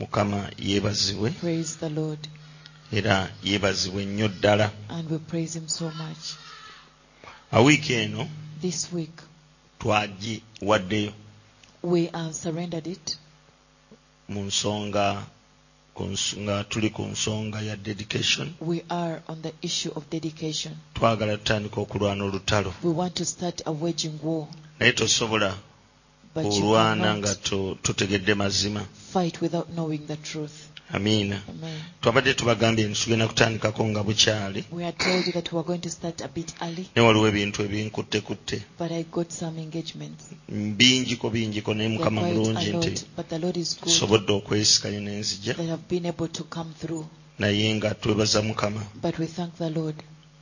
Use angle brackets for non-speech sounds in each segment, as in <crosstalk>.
mukama yeebazibwe era yeebazibwe nnyo ddala. Awiiki eno twagiwaddeyo mu nsonga nga tuli ku nsonga ya dedication. Twagala tutandika okulwana olutalo. Naye tosobola olwana nga totegedde mazima. amiina twabadde tubagambye nti tugenda kutandikako nga bukyali. Ne waliwo ebintu ebinkuttekutte bingiko bingiko naye mukama mulungi nti sobodde okwesikanya nenzija naye nga twebaza mukama.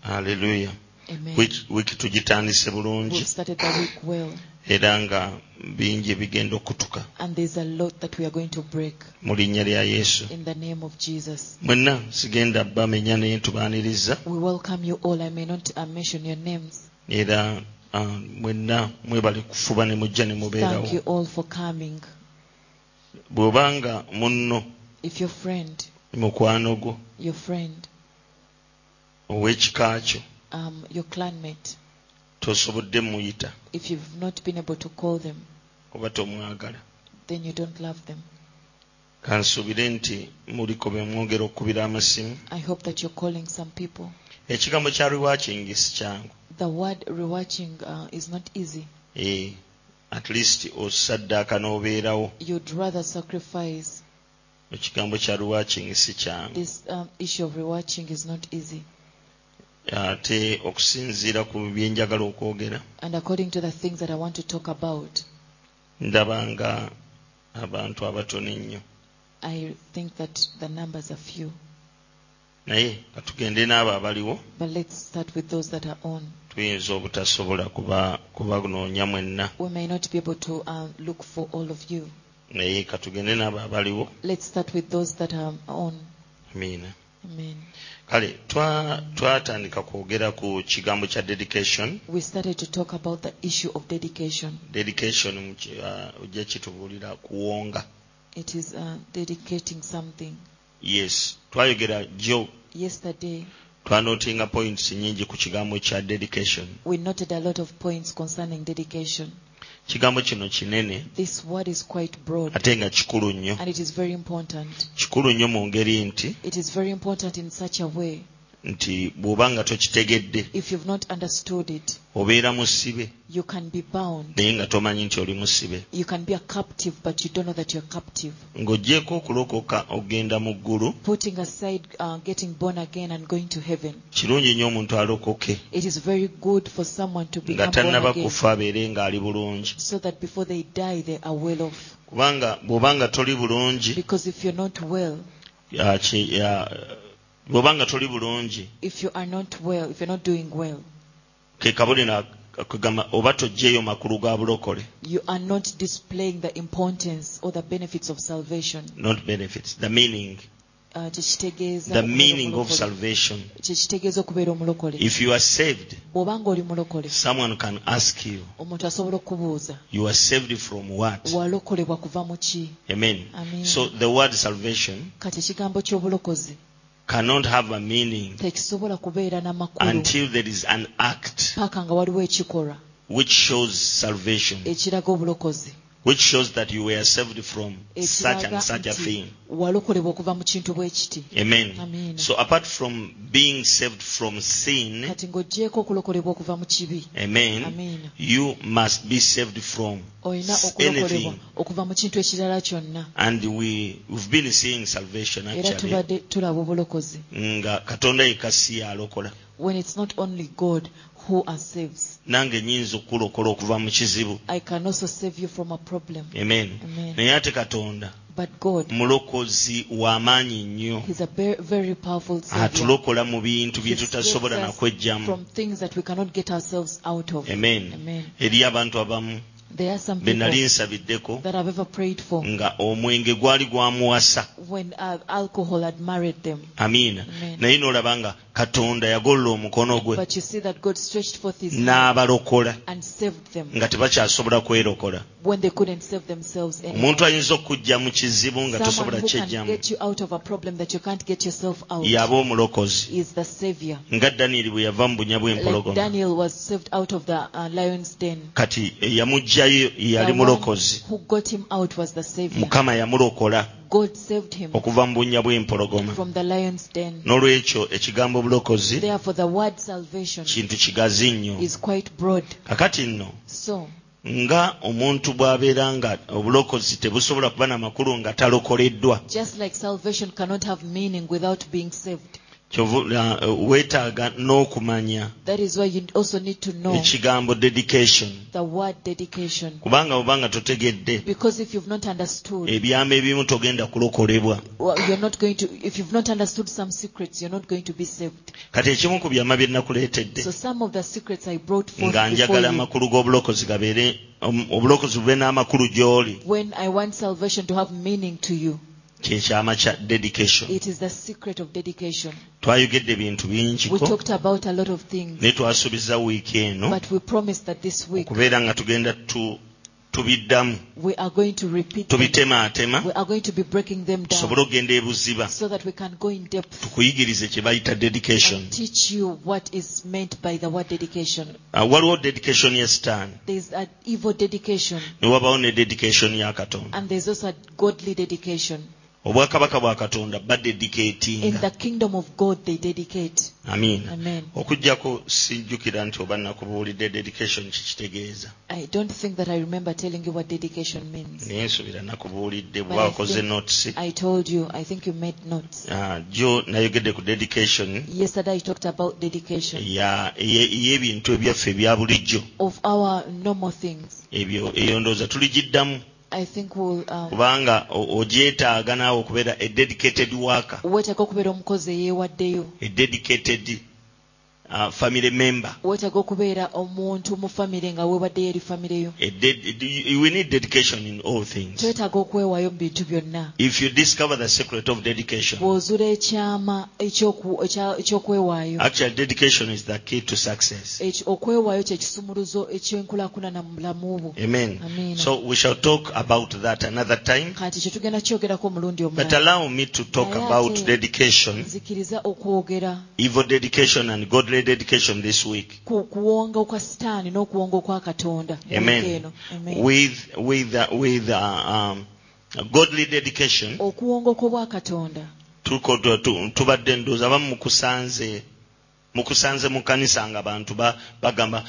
Aleluya wiiki tugitandise bulungi. Era nga bingi ebigenda okutuka. Mu linnya lya yesu. Mwenna sigenda bba menya naye ntubaaniriza era uh, mwenna mwebale kufuba ne mujja ne mubeerawo. Bw'obanga munno mukwano gwo ow'ekika kyo um, your clanmate, tosobodde muyita if you've not been able to call them, oba tomwagala then you don't love them. kansuubire nti muliko be okukubira amasimu I hope that you're calling some people. ekigambo kya rewatching si kyangu The word rewatching uh, is not easy. Eh, at least osaddaaka n'obeerawo You'd rather sacrifice. ekigambo kya rewatching si kyangu This um, issue of rewatching is not easy. Ate okusinziira ku byenjagala okwogera And according to the things that I want to talk about, ndaba nga abantu abatono ennyo I think that the numbers are few. naye katugende n'abo abaliwo But let's start with those that are on. tuyinza obutasobola kuba kubanoonya mwenna We may not be able to uh, look for all of you. naye katugende n'abo abaliwo Let's start with those that are on. amiina Amen. Kale twatandika kwogera ku kigambo kya dedication We started to talk about the issue of dedication. dedication ojja kitubuulira kuwonga It is uh, dedicating something. yes twayogera jjo Yesterday, twanotinga points nyingi ku kigambo kya dedication we noted a lot of points concerning dedication. kigambo kino kinene ate nga kikulu nnyo. Kikulu nnyo mu ngeri nti It is very important in such a way. nti bw'oba nga tokitegedde If you've not understood it, obeera musibe you can be bound. naye nga tomanyi nti oli musibe You can be a captive, but you don't know that you're captive. ng'oggyeko okulokoka ogenda mu ggulu Putting aside uh, getting born again and going to heaven, kirungi nnyo omuntu alokoke it is very good for someone to nga tannaba kufa abeere ng'ali bulungi so that before they die, they are well off. kubanga bw'oba nga toli bulungi Because if you're not well, ya- ki- ya- bw'oba nga toli bulungi. If you are not well, if you're not doing well, ke kabonero akugamba oba makulu ga bulokole. you are not displaying the importance or the benefits of salvation. not benefits the meaning. Uh, the meaning of salvation. Tekitegeeza okubeera omulokole. If you are saved oli mulokole someone can ask you omuntu asobola okubuuza you are saved from what? Walokolebwa kuva mu ki? Amen. so the word salvation kati ekigambo ky'obulokozi cannot have a meaning tekisobola kubeera n'amakulu until there is an act paka nga waliwo ekikolwa which shows salvation which shows that you were saved from such and such a thing. Walokolebwa okuva mu kintu bwe kiti. Amen. So apart from being saved from sin kati ng'oggyeko okulokolebwa okuva mu kibi. Amen. Amen. you must be saved from olina s- okulokolebwa anything okuva mu kintu ekirala kyonna. And we we've been seeing salvation actually. tubadde tulaba obulokozi. Nga katonda yekasi yalokola. When it's not only god who are saves nange nyinza okulokola okuva mu kizibu. I can also save you from a problem. Amen. Amen. naye ate katonda but god mulokozi w'amaanyi nnyo. He's a very, very powerful savior. Atulokola mu bintu bye He tutasobola saves us nakwejjamu from things that we cannot get ourselves out of. Amen. Amen. eri abantu abamu there are some be nali people nsabiddeko that i've ever prayed for nga omwenge gwali gwamuwasa when uh, alcohol had married them amiina Amen. naye n'olaba nga katonda yagolola omukono gwe But you see that God stretched forth his hand n'abalokola and saved them nga tebakyasobola kwerokola when they couldn't save themselves anymore. omuntu ayinza okukujja mu kizibu nga Someone tosobola who can kyejjamu get you out of a problem that you can't get yourself out yaba omulokozi is the Savior. nga danyeri bwe yava mu bunya Like bw'empologoma Daniel was saved out of the uh, lion's den. kati muggyayo yali mulokozi. mukama yamulokola. Okuva mu bunnya bw'empologoma n'olwekyo ekigambo obulokozi kintu kigazi nnyo. kakati nno nga omuntu bw'abeera nga obulokozi tebusobola kuba n'amakulu nga talokoleddwa. Just like salvation cannot have uh, meaning without being saved, kyova weetaaga n'okumanya that is why you also need to know ekigambo dedication. the word dedication. kubanga bwobanga totegedde. Because if you've not understood, ebyama ebimu togenda kulokolebwa. well, you're not going to, if you've not understood some secrets, you're not going to be saved. kati ekimu ku byama bye nakuleetedde. So some of the secrets I brought forth nga njagala amakulu g'obulokozi gabeere om- obulokozi bube n'amakulu gy'oli when I want salvation to have meaning to you, kyekyama kya dedication? It is the secret of dedication. twayogedde ebintu We talked about a lot of things, naye twasuubiza wiiki eno. But we promised that this week okubeera nga tugenda tu- tubiddamu. we are going to repeat tubitemaatema. We are going to be breaking them tusobole down ebuziba so that we can go in depth tukuyigirize kye bayita dedication. and teach you what is meant by the word dedication. Ah, waliwo dedication ya sitaani There's an evil dedication. Ne wabawo ne dedication ya katonda obwakabaka bwa katonda badedikeetinga okuggyako sijjukira nti oba nakubuulidde dedication kikitegeeza. Naye nsuubira nakubuulidde bwe wakoze notes. Jo ah, nayogedde ku dedication. Y'ebintu ebyaffe ebya bulijjo. Ebyo eyo ndowooza tuligiddamu. Um, kubanga ogyetaaga naawe okubeera a dedicated worker. weetaaga okubeera omukozi eyeewaddeyo. A dedicated uh, family member. Weetaaga okubeera omuntu mu famire nga weewaddeyo eri famire yo. A ded- we need dedication in all things. Twetaaga okwewaayo mu bintu byonna. If you discover the secret of dedication. Bw'ozula ekyama ekyoku- ekya- eky'okwewaayo actually dedication is the key to success. Ekyo- okwewaayo kye kisumuluzo eky'enkulaakulana mu bulamu bwo. Amen. Amen. so we shall talk about that another time. Kati kye tugenda kyogerako omulundi but omulala allow me to talk about dedication. nzikiriza okwogera. Evil dedication and godly dedication this week ku kuwonga okwa sitaani n'okuwonga okwa katonda mu amen. Amen. with with uh, with uh, um, godly dedication okuwonga okw'obwa katonda tuko tu- tu- tubadde ndowooza abamu mukusanze mukusanze mu kanisa nga abantu ba- bagamba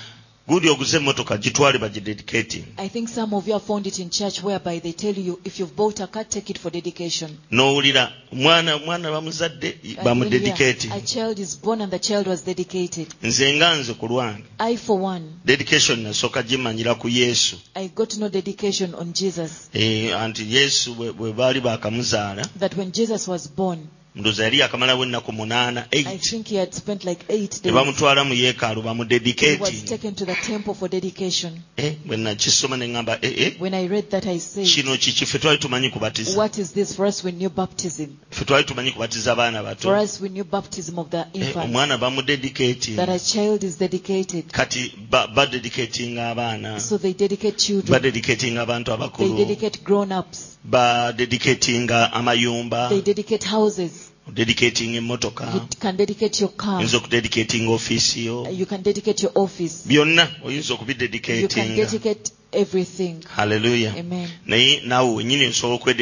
gundi oguze emmotoka gitwale bagidedicating I think some of you have found it in church whereby they tell you if you've bought a car, take it for dedication. n'owulira mwana mwana bamuzadde And when you hear, bamudedicating a child is born and the child was dedicated. nze nga nze ku lwange I, for one, dedication nasooka gimanyira ku yesu I got know dedication on Jesus. Eh, anti yesu bwe baali baakamuzaala That when Jesus was born, ndowooza yali yakamalawo ennaku munaana I think he had spent like eight ne days. bamutwala mu yeekaalu He was taken to the temple for dedication. Eh, bwe nakisoma ne ŋŋamba eh, eh, When I read that, I said, kino kiki ffe twali tumanyi kubatiza What is this? For us, we knew baptism. ffe twali tumanyi kubatiza abaana For bato us, we knew baptism of the Eh, infant. omwana bamudedicating That a child is dedicated. kati ba- badedicatinga abaana So they dedicate children. badedicatinga abantu They abakulu dedicate grown-ups. badedicatinga amayumba They dedicate houses. Dedicating emmotoka You can dedicate your car. oyinza okudedicating ofiisi yo You can dedicate your office. byonna oyinza You can okubidedicatinga dedicate everything. halleluya Amen. naye naawe wenyini osobola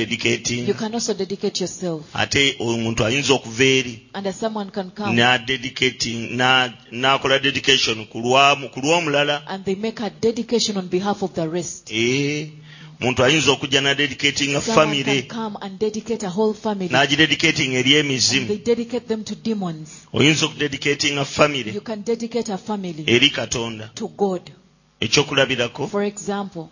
You can also dedicate yourself. ate omuntu ayinza okuva eri And as someone can come n'adedicating na- n'akola dedication ku lwamu- ku lw'omulala and they make a dedication on behalf of the rest. ee muntu ayinza okujja nadedicatinga famire n'agidedicatinga eri emizimu. Oyinza okudedicatinga famire eri katonda. ekyokulabirako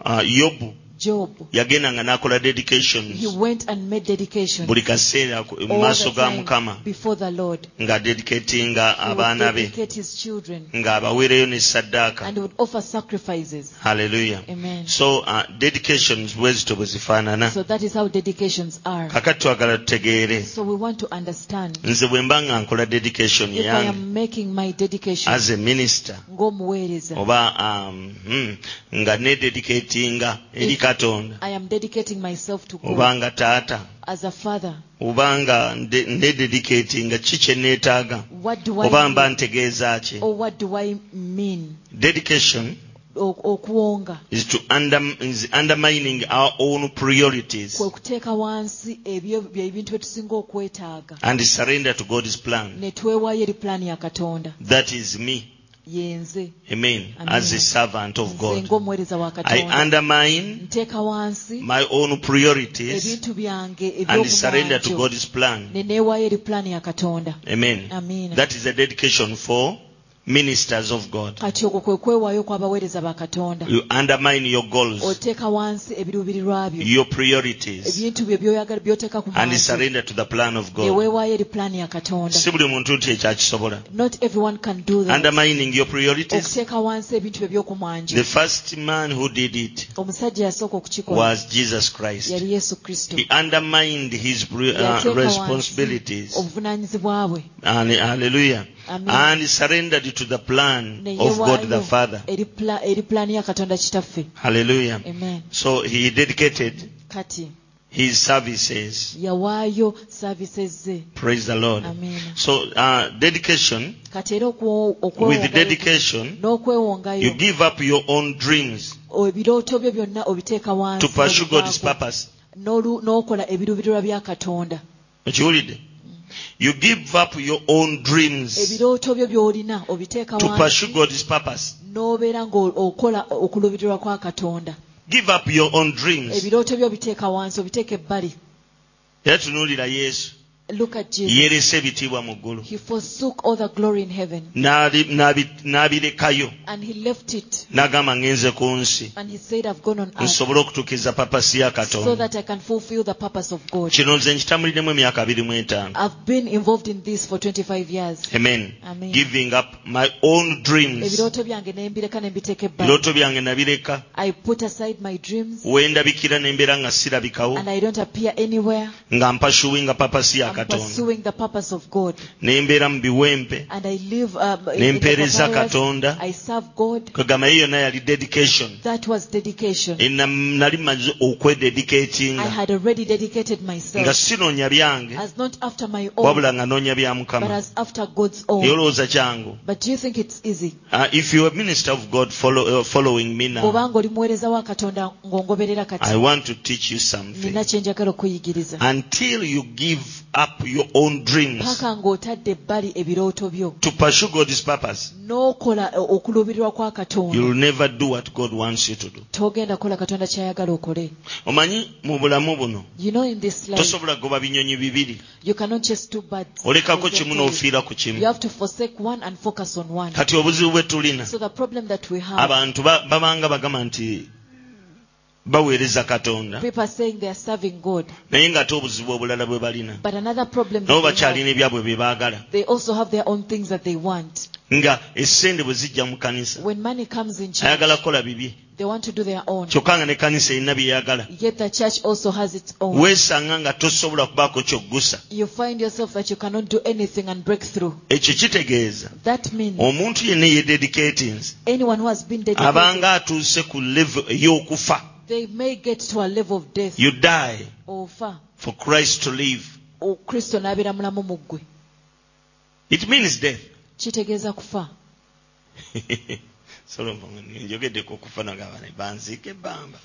uh, yobu. Job, yagendanga n'akola dedications he went and made dedication. Buli kaseera ku- mu maaso the ga mukama. before the Lord. ng'adedicatinga He would abaana be. dedicate his children. Ne saddaaka and would offer sacrifices. haleluya Amen. so uh, dedications bwe zito bwe zifaanana? So that is how dedications are. kakati twagala tutegeere. So we want to understand. Nze bwe mba nga nkola dedication if I yange. am making my dedication as a minister. Ng'omuweereza, oba um, hmm, nga nededicatinga eri katonda I am dedicating myself to oba God nga taata as a father. oba nga nde- nededicatinga ki kye neetaaga What do oba I mba ntegeeza ki Or what do I mean? dedication Okuwonga. is to under, is undermining our own priorities kwe kuteeka wansi ebyo bye ebintu tusinga okwetaaga and surrender to God's plan. ne twewaayo eri pulaani ya katonda That is me. Amen. Amen. As a servant of God. I undermine my own priorities and surrender to God's plan. ne neewaayo eri pulaani ya katonda Amen. That is a dedication for ministers of God. kati okwo kwe kwewaayo kw'abaweereza ba katonda You undermine your goals, oteeka wansi ebiruubirirwa byo your priorities, ebintu byo byoyagala byoteeka ku and surrender to the plan of God. weewaayo eri pulaani ya katonda Si buli muntu nti ekyakisobola. not everyone can do that Undermining your priorities. okuteeka wansi ebintu bye by'okumwanjo The first man who did it omusajja yasooka okukikola was Jesus Christ. yali yesu kristo He undermined his uh, responsibilities. obuvunaanyizibwa bwe And, hallelujah. And surrendered to the plan of God the Father. eri pla- eri pulaani ya katonda kitaffe Hallelujah. amen So he dedicated kati his services. Praise the Lord. Amen. So uh, dedication, kati era okwo- with dedication, you give up your own dreams ebirooto byo byonna obiteeka wansi to pursue God's purpose. N'okola ebiruubirirwa bya katonda Okiwulidde? You give up your own dreams ebirooto byo by'olina obiteeka to pursue God's purpose. n'obeera ng'okola okuluubirirwa kwa katonda Give up your own dreams. ebirooto byo obiteeka wansi obiteeka ebbali Era tunuulira Yesu. Look at jesus Yeerese ebitiibwa mu ggulu. he forsook all the glory in heaven N'ali- n'abi- N'abirekayo. and he left it N'agamba ngenze ku nsi. and he said i've gone on earth Nsobole okutuukiriza papasi ya so Katonda. that i can fulfill the purpose of god Kino nze nkitambuliremu emyaka abiri mu etaano. i've been involved in this for 25 years Amen. Amen. Giving up my own dreams. ebirooto byange ne mbireka ne mbiteeka byange nabireka. i put aside my dreams We ndabikira nga sirabikawo. and i don't appear anywhere Nga mpashuwinga papasi ya i'm Katonda. pursuing the purpose of god Ne mbeera mu biwempe. and i live Ne mpeereza. Katonda. i serve god Kagamba ye yonna yali dedication. that was dedication nali maze i okwededicatinga. had already dedicated Nga myself sinoonya byange. as not after my own Wabula nga noonya bya but Mukama. as after god's own Yolowooza kyangu. but do you think it's easy Uh, if you're a minister of God follow, uh, following me now, bw'obanga oli muweereza wa katonda ng'ongoberera kati I want to teach you something. nina kye njagala okuyigiriza Until you give up your own dreams. Paka ng'otadde ebbali ebirooto byo. To pursue God's purpose, n'okola okuluubirirwa kwa katonda. You'll never do what God wants you to do. togenda kukola katonda kyayagala okole. Omanyi mu bulamu buno? You know in this life tosobola goba binyonyi bibiri. you cannot chase two birds olekako kimu n'ofiira ku you kimu have to forsake one and focus on one. Kati obuzibu bwe tulina so the problem that we have abantu ba- babanga bagamba nti baweereza katonda. People are saying they are serving god. Naye ng'ate obuzibu obulala bwe balina. But another problem nabo that they, bakyalina ebyabwe bye baagala. they also have their own things that they want. Nga essente bwe zijja mu kanisa. When money comes in church ayagala kukola bibye they want to do their own. Kyokka nga ne erina byeyagala yet the church also has its own. Weesanga nga tosobola kubaako kyoggusa you find yourself that you cannot do anything and break through. Ekyo kitegeeza. That means omuntu yenna yededicatinze anyone who has been dedicated abanga atuuse ku level ey'okufa they may get to a level of death. You die ofa. for christ to live. Kristo n'abeera mulamu mu ggwe. It means death. Kitegeeza kufa. <laughs> Solomon njogeddeko okufa nagaba banziike ebbamba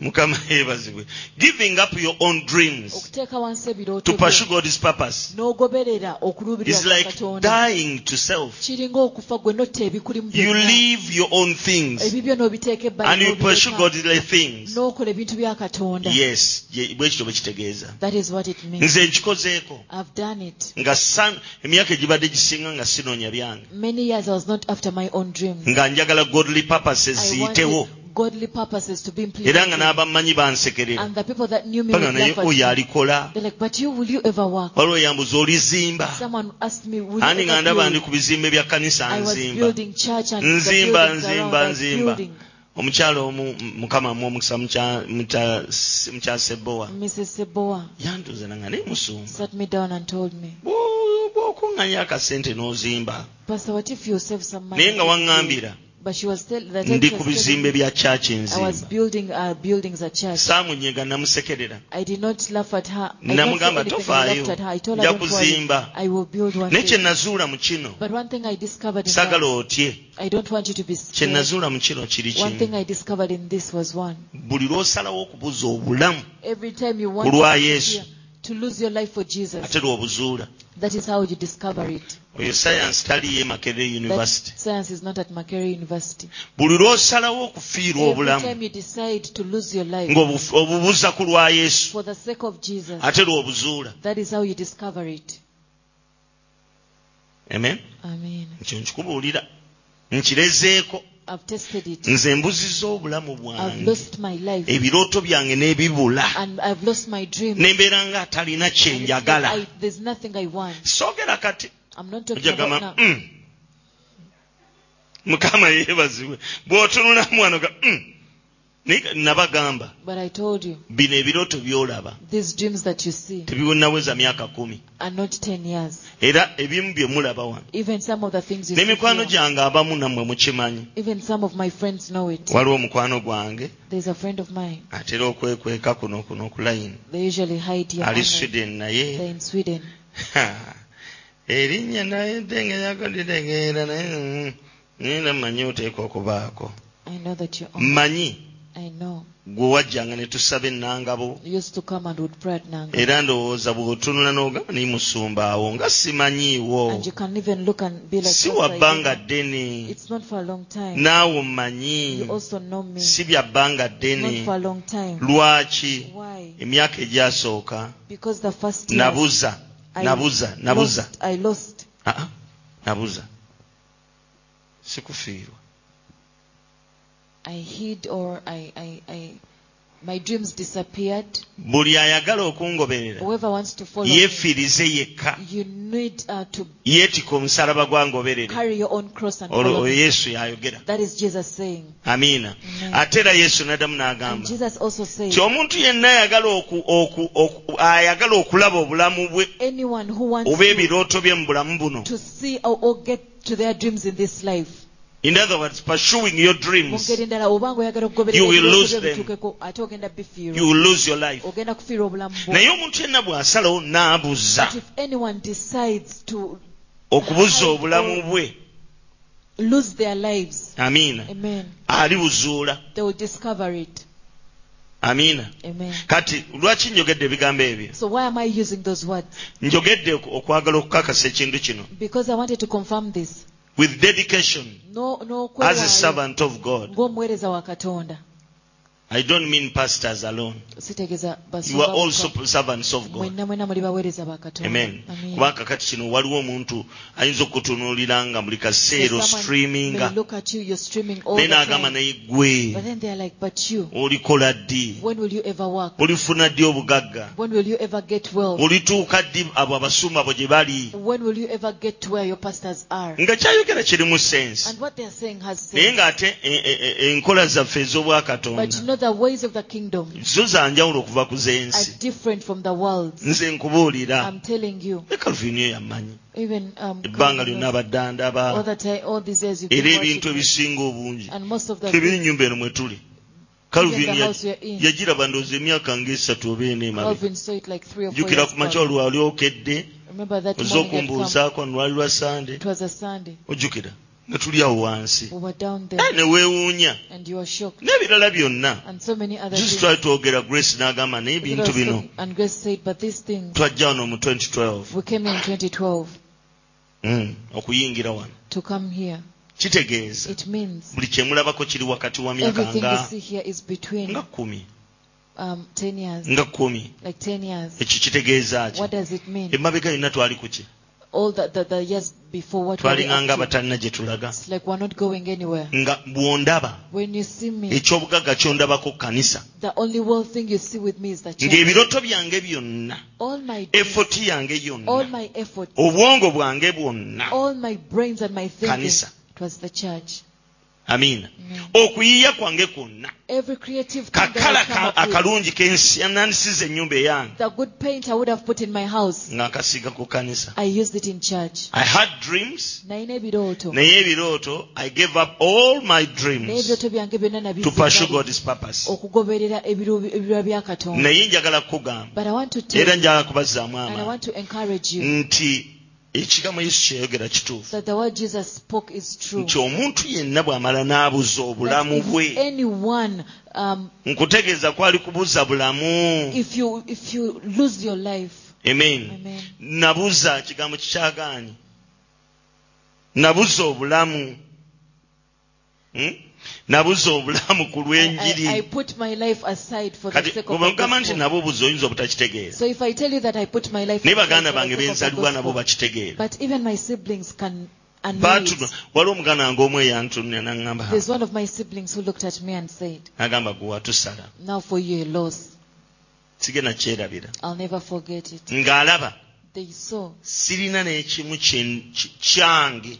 mukama <laughs> yeebazibwe giving up your own dreams okuteeka wansi ebirooto to pursue god's purpose n'ogoberera is like dying to self. Kiringa okufa gwe notta ebikulimu you leave your own things ebibyo n'obiteeka ebbali and you pursue godly things. N'okola ebintu bya katonda. Yes bwe kityo bwe kitegeeza. That is what it means. Nze nkikozeeko. I've done it. Nga san- emyaka egibadde gisinga nga sinoonya byange. Many years i was not after my own dreams. Nga njagala godly purposes i ziyitewo. wanted godly purposes to be implemented. era nga n'abamanyi bansekerera and the people that knew me baga naye oyo alikola. Like but you will you ever work? Waliwo yambuza olizimba. Someone asked me will ani nga ndaba ndi ku bizimbe bya kanisa nzimba. nzimba nzimba nzimba. omukyala omu mukama amu omukisa mukya sebowa yantuze nanga naye musumba. Bw'okuŋŋanya akasente n'ozimba. Naye nga waŋŋambira. But she was tell, the time ndi ku bizimbe bya I was building uh, buildings at church. namusekerera I did not laugh at her. I did not say namugamba. I tofaayo laughed at her. I told nja her, kuzimba I will build one naye kye nazuula mu kino But one thing I discovered in saagala that, otye I don't want you to be kye nazuula mu kino kiri One thing I discovered in this was one. buli lw'osalawo okubuza obulamu Every time you Ku want lwa to, Yesu. To lose your life for Jesus, ate lw'obuzuula that is how you discover it. oyo sayansi taliyo e makerere That university science is not at Makerere University. buli lw'osalawo okufiirwa Every obulamu time you decide to lose your life ng'obu- ku lwa yesu for the sake of Jesus, ate lw'obuzuula that is how you discover it. amen Amen. ekyo nkikubuulira nkirezeeko I've tested it. nze mbuzizza obulamu bwange. ebirooto byange n'ebibula. Nembeera nga atalina kyenjagala soogera kati. Ojagamba mm. mukama yeebazibwe. Bw'otunulamu wano ga mm. nabagamba bino ebirooto by'olaba. tebiwennaweza myaka kumi. era ebimu bye mulaba wano. N'emikwano gyange abamu nammwe mukimanyi. waliwo omukwano gwange atera okwekweka kuno kuno okulayini ali sweden naye. Erinnya naye dengenyako ndirengeera naye mm, naye namanyi oteekwa okubaako. Manyi gwe wajjanga ne tusaba ennangabo era ndowooza bw'otunula n'ogamba naye musumba awo nga simanyiiwo. Si wa bbanga ddene. Naawe mmanyi. Si bya bbanga ddene. Lwaki? Emyaka egyasooka. Nabuza. Nabuza. nabuza. Ah, ah. Nabuza. Sikufiirwa. I hid or I, I, I my dreams disappeared. buli ayagala okungoberera yeefiirize yekka. Uh, yeetika omusalaba gwangoberera olwo yesu yayogera. Amiina ate era yesu naddamu n'agamba ti omuntu yenna ayagala okulaba obulamu bwe oba ebirooto bye mu bulamu buno To their dreams in this life. In other words, pursuing your dreams, you will lose them. You will lose your life. naye omuntu yenna bw'asalawo n'abuza okubuza obulamu bwe amiina alibuzuula. amiina kati lwaki njogedde ebigambo ebyo? Njogedde okwagala okukakasa ekintu kino. Because I wanted to confirm this. with dedication No, no as a servant of god ng'omuweereza wa Katonda. I don't mean pastors alone you are also bokka. servants of god mwenna mwenna muli baweereza ba Katonda. amen Amen. kubanga kino waliwo omuntu ayinza okutunuulira nga buli kaseera someone may look at you, you're streaming all naye the n'agamba time. naye gwe But then they're like, but you, olikola ddi when will you ever work? olifuna ddi obugagga When will you ever get well? olituuka ddi abo abasumba abo gye bali When will you ever get to where your pastors are? nga kyayogera kirimu sense And what they're saying has naye sense. ng'ate enkola zaffe But you ez'obwakatonda know the ways of the kingdom zo za njawulo okuva ku z'ensi. are different from the world. Nze nkubuulira. I'm telling you. Ne calvin yo yammanyi ebbanga lyonna abadde andaba era ebintu ebisinga obungi. Tebiri ennyumba eno mwe tuli. Calvin yagiraba ndowooza emyaka ngaesatu oba ena emalijjukira ku makya olwali okedde oza okumbuuzaako nolwali lwa sande ojjukira. ne tuli awo wansi naye eh, ne weewuunya. N'ebirala byonna. Jusi twali twogera grace n'agamba naye ebintu bino. twajja wano mu 2012 hmm, okuyingira wano. Kitegeeza. Buli kyemulabako kiri wakati wa myaka nga kumi. nga kumi. Ekyo kitegeeza ki? Emabega yonna twali ku ki? All the, the, the years before what were we twalinganga up to? abatalina gye tulaga It's like we're not going anywhere. nga bw'ondaba When you see me, ekyobugagga kyondabako ku kanisa the only world thing you see with me is the church. ng'ebiroto byange byonna All my dreams, yange all yonna my effort, obwongo bwange bwonna all my brains and my thinking, Kanisa. it was the church. Amiina Amen. Mm-hmm. okuyiiya kwange kwonna. Every creative that kakala I come ka- akalungi kenandisiza ennyumba eyange. The good paint I would have put in my house, nga nkasiiga ku kanisa. I used it in church. i had dreams. Nalina ebirooto naye ebirooto i gave up all my naye dreams byange byonna to pursue god's purpose. Okugoberera ebirwa bya katonda. Naye njagala kukugamba. But i want to tell era you njagala kubazzaamu and i amaanyi want to encourage you. Nti ekigambo yesu kyeyogera kituufu? Nti omuntu yenna bw'amala n'abuza obulamu bwe. Nkutegeeza kwali kubuza bulamu. amen. Nabuza kigambo kikyagaanye nabuza obulamu. Hmm? Nabuza obulamu <laughs> ku lw'enjiri put my life aside for the kati sake of bwe the mugamba nti nabo obuza oyinza obutakitegeera So if I tell you that I put my life naye baganda bange sake of the benzalibwa nabo bakitegeera but even my siblings can and know baatuma it. waliwo omuganda wange omu eyantunira naŋŋamba There's one of my siblings who looked at me and said, agamba gwe watusala "Now for you a loss. sigenda kyerabira I'll never forget it." ng'alaba they saw. sirina n'ekimu kyange.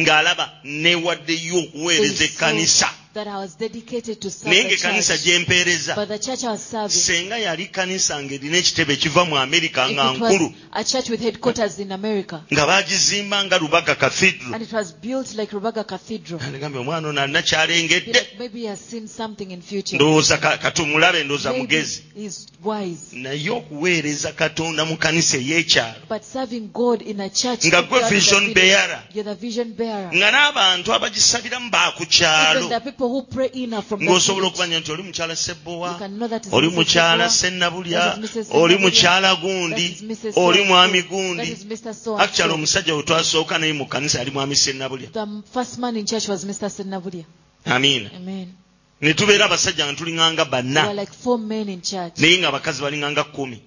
Ng'alaba newaddeyo okuweereza ekkanisa. Saw that I was dedicated to serve naye the ng'ekkanisa church. gyempeereza But the church I was serving, senga yali kanisa ng'erina ekitebe kiva mu amerika nga it was nkulu a church with headquarters in America, nga baagizimba nga and it was built like Rubaga Cathedral, omwana ono alina kyalengedde like maybe he has seen something in future. ndowooza katumulabe ndowooza Maybe mugezi he's wise. naye okuweereza katonda mu kanisa ey'ekyalo But serving God in a church, Nga out gwe vision village, bearer. you're the vision bearer. nga n'abantu abagisabiramu baku ng'osobola okumanya nti oli mukyala sebbowa oli mukyala sennabulya oli mukyala gundi oli mwami gundi. actually omusajja we twasooka naye mu kkanisa yali mwami sennabulya. Amiina ne tubeera abasajja nga tulinganga banna. Naye ng'abakazi balinganga kkumi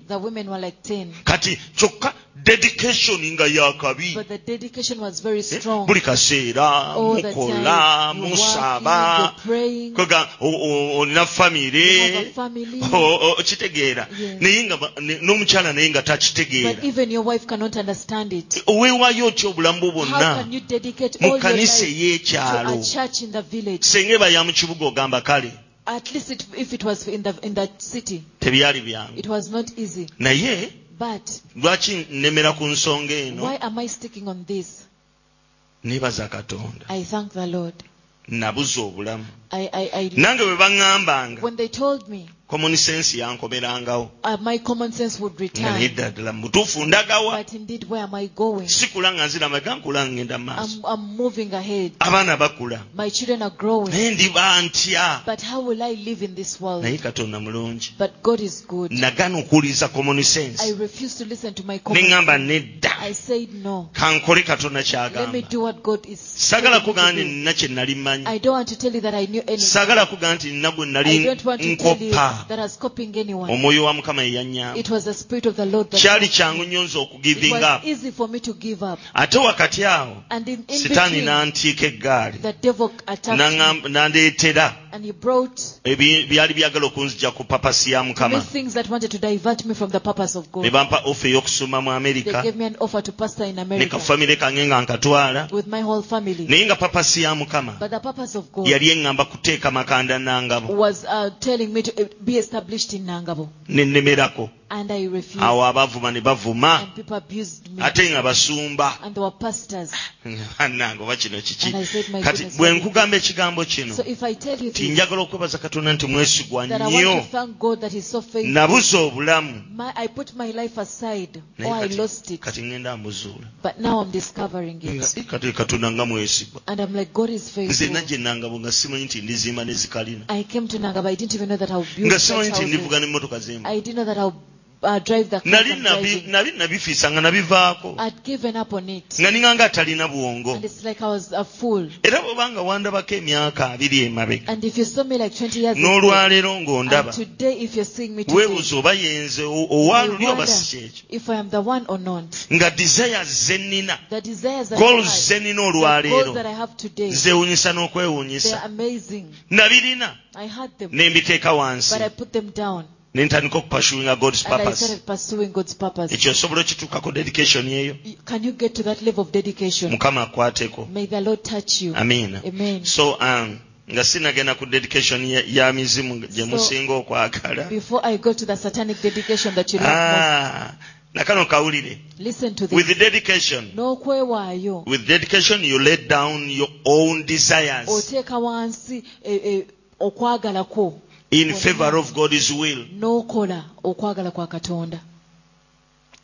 kati kyokka dedication nga yakabi eh? buli kaseera mukola musaba koga olina famire okitegeera naye nga n'omukyala naye nga takitegeera. Oweewaayo otya obulamu bwonna? Mu kanisa ey'ekyalo. senga eba ya mu kibuga ogamba kale At least it, if it was in the in that city, tebyali byangu it was not easy. naye But lwaki nemera ku nsonga eno why am I sticking on this? nebaza katonda I thank the Lord. nabuza obulamu I, I, I nange bwe baŋŋambanga when they told me, common sense yankomerangawo uh, my common sense would return. ddala ddala mu ndagawa But indeed, where am I going? sikula nga nzirama ga nkula ngenda maaso I'm, I'm moving ahead. abaana bakula My children are growing. naye ndiba ntya But how will I live in this world? naye katonda mulungi But God is good. nagana okuwuliriza common I refuse to listen to my common neŋŋamba sense. nedda I said no. kankole katonda Let me kyagamba do what God is. sagala nti nina kye nali mmanyi I don't want to tell you that I knew anything. sagala nti nina gwe I nali don't want to tell nkoppa that I was copying anyone. omwoyo wa mukama yeyanyamba It was the Spirit of the Lord that kyali kyangu nnyo nze It okugivinga was easy for me to give up. ate wakati awo And in, in sitaani n'antiika eggaali the devil attacked me. N'andeetera. And he brought ebi- byali byagala okunzija ku papasi ya mukama things that wanted to divert me from the purpose of ne God. bampa ofe ey'okusoma mu amerika gave me an offer to pastor in ne America. kafamire kange nga nkatwala. With my whole family. naye nga papasi ya mukama But the purpose of God yali eŋŋamba kuteeka makanda nangabo be established in nangabo. Nennemerako awo abavuma ne bavuma And people abused me. ate nga basumba And there were pastors. <laughs> bannange oba kino kiki And I said, my kati bwe nkugamba ekigambo kino So if I tell you ti njagala okwebaza katonda nti mwesigwa that I nnyo want to thank God that He's so faithful. nabuza obulamu My, I put my life aside, naye or I kati- lost it. amuzuula But now I'm discovering it. "Eh, kati katonda nga mwesigwa And I'm like, God is nze faithful. najje nangabo nga simanyi nti ndizimba ne zikalina I came to Nangabo. I didn't even know that I'll build nga simanyi nti houses. ndivuga n'emmotoka z'emba I didn't know that I'll uh, drive the car nali I'm nabi- driving. nali nabifiisa nga nabivaako I'd given up on it. nga ninganga atalina buwongo And it's like I was a fool. era bwobanga wandabako emyaka abiri emabega And if you saw me like 20 years ago, n'olwaleero and ng'ondaba today if you're seeing me today, weebuuza oba yenze o- you owaaluli oba wonder si kyekyo if I am the one or not. nga desires ze nnina The desires that goals I ze have, nnina the goals olwaleero that I have today, zeewunyisa they are n'okwewuunyisa amazing. nabirina I had them, ne mbiteeka wansi but I put them down. nentandika okupasuinga god's purpose. ekyo osobola okituukako dedication eyo mukama akwateko. Amina so um, nga sinagenda ku dedication ya, ya mizimu gye musinga okwagala. Ah, nakano kawulire. with dedication. N'okwewaayo with dedication you let down your own desires. Oteeka wansi okwagala kwo. In favor of god's will. N'okola okwagala kwa katonda.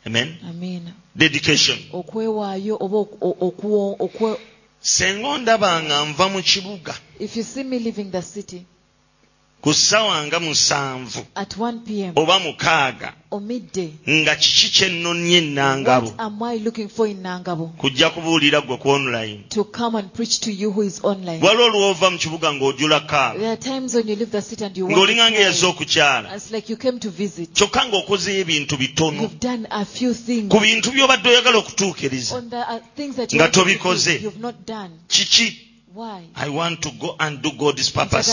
Amen. Amiina dedication. Okwewaayo oba okuwo- senga ondaba nga nva mu kibuga. If you see me leaving the city ku ssaawa nga musanvu oba mukaaga nga kiki kyennonye ennangabo kujja kubuulira gwe ku online. Waliwo lw'ova mu kibuga ng'ojula kaang'olinga ng'eyazza okukyala kyokka ng'okozeyo ebintu bitono. Ku bintu by'obadde oyagala okutuukiriza. Nga tobikoze. kiki why? I want to go and do god's purpose.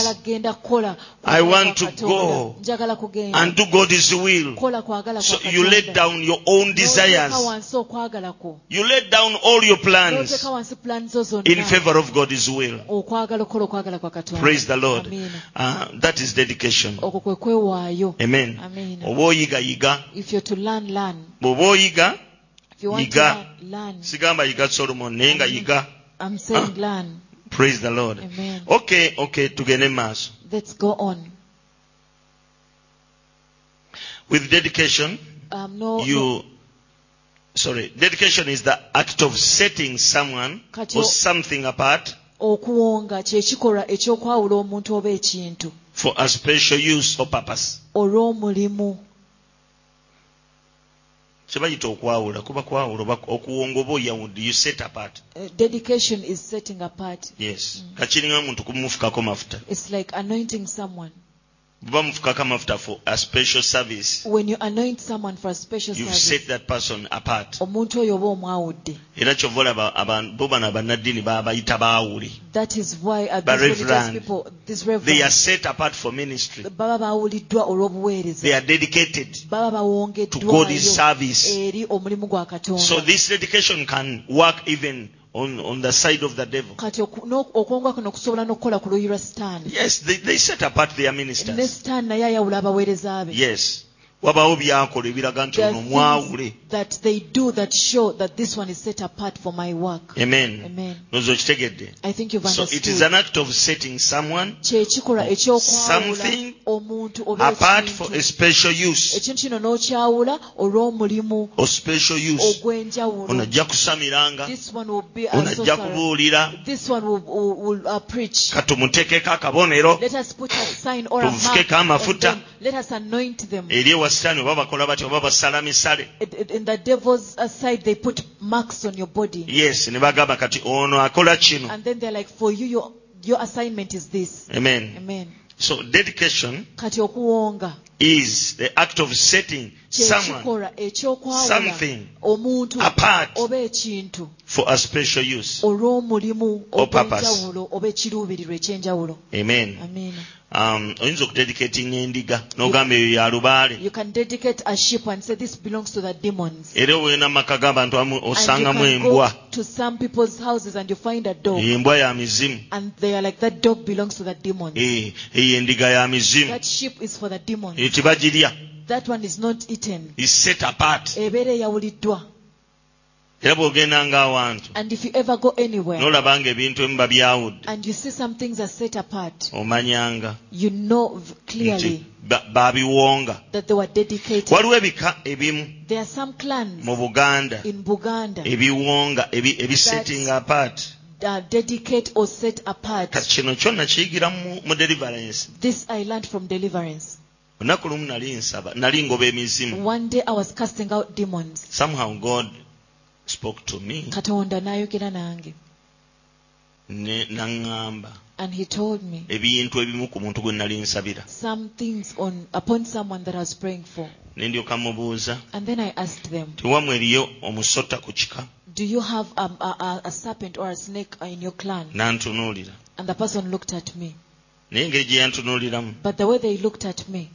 I want to go and do god's will. so you lay Katonda. down your own desires. Wansi okwagala kwo you lay down all your plans n'oteeka wansi plan zo in favor of god's will. Okwagala okukola okwagala kwa katonda. Praise the lord. Uh, that is dedication. Amen. Amiina. oba oyigayiga if you're to learn learn. If you want Yiga. to learn, learn. Sigamba yiga solomon naye nga yiga. I'm saying learn praise the lord. Amen. Okay okay tugende mu maaso let's go on. With dedication um, no, no. you sorry dedication is the act of setting someone Kati or something apart okuwonga kyekikolwa ekyokwawula omuntu oba ekintu for a special use or purpose. olw'omulimu kyebayita okwawula kuba kwawula oba okuwonga oba you set apart. Uh, dedication is setting apart. Yes. Kakiringa omuntu kumufukako mafuta. It's like anointing someone. buba mufukako amafuta for a special service. When you anoint someone for a special service. you've service set that person apart. omuntu oyo oba omwawudde era kyova olaba bo bano abannaddiini baba baawule that is why these religious reverend. people they are set apart for ministry. baba baawuliddwa olw'obuweereza. They are dedicated baba to God's bawongeddwayo service. eri omulimu gwa katonda. So this dedication can work even on, on the side of the devil. Kati oku- n'ok- okwongwa kuno kusobola n'okukola ku luuyi lwa sitaani yes they, they set apart their ministers. Sitaani naye ayawula abaweereza be. Yes wabaawo byakola ebiraga nti ono mwawule. that they do that show that this one is set apart for my work. Amen. Amen. Nozo okitegedde. I think you've so it is an act of setting someone Something apart for a special use. Kino n'okyawula olw'omulimu or special use. ogw'enjawulo. Ajja kusamiranga. This one will be a ono ajja kubuulira. This one will, will, will uh, preach. Katumuteekeko akabonero. Let us put a sign or a mark Tuvukeko amafuta. them. let us anoint them. Eri ewa sitaani oba bakola batya oba basala misale. It- it- in the devil's uh, side they put marks on your body. Yes ne bagamba kati ono akola kino. And then they're like for you your, your assignment is this. Amen. Amen. So dedication kati okuwonga. is the act of setting someone something omuntu apart oba ekintu for a special use Or purpose. ogw'enjawulo oba ekiruubirirwa ekyenjawulo. Amen. Um, Um, oyinza okudedicatinga endiga n'ogamba eyo ya lubaale. You can dedicate a sheep and say this belongs to the demons. Era obwena mu maka g'abantu osangamu go embwa. to some people's houses and you find a dog. Embwa ya mizimu. And they are like that dog belongs to the demons. Eyo endiga ya mizimu. That sheep is for the demons. Eyo tebagirya that one era bw'ogendanga awantu and if you ever go anywhere n'olaba nga ebintu ebimu babyawudde and you see some things are set apart omanyanga. you know clearly nti ba- babiwonga that they were dedicated. Waliwo ebika ebimu there are some clans mu buganda. in buganda ebiwonga ebi- ebisetting apart. that dedicate or set apart. Kino kyonna kiyigira mu, deliverance. This i learned from deliverance. Olunaku lumu nali nsaba nali ngoba emizimu. One day I was casting out demons. somehow god spoke to me Katonda n'ayogera nange. naŋŋamba And he told me ebintu ebimu ku muntu gwe nali nsabira some things on upon someone that I was praying for. ne ndyoka mubuuza And then I asked them, eriyo omusota ku kika Do you have a, a, a serpent or a snake in your clan? n'antunuulira And the person looked at me. naye engeri gye yantunuuliramu But the way they looked at me,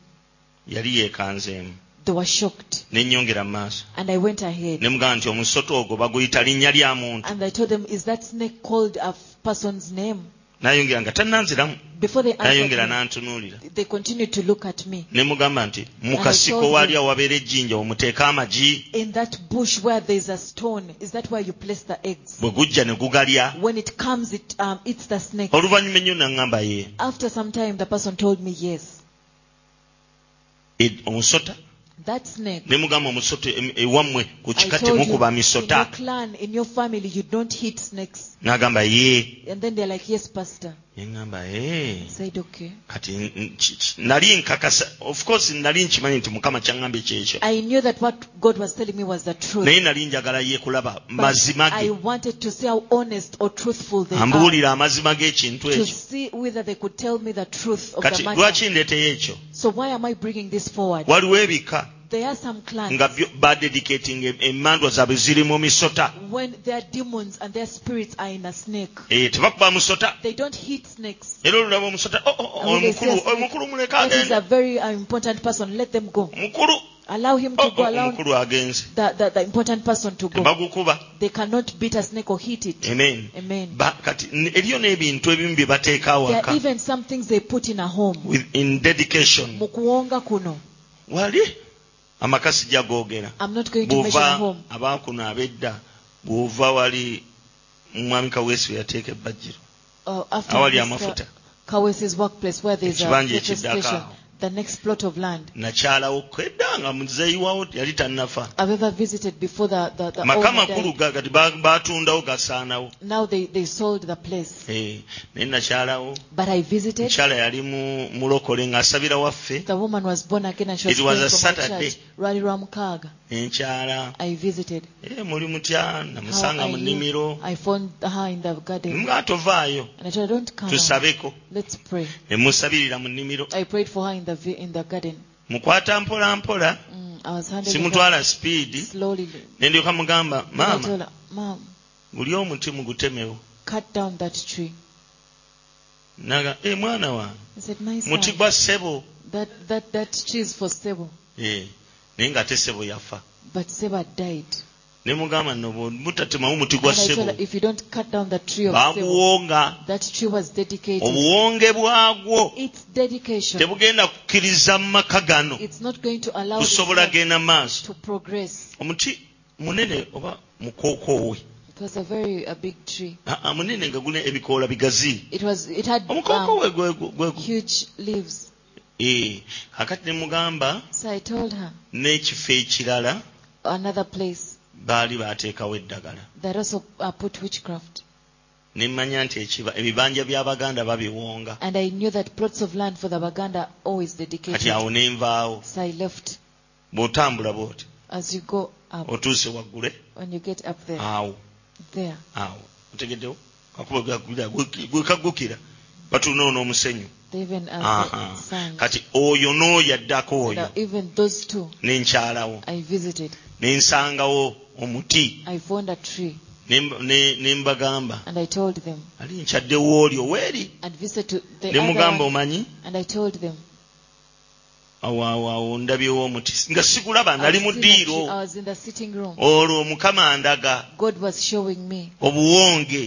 yali yeekanzeemu they were shocked. ne nnyongera mu maaso And I went ahead. ne mugamba nti omusota ogwo baguyita linnya lya muntu And I told them, Is that snake called a person's name? n'ayongera nga tannanziramu Before they n'ayongera answered n'antunuulira they continued to look at me. ne mugamba nti mu And I kasiko told waali them- ejjinja omuteeka amagi In that bush where there's a stone, is that where you place the eggs? bwe gujja ne gugalya When it comes, it um, eats the snake. oluvannyuma ennyo naŋŋamba ye After some time, the person told me, Yes. e- omusota That snake. ne mugamba omusota ewammwe ku I kika told you, in your clan, in your family, you don't hit snakes. N'agamba ye And then they're like, Yes, Pastor. neŋŋamba ee I said, Okay. kati n- n- ki- ki- nali nkakasa of course nali nkimanyi nti mukama kyaŋŋambye kyekyo I knew that what God was telling me was the truth. naye nali njagala ye kulaba mazima I ge wanted to see how honest or truthful they are. ambuulira amazima g'ekintu To ekyo see whether they could tell me the truth of the kati matter. lwaki ndeeteyo ekyo So why am I bringing this forward? waliwo ebika There are some clans nga byo- badedicating emmandwa zaabwe ziri mu misota when their demons and their spirits are in a snake. Eh, tebakuba musota They don't hit snakes. era olulaba omusota "Oh, oh, oh, when they see a omukulu snake, omukulu muleka that is a very uh, important person. Let them go. mukulu Allow him to go. Allow the, the, the important person to go. They cannot beat a snake or hit it. amen Amen. Ba- kati n- eriyo n'ebintu ebimu bye bateeka There are even some things they put in a home. with- in dedication Mu kuwonga kuno. wali amaka sijja googera. Bwova abankuno ab'edda bw'ova wali mwami kaweesi yateeka ebbajjiro awali amafuta. ekibanji ekiddako awo. The next plot of land. nakyalawo kwedda nga muzeeyiwawo yali tannafa I've ever visited before the, the, the maka owner makulu died. ga- kati ba- batundawo gasaanawo Now they, they sold the place. Eh, naye nakyalawo But I visited. mukyala yali mu- mulokole ng'asabira waffe The woman was born again and she was It was praying a for my Saturday. church. Lwali lwa mukaaga. enkyala. Ee eh, muli mutya namusanga mu nnimiro. Nemugaa tovaayo tusabeko. Ne musabirira mu nnimiro. Mukwata mpola mpola simutwala sipiidi ne ndyoka mugamba maama buli omuti mugutemewo. naga e mwana wange muti gwa ssebo. naye ng'ate ssebo yafa. But Seba died. ne mugamba nno bwemutatimamu omuti gwa ssebobaguwonga obuwonge bwagwo. tebugenda kukkiriza mu maka gano. Busobola genda maaso. omuti munene oba mukookoowe It was a very a big tree. Ah, ah, Omukoko we gwe gwe huge leaves. Eh, kakati ne mugamba So I told her n'ekifo ekirala another place baali baateekawo eddagala that also uh, put witchcraft. ne mmanya nti ebibanja by'abaganda babiwonga And I knew that plots of land for the Baganda always kati dedicated. awo ne nvaawo So I left. bw'otambula bw'oti As you go up, otuuse waggule when you get up there, awo there, awo otegeddewo kakuba gagula batunuuna omusenyu kati oyo n'oyaddako oyo. Nenkyalawo nensangawo omuti. Ne mbagamba ali nkyadde wooli oweeri? Ne mugamba omanyi? awoawaawo ndabyewo omuti nga sigulaba nali mu ddiiro. olwo mukama andaga obuwonge.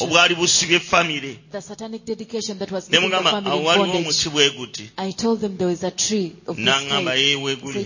obwali busibye famire ne mugamba awo waliwo omuti bwe guti? N'aŋŋamba yeeweguli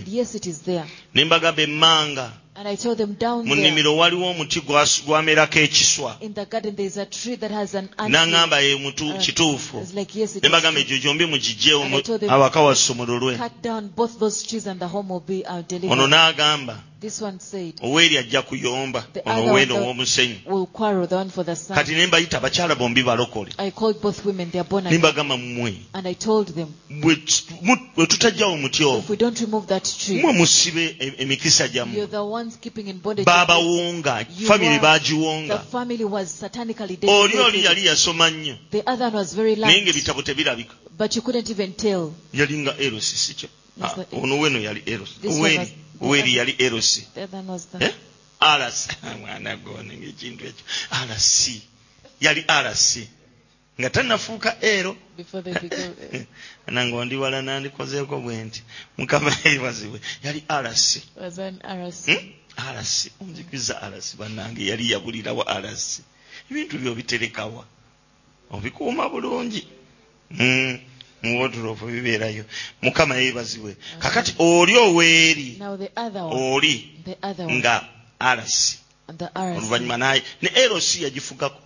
ne mbagamba emmanga. And I told them down mu there. nnimiro waliwo omuti gwamerako ekiswa. In the garden there is a tree that has an n'aŋŋamba ye Uh, kituufu. It's like, yes, it ne is mbagamba gyombi mugijjeewo And I told them- awaka wasse omululwe Cut down both those trees and the home will be uh, ono n'agamba This one said, oweeri ajja kuyomba The ono one- ow'omusenyu We'll quarrel the one for the son. kati ne mbayita abakyala bombi balokole. I called both women, they are born ne mbagamba mmwe. And I told them, bwe tu- mu- bwe tutajjawo omuti if ogwo we don't remove that tree, mmwe musibe emikisa you're gyammwe the ones keeping in bondage. baabawonga You famire were- The baagiwonga family was satanically oli oli yali yasoma nnyo. The other one was very naye light, ng'ebitabo tebirabika. But you couldn't even tell. yali nga erosi sikyo Yes, Ah, but- ono weno yali oweri yali eros. rs eh? <laughs> mwana goninga ekintu ekyo rs yali rs nga tanafuuka ero. <laughs> Nange ondiwala nandikozeeko bwe nti mukama <laughs> yeebazibwe. Yali rs rs hmm? onzikiza rs bannange yali yabulirawo rs ebintu byo biterekawa obikuuma bulungi. Hmm. mu wodulopu bibeerayo mukama yeebazibwe. Kakati oli oweeri oli nga arasi oluvannyuma naye ne erosi yagifugako.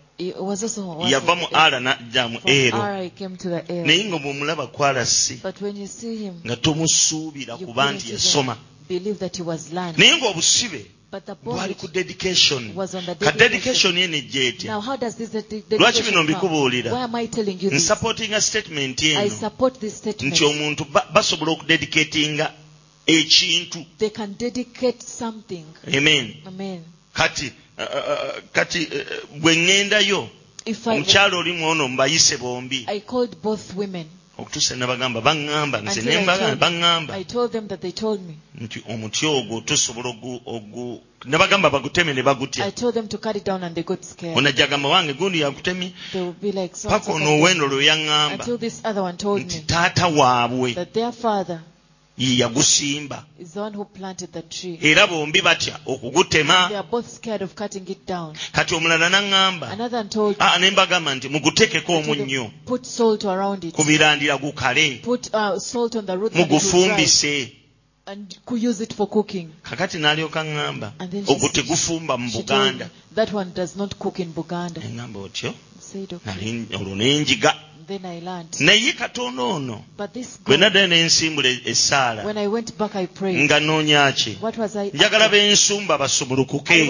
Yava mu ala n'ajja mu ero. Naye nga bw'omulaba ku arasi nga tomusuubira kuba nti yasoma. naye ng'obusibe But the bwali ku dedication was on the ka dedication. dedication ye Now, how does this lwaki dedication bino mbikubuulira Why am I telling you this? nsupportinga statement I eno support this statement. nti omuntu ba- basobola okudedicatinga ekintu They can dedicate something. amen Amen. kati uh, uh, kati uh, bwe ŋŋendayo If I, omukyalo oli mwono mbayise bombi I called both women. okutuusa ne baŋŋamba nze Until ne I mbagamba told, baŋŋamba I told them that they told me. nti omuti ogwo tusobola ogu- ogu ne bagamba baguteme ne I bagutya told them to cut it down and they got scared. onajja agamba wange gundi yagutemye They would be like, so, paka ono oweeno lwe yaŋŋamba until this other one told nti me taata waabwe that their father ye yagusimba. Era bombi batya okugutema. Kati omulala naŋŋamba ah, ne mbagamba nti mugutekeko omunnyo. ku birandira gukale. Mugufumbise. Kakati n'alyoka ŋŋamba ogwo tegufumba mu buganda. eŋŋamba otyo? Olwo nenjiga naye katonda ono bwe nadda ne nsimbula e- essaala nga noonya ki? Njagala bensumba basumulukuke.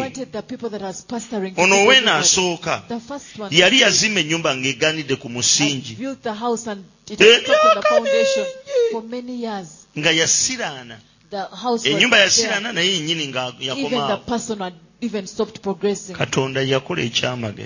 Ono oweena asooka yali yazimba ennyumba ng'egaanidde ku musingi. Nga yasiraana ennyumba yasiraana naye yennyini nga yakomaawo even stopped progressing. katonda yakola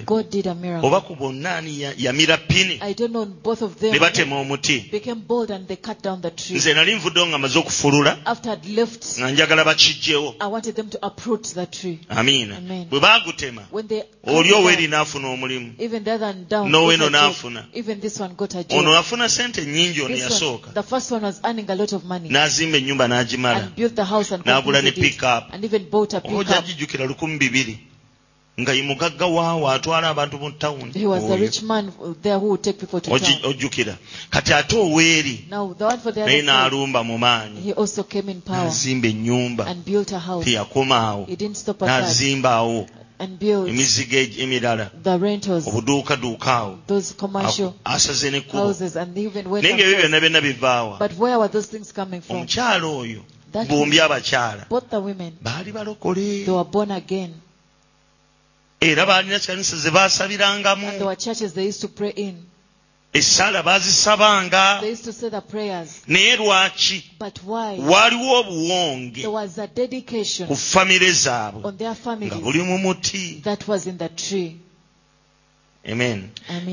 God did a miracle. oba ku bonna ani yamira pini I don't know, both of them ne batema omuti became bold and they cut down the tree. nze nali nvuddewo nga maze okufulula After I'd left, nga njagala bakijjewo I wanted them to uproot the tree. amiina Amen. bwe baagutema When they oli it oweeri n'afuna omulimu even the other one down, N'oweeno got a job. n'afuna. even this one got a ono job. afuna sente nnyingi ono This one, yasooka the first one was earning a lot of money n'azimba ennyumba n'agimala and built the house and N'agula ne completed it, pick-up. and even bought a pickup. Lukumi bibiri. Nga ye mugagga waawo atwala abantu mu tawuni He was a rich man there who would take people to Ogi- town. ojjukira. Kati ate oweeri Now the one for the naye n'alumba mu maanyi. he also came in power n'azimba ennyumba. and built a house. teyakomaawo. He didn't stop at that. N'azimbaawo and built emizigo emirala. the rentals, obuduukaduuka awo those commercial asaze n'ekkubo houses, and even went naye ng'ebyo and byonna byonna bivaawa. But where were those things coming from? omukyalo oyo bombi abakyala. baali balokole. Era baalina kanisa ze baasabirangamu. Essaala baazisabanga. Naye lwaki? Waaliwo obuwonge ku famire zaabwe nga buli mu muti. amen.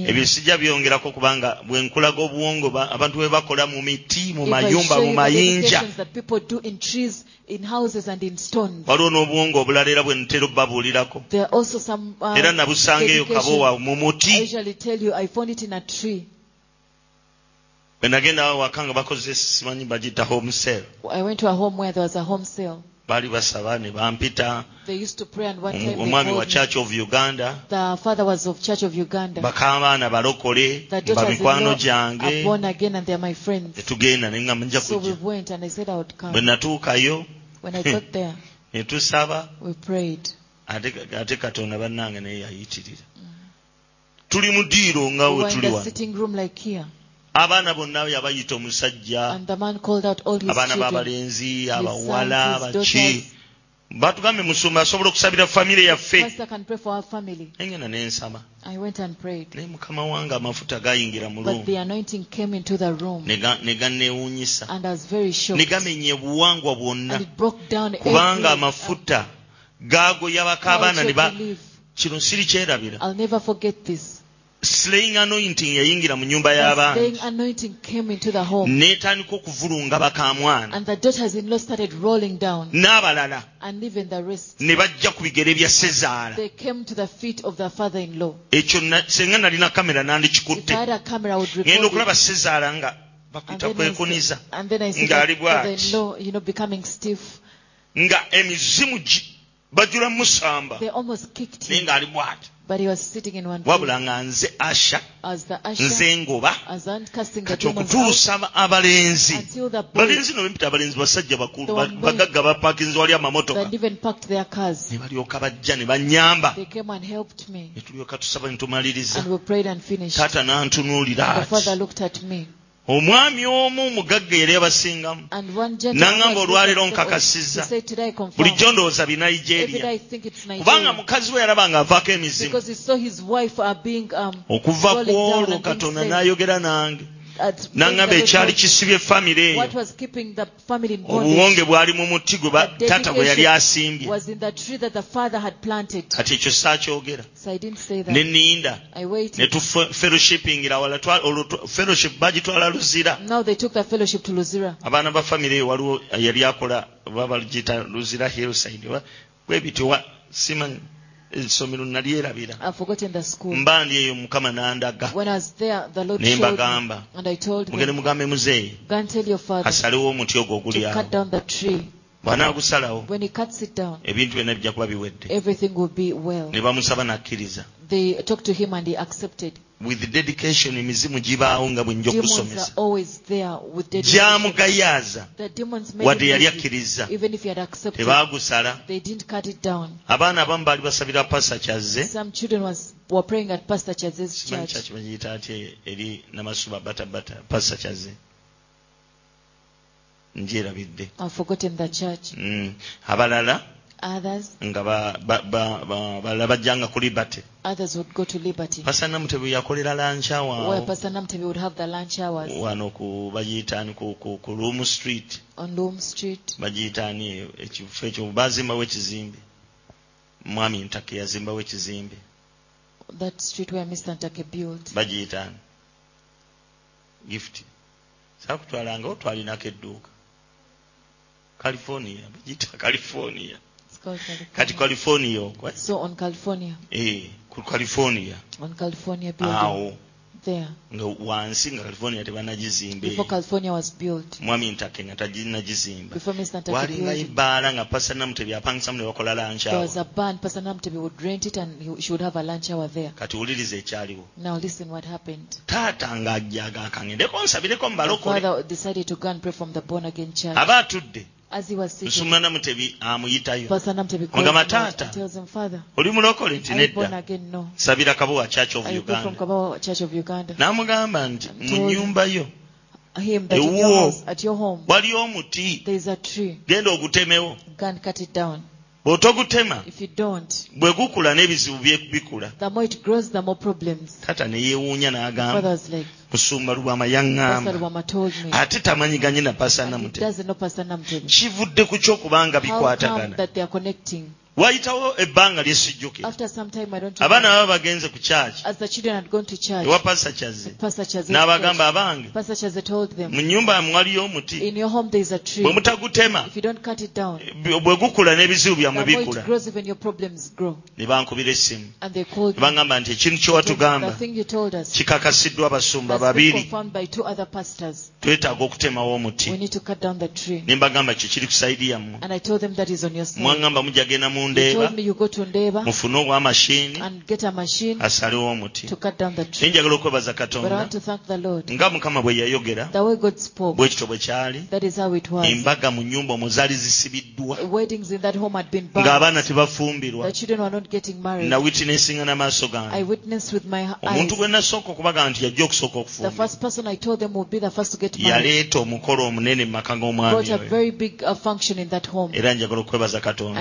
Ebyo sijja byongerako kubanga bwe nkulaga obuwongo abantu bwe bakola mu miti mu mayumba mu mayinja. waliwo n'obuwongo obulala era bwe ntera obbabuulirako era nabusangeyo kabowa mu muti. Bwe nagenda waka nga bakoze simanyi bagita home sale. baali basaba ne bampita. Omwami wa church of uganda bakabaana balokole ba mikwano gyange. netugenda nengamba nja kujja. bwe natuukayo <laughs> ne tusaba. ate katonda bannange naye yayitirira. Tuli mu diiro nga we tuli wano. abaana bonna yabayita omusajja abaana b'abalenzi abawala baki. batugambe musumba asobola okusabira famire yaffe. Engenda nensaba naye mukama wange amafuta gayingira mu ne ganneewuunyisa ne gamenya obuwangwa bwonna. Kubanga amafuta gaago yabako abaana ne kino sirikyerabira slaying anointing yayingira mu nyumba y'abangi n'etandika okuvulunga bakamwana. N'abalala ne bajja ku bigere bya sezaala ekyo senga nalina kamera nandikikutte ngenda okulaba sezaala nga bakuyita kwekuniza ng'ali bwati. nga emizimu bajula musamba. Naye ng'ali bwati. But he was sitting in one place. wabula nga nze asha As the usher, nze ngoba as I'm casting the kati okutuusa aba- abalenzi until the boys balenzi no bempita abalenzi basajja bakulu The ba- one bagagga bapakinzi wali amamotoka that even packed their cars, ne balyoka bajja ne banyamba they came and helped me. ne tulyoka tusaba ne tumaliriza And we prayed and finished. taata n'antunuulira The father ati looked at me. omwami omu mugagga yali abasingamu. Naŋŋamba olwaleero nkakasizza. bulijjo ndowooza binigeria kubanga mukazi we yalaba ng'avaako emizimu. Okuva ku olwo katono n'ayogera nange. N'aŋŋamba ekyali what kisibye famire eyo was keeping the family in obuwonge bondage. bwali mu muti gwe taata gwe yali asimbye was in the tree that the father had planted. kati ekyo saakyogera So I didn't say ne that. ninda I ne tufellowshipingira wala olwo fellowship bagitwala luzira. Now they took the fellowship to Luzira. abaana ba famire eyo waliwo yali akola babagiyita luzira hillside. Bwe bityo simanyi essomero nalyerabira I've forgotten the school. mba ndi eyo mukama n'andaga. When I was there, the Lord ne mbagamba And I told mugende mugambe muzeeyi go and tell your father asalewo omuti ogwo oguli to awo cut down the tree. bw'anaagusalawo When he cuts it down, ebintu byonna bijja kuba biwedde. everything will be well. ne bamusaba n'akkiriza with dedication emizimu gibaawo nga bwe nja okusomesa. gyamugayaaza wadde yali akkiriza. tebaagusala. Abaana abamu baali basabira pasa kyazze. Kyaki bagiyita atya eri namasuba batabata pasa kyazze. Njerabidde mm. abalala Others, nga ba- ba- ba- ba- balala bajjanga ku libate others would go to Liberty, pasa namutebe yakolera lancha where waawo Pastor Namtebi would have the lunch hours. Wano ku bagiyitaani ku, ku, ku room street. On Loom Street. bagiyitaani ekifo ekyo bazimbawo ekizimbe mwami ntake yazimbawo ekizimbe That street where Mr. Ntake built. bagiyitaani gift. Saakutwalangawo twalinako edduuka california bagiyita California. Kati california okwo So on California, eh, ku california. On California building, awo there, nga wansi nga california tebanagizimba before California was built, mwami ntake nga taginagizimba before Mr. Ntake walinga ibbaala nga pasa namutebi apangisamu ne bakola there lanchawo was a band. Pastor Namutebi would rent it and he, she would have a lunch hour there. kati wuliriza ekyaliwo Now listen what happened. taata ng'ajjaga akangendeko nsabireko mbalokole father decided to go and pray from the born again church. aba atudde nsumana mutebi amuyitayo mugamba taata oli mulokole nti nedda. sabira kabowa church of uganda. N'amugamba nti mu nnyumba yo ewuwo waliyo omuti. genda ogutemewo. bw'otogutema bwe gukula n'ebizibu bikula taata ne yeewuunya n'agamba musumba lubama yaŋŋamba ate tamanyiganye na pasana mutemu kivudde ku kyokubanga bikwatagana. That they are connecting? wayitawo ebbanga lyesijjukira After some time, I don't abaana baba bagenze ku kyaki As the children had gone to church, ewa Pastor Chaze, n'abagamba abange Pastor Chaze told them, mu nnyumba yamwe waliyo omuti in your home there is a tree. bwe mutagutema If you don't cut it down, bwe gukula n'ebizibu byammwe bikula it grows, even your problems grow. ne bankubira essimu And they called ne baŋŋamba nti ekintu kye They told me, The watugamba thing you told us kikakasiddwa abasumba babiri confirmed by two other pastors. twetaaga okutemawo omuti We need to cut down the tree. ne mbagamba kyo kiri ku sayidi yammwe And I told them that is on your side. mwaŋŋamba mujja mu He ndeeba told me you go to Ndeba mufune obwamashini and get a machine asalewo omuti to cut down the naye njagala okwebaza But I katonda want to thank the Lord. nga mukama bwe yayogera The God spoke, bwe kityo bwe kyali that is how it was. embaga mu nnyumba omwo zaali zisibiddwa Weddings in that home had been ng'abaana tebafumbirwa The children were not getting married. na witnessinga n'amaaso I gange witnessed with my omuntu eyes. gwe nasooka okubaga nti yajja okusooka The okufumbirwa first person I told them would be the first to get married. yaleeta omukolo omunene mu maka g'omwami a very big uh, function in that home. era njagala okwebaza katonda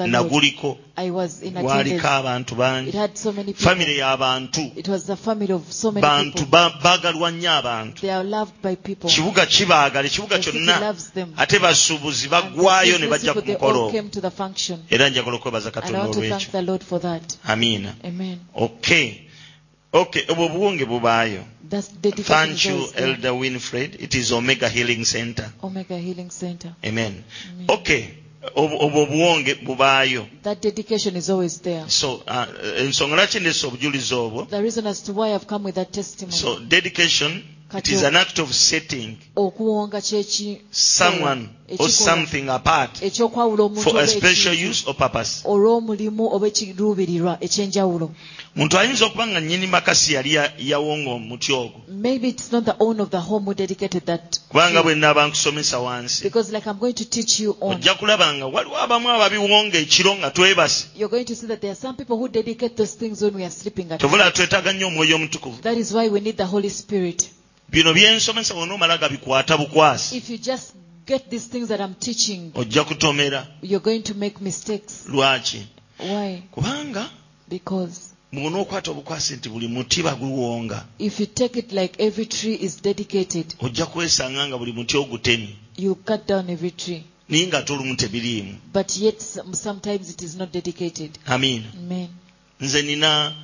I want to thank the naguliko I was in gwaliko attendance. abantu It bangi had so many famire people. y'abantu It was the family of so many bantu baagalwa nnyo abantu They are loved by people. kibuga kibaagala ekibuga The kyonna loves them. ate basuubuzi the baggwayo ne bajja ku mukolo all came to the function. era njagala okwebaza And I katonda want to thank olw'ekyo the Lord for that. amiina Amen. okay okay obwo obuwunge bubaayo thank you elder winfred it is omega healing center Omega Healing Center. amen Amen. okay obwo obwo obuwonge bubaayo That dedication is always there. so uh, ensonga lwaki ndese obujulizi obwo The reason as to why I've come with that testimony. so dedication it is an act of setting someone eh, or something apart for a special use or purpose. olw'omulimu oba ekiruubirirwa ekyenjawulo. Muntu ayinza okuba nga nnyini makasi yali yawonga omuti ogwo. Maybe it's not the owner of the home who dedicated that kubanga bwe nnaaba nkusomesa wansi. Because like i'm going to teach you on ojja kulaba nga waliwo abamu ababiwonga ekiro nga twebase. You're going to see that there are some people who dedicate those things when we are sleeping at tobula night. twetaaga nnyo omwoyo omutukuvu that is why we need the holy spirit bino byensomesa gabikwata bukwasi. If you just get these things that i'm teaching ojja kutomera. you're going to make mistakes. Lwaki? Why? Kubanga because bw'onookwata obukwasi nti buli muti baguwonga if you take it like every tree is dedicated ojja kwesanga nga buli muti ogutemi you cut down every tree. naye nga tolumu tebiriimu. But yet sometimes it is not dedicated. Amen. Nze nina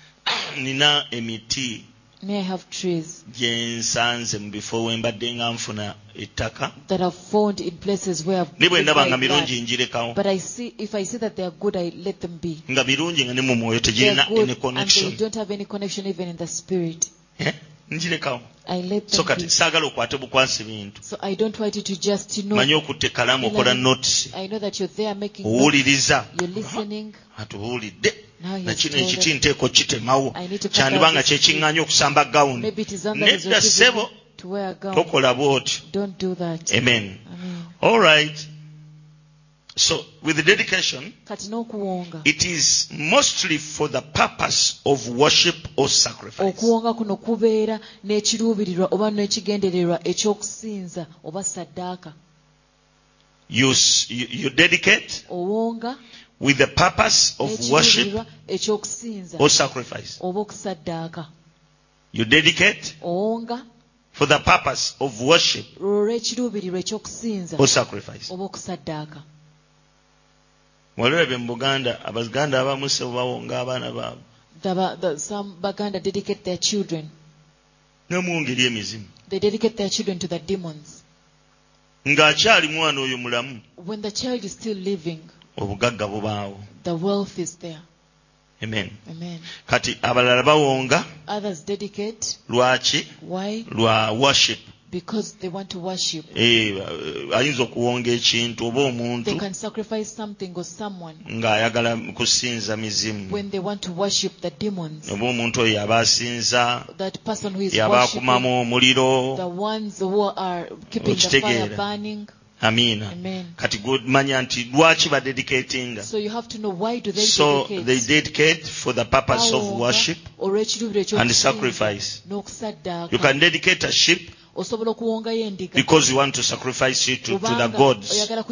<clears throat> nina emiti may i have trees gye nsanze mu bifo we mbadde nga nfuna ettaka? that i've found in places where i've ne bwe ndaba nga mirungi njirekawo but i see if i see that they are good i let them be. Nga birungi nga ne mu mwoyo they tegirina are good any and connection. they don't have any connection even in the spirit. Eh? njirekawo i let so them kati be. saagala okwate bukwasi bintu. So i don't want you to just know manyi okutta ekalamu okola Like- notisi i know that you're there making owuliriza you're listening na kino ekiti nteeka okitemawo kyandiba nga kyekiŋŋanya okusamba gawuni. Nedda ssebo tokola bw'otyo. Amen. All right. So, with dedication, it is mostly for the purpose of worship or sacrifice. okuwonga kuno kubeera n'ekiruubirirwa oba n'ekigendererwa eky'okusinza oba saddaaka you, you dedicate? With the purpose of worship or sacrifice. you dedicate for the purpose of worship or sacrifice. oba okusaddaaka. Walebe mu buganda abaganda abamu se bawonga abaana baabwe. The, some baganda dedicate their children. Ne mu ngeri emizimu. They dedicate their children to the demons. Ng'akyali mwana oyo mulamu. When the child is still living obugagga bubaawo. The wealth is there. Amen. Kati abalala bawonga. Others dedicate. Lwaki? Why? Lwa worship. Because they want to worship. Eh, ayinza okuwonga ekintu oba they omuntu can sacrifice something or someone ng'ayagala kusinza mizimu. when they want to worship the demons. Oba omuntu oyo yaba asinza that person who is yaba akumamu omuliro the ones who are keeping the fire burning amiina amen. Kati gwe manya nti lwaki badedicatinga so you have to know why do they so dedicate? they dedicate for the purpose of worship and sacrifice. You can dedicate a sheep osobola okuwongayo endiga because you want to sacrifice it to, to the gods. oyagala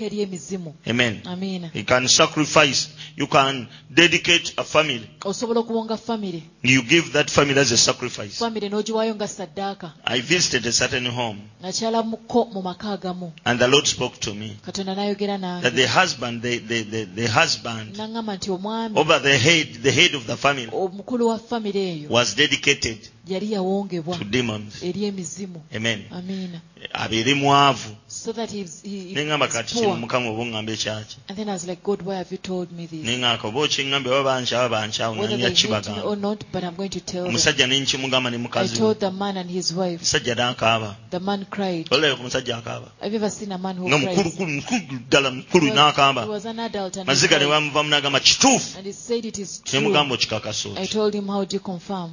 eri emizimu. Amen. You can sacrifice you can dedicate a family. Osobola okuwonga famire you give that family as a sacrifice. Famire n'ogiwaayo nga saddaaka i visited a certain home nakyalamuko mu maka agamu. and the lord spoke to me. Katonda n'ayogera that the husband the, the, the, the husband naŋŋamba nti omwami over the head the head of the family omukulu wa famire eyo was dedicated yali yawongebwa to demons. Eri emizimu amen. Amiina abeere mwavu. So that he's, he, he neŋŋamba kati kino mukama oba oŋŋamba ekyaki And then I was like, God, why have you told me this? neŋŋaka oba okiŋŋambe oba bankyawa bankyawo Whether nanja they hate me or not, but I'm going to tell them. ne nkimugamba ne I mukazi we. told the man and his wife. omusajja n'akaaba. The man cried. ku musajja akaaba. Have you ever seen a man who nga mukulukulu mukulu ddala mukulu He was, n'akaaba. an adult and maziga ne bamuvamu n'agamba kituufu! And he said it is ne true. mugamba okikakasa oti told him, how do you confirm?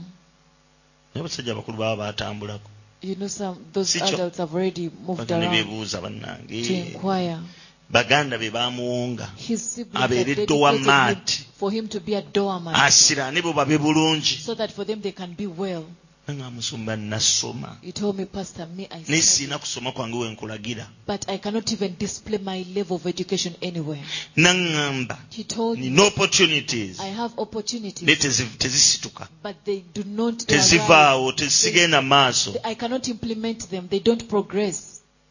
Naye abasajja abakulu baba batambulako. You know, some those adults have already moved around bannange. to inquire. baganda be bamuwonga. His siblings had abeere dedicated ddowa him maati for him to be a doorman asiraane bo babe bulungi so that for them they can be well. nanga musumba nasoma. He told me, Pastor, me, I naye siina kusoma kwange we nkulagira. But I cannot even display my level of education anywhere. naŋŋamba He told me, nina opportunities. I have naye opportunities, tezisituka. But they do not arise. tezivaawo tezigenda maaso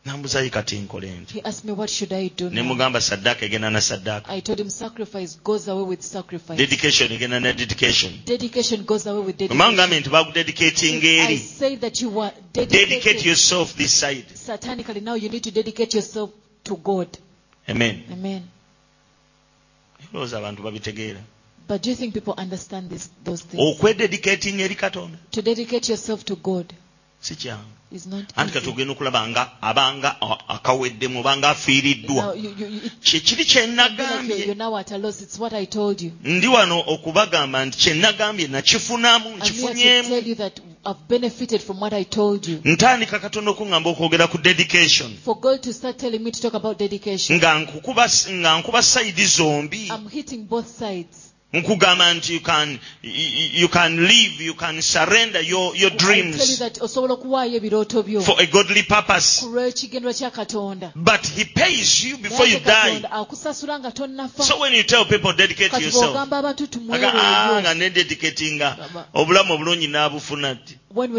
I cannot implement them. They don't progress. nambuzayi kati nkole nti He asked me, what should I do ne now? mugamba saddaaka egenda na saddaaka I told him, sacrifice goes away with sacrifice. dedication egenda na dedication Dedication goes away with omanga dedication. ngambe nti bagudedicatinga I eri say that you were dedicate yourself this side satanically. Now you need to dedicate yourself to God. amen Amen. abantu babitegeera But do you think people understand this, those things? okwededicatinga eri katonda To dedicate yourself to God si kyangu is not anti ogenda okulaba nga abanga akaweddemu obanga afiiriddwa kyekiri feel like kyenagambye you're now at a loss. It's what I told you. ndi wano okubagamba nti kyenagambye nakifunamu I'm here to nkifunyemu tell you that I've benefited from what I told you. ntandika katonda okuŋŋamba okwogera ku dedication For God to start telling me to talk about dedication, nga nkukuba nga nkuba sayidi zombi I'm hitting both sides. Nkugamba nti you can, you can live you can surrender your, your I tell you dreams osobola okuwaayo ebirooto byo. for a godly purpose. Ku lw'ekigendwa kya katonda. But he pays you before you die. Akusasula nga tonnafa. So when you tell people dedicate yourself abantu aga, "Ah, nga nededicatinga obulamu obulungi n'abufuna ddi when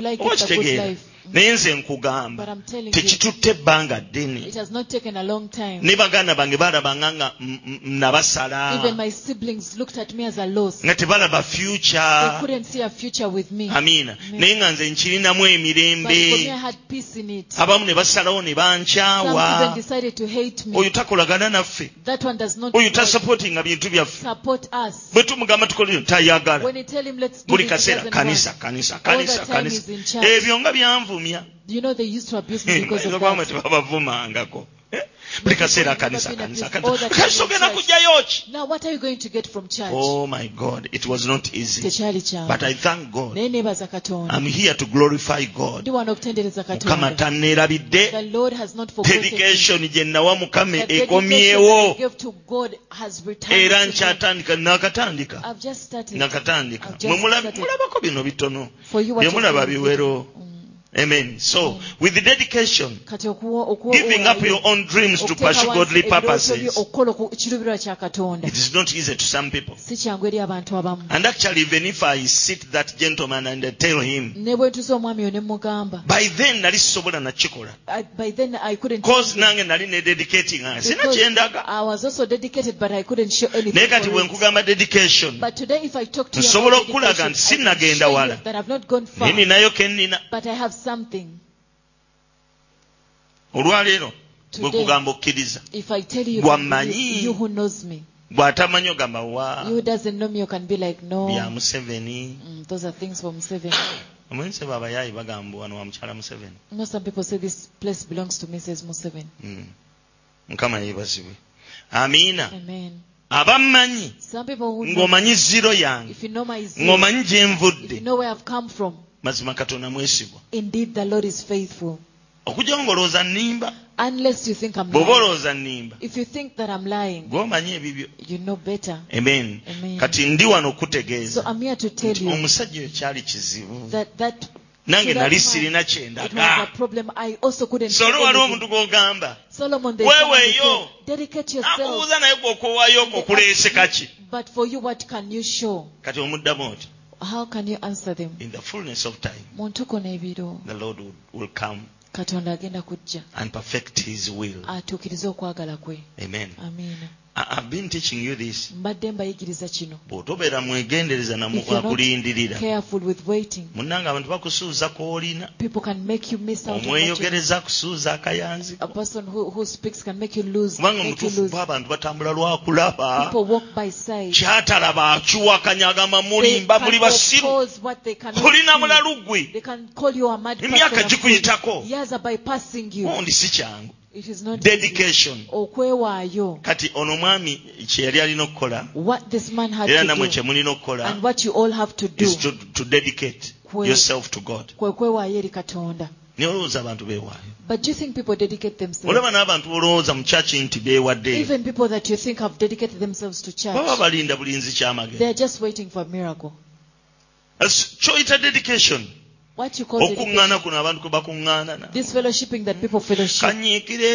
naye nze nkugamba tekitutte ebbanga ddene. ne baganda bange balabanga nga nabasala. Nga tebalaba future. Amiina naye nga nze nkirinamu emirembe. Abamu ne basalawo ne bankyawa. Oyo takolagana naffe. Oyo tasapootinga bintu byaffe. Bwe tumugamba tukolere tayagala. Buli kaseera kanisa kanisa kanisa kanisa. ebyo nga byanvu. babavumya babavumangako buli kaseera akanisa kanisa kanisa ogenda kujjayo ki oh my god it was not easy. But i thank god. I'm here to glorify god. Mukama tanneerabidde dedication gye nawa mukama ekomyewo era nkyatandika nakatandika. Nakatandika. Mwe mulabako bino bitono. Bye mulaba biwero. Amen. So with the dedication kati okuwa- okuwa- giving up your own dreams to pursue godly purposes. okukola oku- ekiruubirirwa kya katonda. It is not easy to some people. Si kyangu eri abantu abamu. And actually even if i sit that gentleman and I tell him ne bwe ntuza omwami oyo ne mugamba by then nali sisobola nakikola I- by then I couldn't cause nange nali ne dedicating sina Because I was also dedicated but I couldn't show anything naye kati for bwe it. nkugamba dedication But today if I talk to you Nsobola about okulaga dedication, I can show you that I've not gone far, naye ninayo kennina but I have something olwaleero bwe kugamba okkiriza gwamanyi bw'atamanyi ogamba wa? bya museveni. Omanyi sebe abayaayi bagamba wano wa mukyala museveni. Mm. Mukama yeebazibwe. Amiina. Abammanyi. Ng'omanyi ziro yange. Ng'omanyi gye nvudde. Know where I've come from, mazima katonda mwesigwa indeed the Lord is faithful. okujja ng'olowooza nnimba Unless you think I'm bw'oba lying. olowooza nnimba If you think that I'm lying, gw'omanyi ebibyo you know better. amen Amen. kati ndi wano So I'm here to tell you omusajja oyo kyali kizibu that that nange nali sirina kyendaga a problem. I also couldn't. so olwo waliwo omuntu gw'ogamba Solomon, they Weweeyo. dedicate yourself. akubuuza naye bw'okoowaayo okwo kuleese kaki But for you, what can you show? kati omuddamu oti How can you answer them? in the fullness of time mu ntuko n'ebiro. the lord will, will come katonda agenda kujja. and perfect his will. Atuukirize okwagala kwe. Amen. I- I've been teaching you this. mbadde mbayigiriza kino. Bw'otobeera mwegendereza na mu- If you're not careful with waiting munnanga abantu bakusuuza koolina people can make you miss out on what you omweyogereza akusuuza akayanzi. A person who, who speaks can make you lose kubanga make you mutuufu lose. bo abantu batambula lwakulaba people walk by sight. Kyatalaba akiwakanya agamba mulimba muli basiru. what they cannot olina mulalu gwe they can call you a mad person emyaka gikuyitako years are bypassing you. Si kyangu dedication. Okwewaayo. Kati ono omwami kye yali alina okukola era namwe kye mulina okukola is to, to dedicate kwe, yourself to god. kwe kwewaayo eri katonda. Nolowooza abantu beewaayo? Olaba n'abantu olowooza mu kyaki nti beewadde. Baba balinda bulinzi ky'amagezi. Kyoyita dedication. What you call okuŋŋaana kuno abantu kwe bakuŋŋaanana this fellowshipping that people fellowship. Kanyiikire.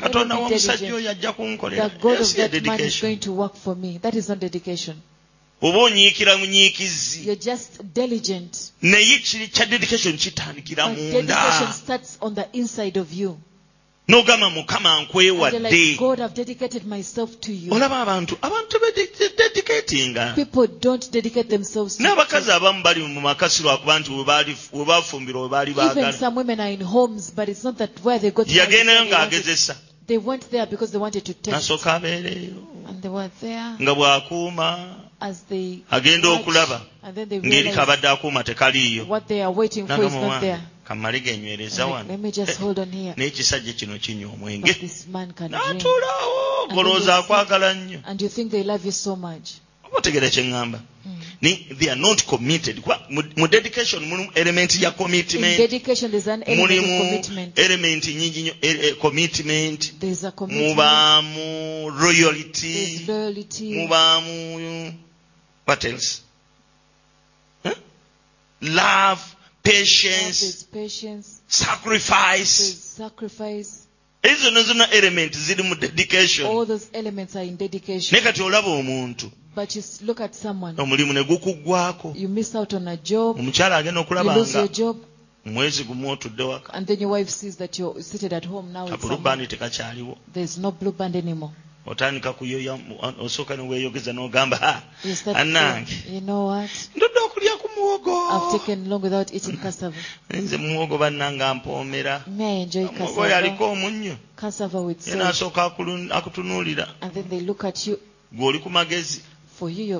Katonda be w'omusajja oyo ajja kunkolera. That God of that man is going to work for me. That is not dedication. oba onyiikira diligent. naye kya dedication kitandikira munda n'ogamba mukama nkwewadde. Olaba abantu abantu tebediketinga n'abakazi abamu bali mu maka lwakuba nti we bafumbirwa we baali baagalayagendayo ng'agezesa n'asooka abeereeyo nga bw'akuuma agenda okulaba. ng'erikabadde akuuma tekaliiyo. kamale genywereza wano. n'ekisajja kino kinywa omwenge. N'atuulaawo golowooza akwagala nnyo. Oba otegera kye ŋŋamba. They are not committed. Mu dedication mulimu element ya commitmentmulimu element nyingi nyo e, e, commitment. Mubaamu royalty. Mubaamu what else? Love. Patience patience. sacrifice sacrifice. ezo zonna element ziri mu dedication All those elements are in dedication. naye kati olaba omuntu But you look at someone. omulimu ne gukuggwako You miss out on a job. You okulaba lose your job. omwezi gumu otudde waka And then your wife sees that you're seated at home now. Tekakyaliwo There's no blue band anymore. otandika kuyoya osooka neweeyogeza n'ogamba ha You start annange saying, you know what? ndodde okulya ku muwogo. Nze muwogo bannanga mpoomera. Muwogo oyo aliko omunnyo. Ye n'asooka akutunuulira. Gweoli ku magezi.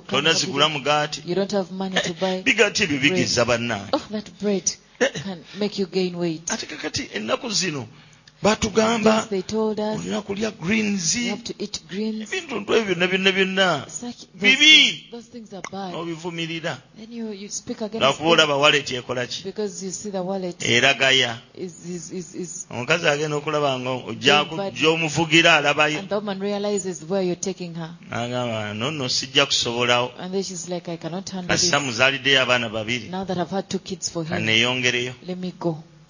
Tolina zigula mugaati. Bigaati ebyo bigeza bannange. Ate kakati ennaku zino batugamba olina kulya greens. Ebintuntu ebyo byonna byonna byonna bibi! n'obivumirira. Lwakuba olaba waleti ekola ki? Eragaya omukazi agenda okulaba nga gy'omuvugira alabayo. N'agamba nonno sijja kusobolawo kasita muzaaliddeyo abaana babiri. Neyongereyo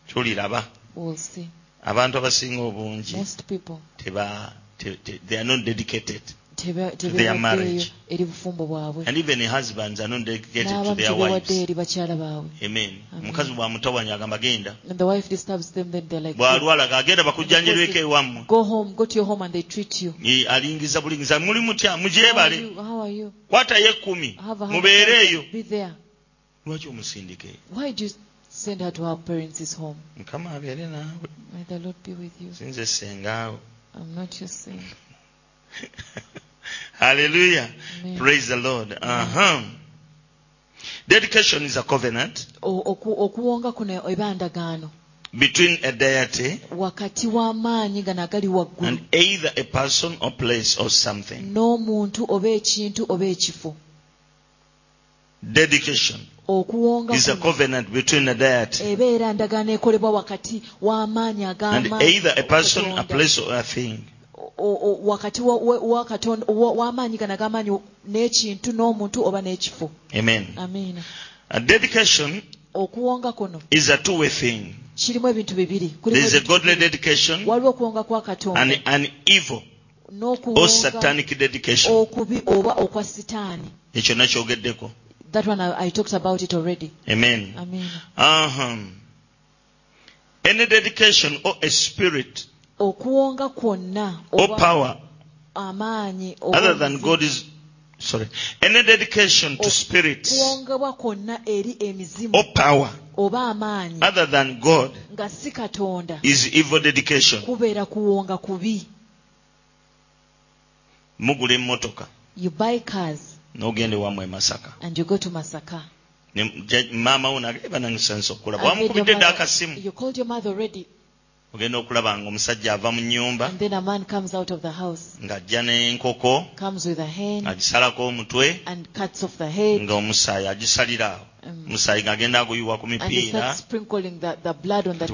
tuliraba We'll see. abantu abasinga obungi they are not dedicated tebewaddeeyo eri bufumbo bwabwe. N'abamu tebewadde eri bakyala baabwe. Omukazi bwamutawanya agamba genda. Bw'alwala agenda bakujjanjirweko ewammwe. alingiza bulingiza. Muli mutya? Mugyebale kwatayo ekkumi. Mubeere eyo. lwaki omusindika eyo send her to her parents' home? mukama abeere naawe. May the Lord be with you. sinze I'm not your saint. <laughs> hallelujah. Amen. praise the lord. Uh-huh. dedication is a covenant. O- oku- okuwonga kuno eba ndagaano. Between a deity wakati w'amaanyi gano agali waggulu. And either a person or place or something. N'omuntu oba ekintu oba ekifo. Dedication okuwongaebeera endagaano ekolebwa wakati w'amaanyi ag'amaanyi wakati w'amaanyi gano ag'amaanyi n'ekintu n'omuntu oba n'ekifo. Amiina okuwonga kuno kirimu ebintu bibiri. Waliwo okuwonga kwa katonda n'okuwonga okubi oba okwa sitaani. Ekyo nakyogeddeko that one I, I talked about it already. Amen. Amen. uh-huh. any dedication or a spirit? Okuwonga kwonna or power? amaanyi other than. God is, sorry, any dedication to spirits? kuwongebwa kwonna eri emizimu or power? oba amaanyi other than God nga si katonda is evil dedication. kubeera kuwonga kubi. Mugula emmotoka. You buy cars n'ogenda ewammwe masaka. And you go to masaka. Maama wo nagamba nangisanisa okulaba wamukubidde dde akasimu ogenda okulaba nga omusajja ava mu nnyumba. Ng'ajja n'enkoko. Agisalako omutwe. Ng'omusaayi agisalira awo. Omusaayi ng'agenda aguyiwa ku mipiira.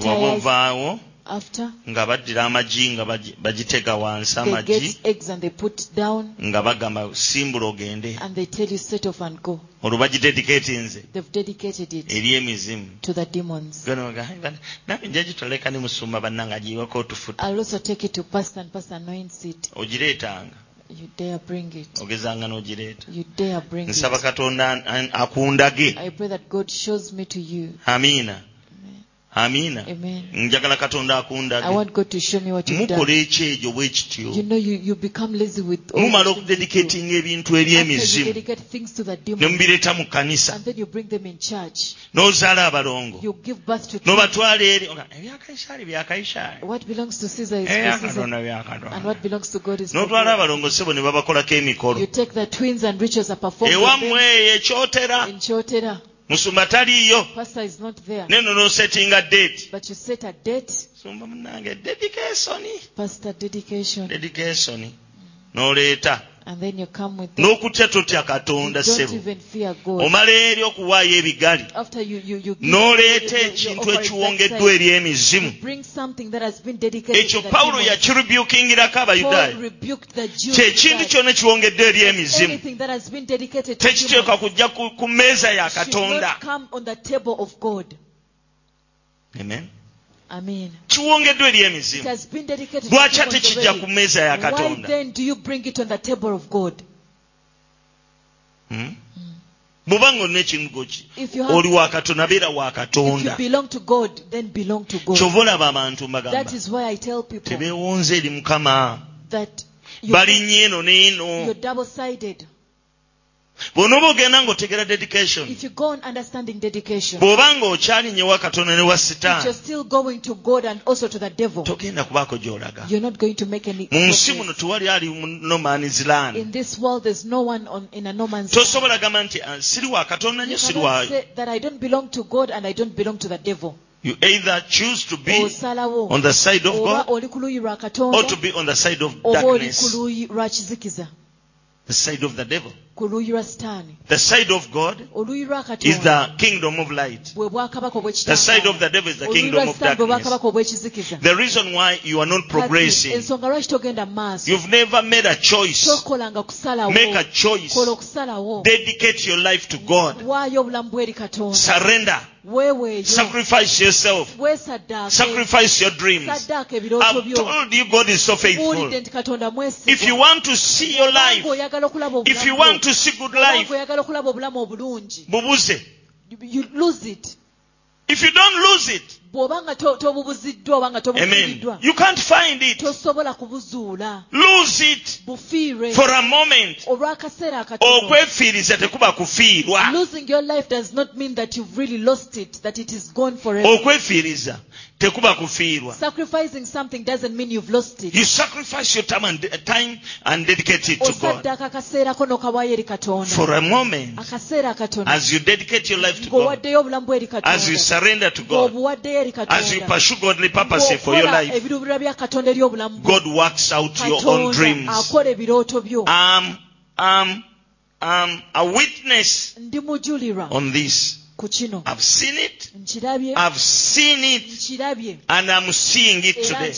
waba ovaawo after nga baddira amagi nga bagi- bagitega wansi they amagi get eggs and they put down nga bagamba simbula ogende. and they tell you set off and go. Olwo they've dedicated it eri emizimu. to the demons. Nja gitoleka ne musumba bannanga agiyiwako otufuta I'll also take it to pastor and pastor anoints it. Ogireetanga. You dare bring it. Ogezanga n'ogireeta. You dare bring nsaba it. Katonda an- an- akundage. I pray that God shows me to you. Amiina amiina amen. Njagala katonda I akundage want God to show me what you've done. ekyejo bwe kityo. You know you, you become lazy with all mumala the things you okudedikatinga ebintu eri After you emizimu. dedicate things to the ne mubireeta mu kkanisa then you bring them in church n'ozaala abalongo. You give birth to twins. n'obatwala eri. Oga, ebya kaisaali what belongs to Caesar is ebya Caesar. And what belongs to God is for n'otwala God. abalongo sebo ne babakolako emikolo. You take the twins and riches are performed ewammwe eyo ekyotera musumba taliiyo neno nosetinga deeti sumba munange dedication. Dedication. N'oleeta n'okutya totya katonda ssebo. omala eri okuwaayo ebigali n'oleeta ekintu ekiwongeddwa eri emizimu. ekyo pawulo yakirubyukingirako abayudaaya. Kyekintu kyonna kiwongeddwa eri emizimu. tekiteekwa kujja ku meeza ya katonda. Amen. kiwongeddwa eri emizimu. Lwaki ate kijja ku mmeeza ya katonda? bw'oba hmm? ng'olina ekingo ki? Oli wa katonda beera wa katonda. kyova olaba abantu mbagamba. Tebeewonze eri mukama. balinnye eno n'eno. Bw'onooba ogenda ng'otegera dedication. If you go on understanding dedication bw'oba nga wa katonda ne wa if you're sitaani still going to God and also to the devil togenda kubaako gy'olaga you're not going to make any mu nsi muno tewali ali mu no man's land in this world there's no one on in a no man's land. gamba nti "Ah, siri wa katonda You nnyo siri waayo that I don't belong to God and I don't belong to the devil. you either choose to be on the side of God oli ku luuyi lwa or to be on the side of darkness. luuyi lwa kizikiza the side of the devil. Ku luuyi lwa sitaani. The side of God is the kingdom of light. The side of the devil is the kingdom of darkness. the reason why you are not progressing ensonga lwaki togenda mu maaso? you've never made a choice. Make a choice. Dedicate your life to God. Waayo obulamu bwe eri katonda. Surrender sacrifice yourself. Sacrifice your dreams. I've told you God is so faithful. Buulidde nti katonda if you want to see your life if you want to see good life oyagala okulaba obulamu obulungi. bubuze. You lose it. If you don't lose it bw'obanga tobubuziddwa oba nga tobubuziddwa tosobola kubuzuula. Bufiirwe. olw'akaseera akatono. Okwefiiriza tekuba kufiirwa. Okwefiiriza tekuba kufiirwa sacrificing something doesn't mean you've lost it. You sacrifice your time and, time and dedicate it to God. Osaddaaka akaseerako n'okawaayo eri for a moment as you dedicate your life to God ng'owaddeyo obulamu bwe eri as you surrender to God as you pursue godly purposes for your life ebiruubirira bya katonda eri obulamu God works out your own dreams. akola ebirooto byo. Um, um, um, a witness on this ku kino. I've seen it. Nkirabye. I've seen it. And I'm seeing it today.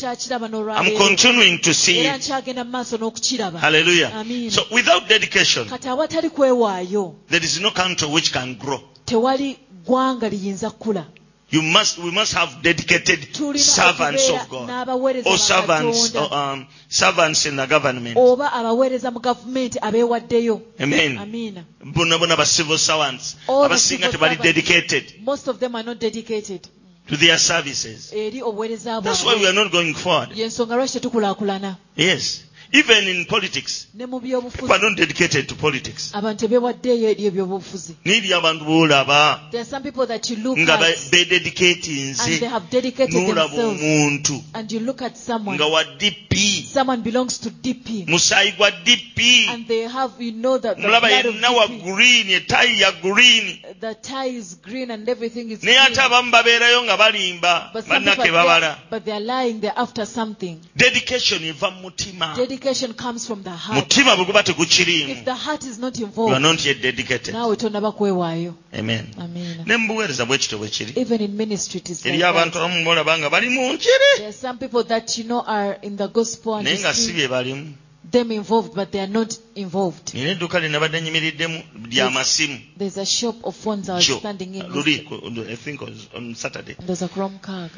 I'm continuing to see it. nkyagenda mu maaso n'okukiraba. Hallelujah. Amen. so without dedication kati awatali kwewaayo there is no country which can grow. tewali ggwanga liyinza kukula you must we must have dedicated servants of God. or servants or, um, servants in the government. Oba abaweereza mu gavumenti abeewaddeyo. Amen. Amiina. Bonna bonna ba civil servants. All the abasinga civil tebali servants. dedicated. Most of them are not dedicated. To their services. Eri obuweereza that's why we bwabwe are not going forward. Yensonga lwaki tetukulaakulana? Yes even in politics people are not dedicated to politics. Abantu tebeewaddeeyo eri ebyobufuzi. Niri abantu boolaba there are some people that you look nga at and bededicatinze they have dedicated n'olaba themselves. omuntu. And you look at someone. Nga wa dp someone belongs to dp musaayi gwa dp and they have you know that the mulaba blood of yenna wa DP, green etayi ya green. The tie is green and everything is naye ate green. abamu babeerayo nga balimba But some people bannake are babala. but they are lying they're after something. dedication eva mu mutima Dedication comes from the heart. mutima bwe guba If the heart is not you are not yet dedicated naawe tonaba kwewaayo. amen Amen. ne mubuweereza bwe kityo bwe kiri Even in ministry it is like eri abantu abamu bolaba nga bali mu njere There are some people that you know are in the gospel and naye nga si bye balimu them involved, but they are not involved. nina edduuka lye nyimiriddemu ly'amasimu There's a shop of phones I was standing in. luli I think on saturday There's a Chrome card.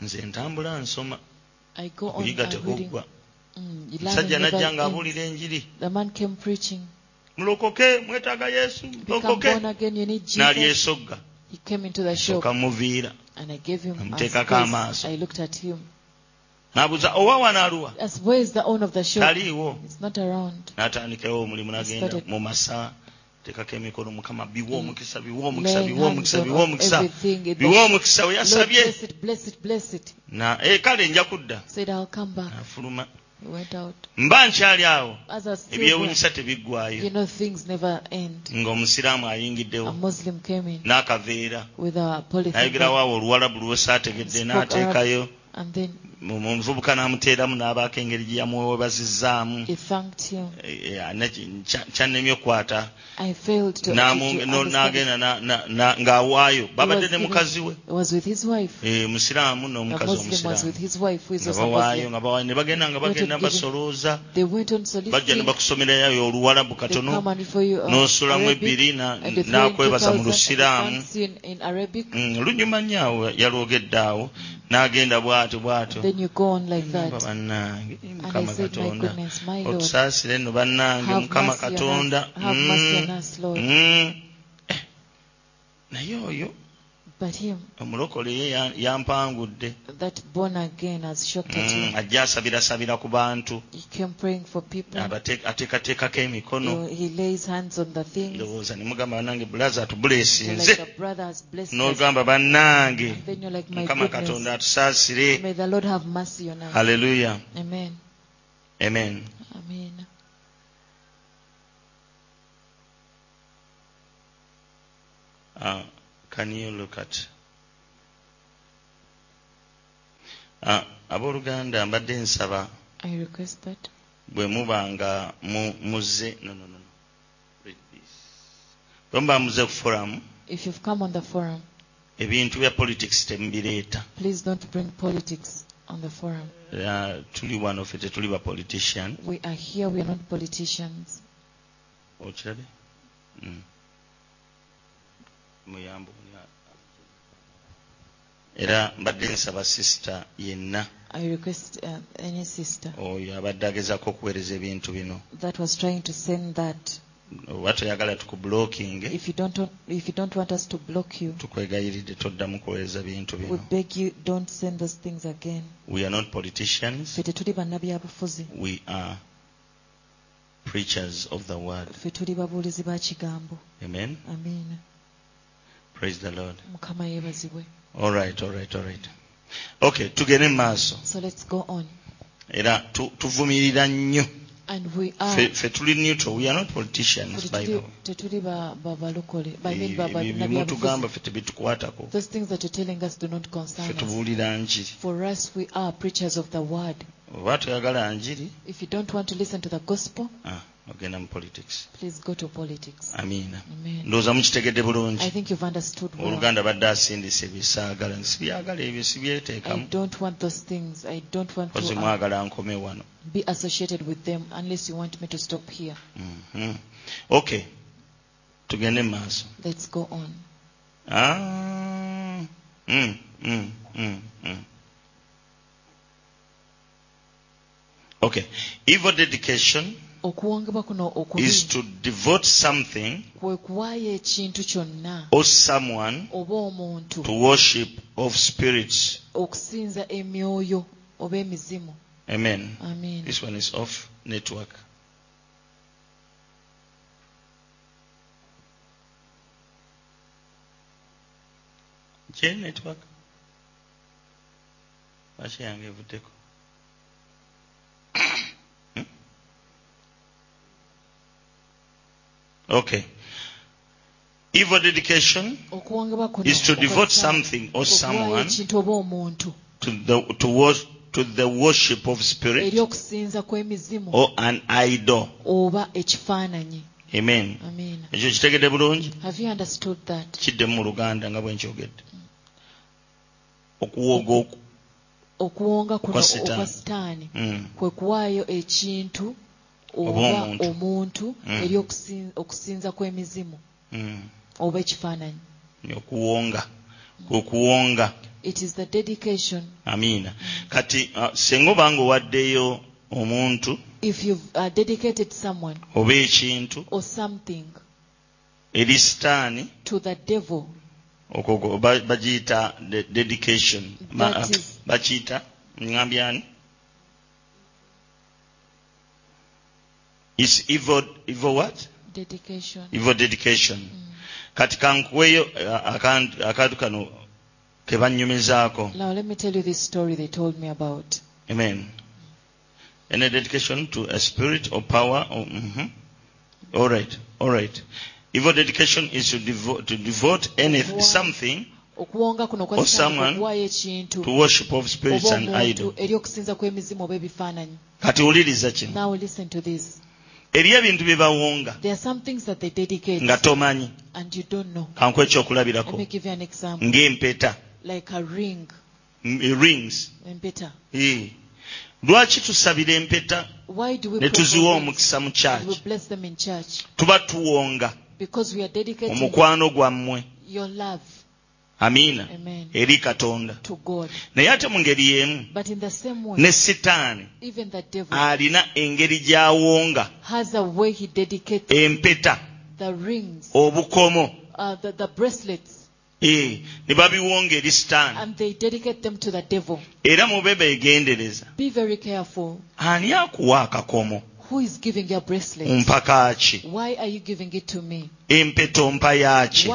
nze ntambula nsoma okuyiga uh, reading. teguggwa Mm, you musajja najja ng'abuulira enjiri The man came preaching. mulokoke mwetaaga yesu Become mulokoke born again, you need Jesus. n'alyesogga He came into the shop soka muviira and I gave him a Namuteekako amaaso. I looked at him. n'abuuza owa wanaaluwa As where is the owner of the shop? taliiwo It's not around. n'atandikirawo omulimu n'agenda mu masa tekako emikolo mukama biwa omukisa biwa omukisa biwa omukisa biwa omukisa biwa omukisa we yasabye. E, kale nja kudda afuluma mba nkyali awo. Ebyewunyisa tebiggwayo ng'omusiraamu ayingiddewo. N'akaveera. nayogerawo awo oluwalabu lwesaategedde n'ateekayo. omuvubuka n'amuteeramu n'abaako engeri gye yamwebazizaamu eh, eh, kyannemye okukwata. N'agenda ng'awaayo. Babadde ne mukazi we. musiraamu n'omukazi omusiraamubawaayo nga bawaayo ne bagenda nga bagenda basolooza bajja ne bakusomerayo oluwalabu katono n'osulamu ebbiri n'akwebaza mu lusiraamu. Mm, lunyuma nnyo awo yalwogedde awo. n'agenda bw'atyo bw'atyo. Bannange mukama katonda. otusaasire nno bannange mukama katonda. Mm. Mm. Eh. Naye oyo But him, omulokole ye yampangudde. Mm, ajja asabirasabira ku bantu. Ateekateekako emikono. Ndowooza nemugamba banange bulaza atubulesinze n'ogamba bannange mukama katonda atusaasire. Halleluya amen. Uh, can you look at uh, abooluganda mbadde nsaba bwe muba nga muzze bwe muba muzze ku foramu ebintu bya politics temubireeta. tuli wano ffe tetuli ba politician. Okirabe? Hmm. Muyambe era mbadde nsaba sisita yenna I request uh, any sister oyo abadde agezaako okuweereza ebintu bino that was trying to send that. oba toyagala tukublocking If you don't, if you don't want us to block you, tukwegayiridde toddamu kuweereza bintu we bino beg you don't send those things again. we are not politicians Ffe tetuli bannabyabufuzi, we are preachers of the word ffe tuli babuulizi ba kigambo. amen Amiina. Praise the lord. Mukama yeebazibwe. all right all right all right. Okay tugende mu maaso So let's go on. era tu- tuvumirira nnyo. And we are. Ffe- tuli neutral. We are not politicians by the way. tetuli ffe tebitukwatako Those things that you're telling us do not concern us. tubuulira njiri For us, we are preachers of the word. oba toyagala njiri If you don't want to listen to the gospel, ah, ogenda mu politics please go to politics. amiina Amen. ndowooza mukitegedde bulungi I think you've understood well. oluganda badde asindise bisaagala sibyagala ebyo I sibyeteekamu don't want those things. I don't want to uh, mwagala nkome wano be associated with them unless you want me to stop here. Mhm. okay tugende mu maaso Let's go on. Ah, mm, mm, mm. okay evil dedication okuwangibwa kuno okubi is to devote something kwe kuwaayo ekintu kyonna or someone oba omuntu to worship of spirits. okusinza emyoyo oba emizimu. Amen. Amen. this one is off network. Kye network? Lwaki yange evuddeko okay. Evil dedication is to devote something or someone to the, to, wor- to the worship of spirit or an idol. amen. Ekyo kitegedde bulungi? Have you understood that? Kiddemu mu luganda nga bwe nkyogedde okuwoga oku okuwonga kuno Okwa Sitaani. okwa sitaani Mm. kwe kuwaayo ekintu Oba omuntu. Mm. eri okusin- okusinza kw'emizimu Mm. oba ekifaananyi. Okuwonga. Okuwonga. It is the dedication. Amiina. Kati uh, singa obanga owaddeyo omuntu if you've uh, dedicated someone oba ekintu or something eri sitaani to the devil okwo bagiyita de- dedication. Bakiyita ngambye is evil, evil what? Dedication. Evil dedication. Kati kankuweyo uh, akantu kano ke bannyumizaako now let me tell you this story they told me about. Amen. Any dedication to a spirit or power or, mhm. all right all right. Evil dedication is to devote, to devote anything something okuwonga kuno kwa Or someone ekintu to worship of spirits oba and omuntu eri okusinza kw'emizimu oba ebifaananyi. Kati wuliriza kino eriyo ebintu bye bawonga nga tomanyi. kanku ekyokulabirako ng'empeta. Eh, rings. Eh. Lwaki tusabira empeta ne tuziwa omukisa mu kyaki tuba tuwonga. Omukwano gwammwe. Amiina amen. Eri katonda. To God. Naye ate mu ngeri y'emu but in the same way ne sitaani even the devil alina engeri gy'awonga has a way he dedicates empeta the rings obukomo. uh, the, the bracelets. Eh, ne babiwonga eri sitaani. And they dedicate them to the devil. Era mube beegendereza be very careful. Ani akuwa akakomo? Who is giving your bracelet? Mpaka ki empeto mpa yaki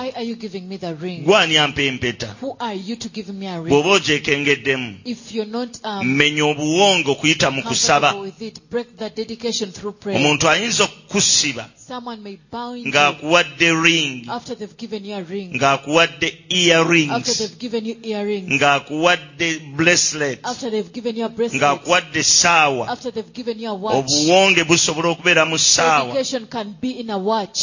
gwani ampa empeta. Bw'oba ogyekengeddemu menya obuwongo kuyita mu kusaba. omuntu ayinza okukusiba ng'akuwadde ring ng'akuwadde earrings ng'akuwadde bracelet ng'akuwadde saawa. Obuwonge busobola okubeera mu saawa.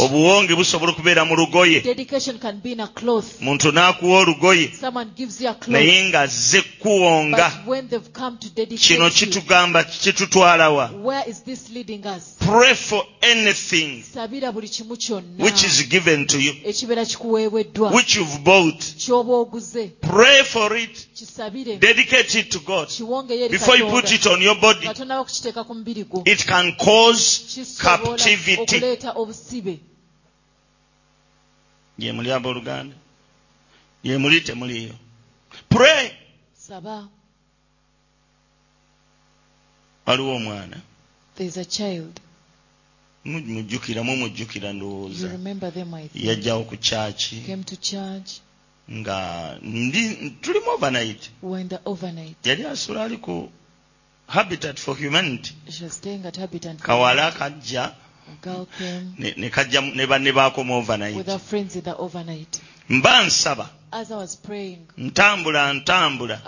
Obuwonge busobola okubeera mu lugoye dedication can be in a cloth. Muntu n'akuwa olugoye someone gives you a cloth. Naye ng'azze kuwonga. But when they've come to dedicate kino kitugamba kitutwalawa. where is this leading us? Pray for anything sabira buli kimu kyonna. which is given to you. Which you've bought. Pray for it. Dedicate it to god. Before you put it on your body nga tonaba kukiteeka ku mubiri gwo it can cause captivity gye muli abooluganda gye muli temuliyo pray! Saba. Waliwo omwana there's a child. Mujjukira mumujjukira ndowooza yajjawo ku kyaki nga ndi tulimu overnight. Yali asula ali ku habitat for humanity. Kawala akajja ne kajjamu ne banne baakoma overnight. Mba nsaba. Ntambula ntambula.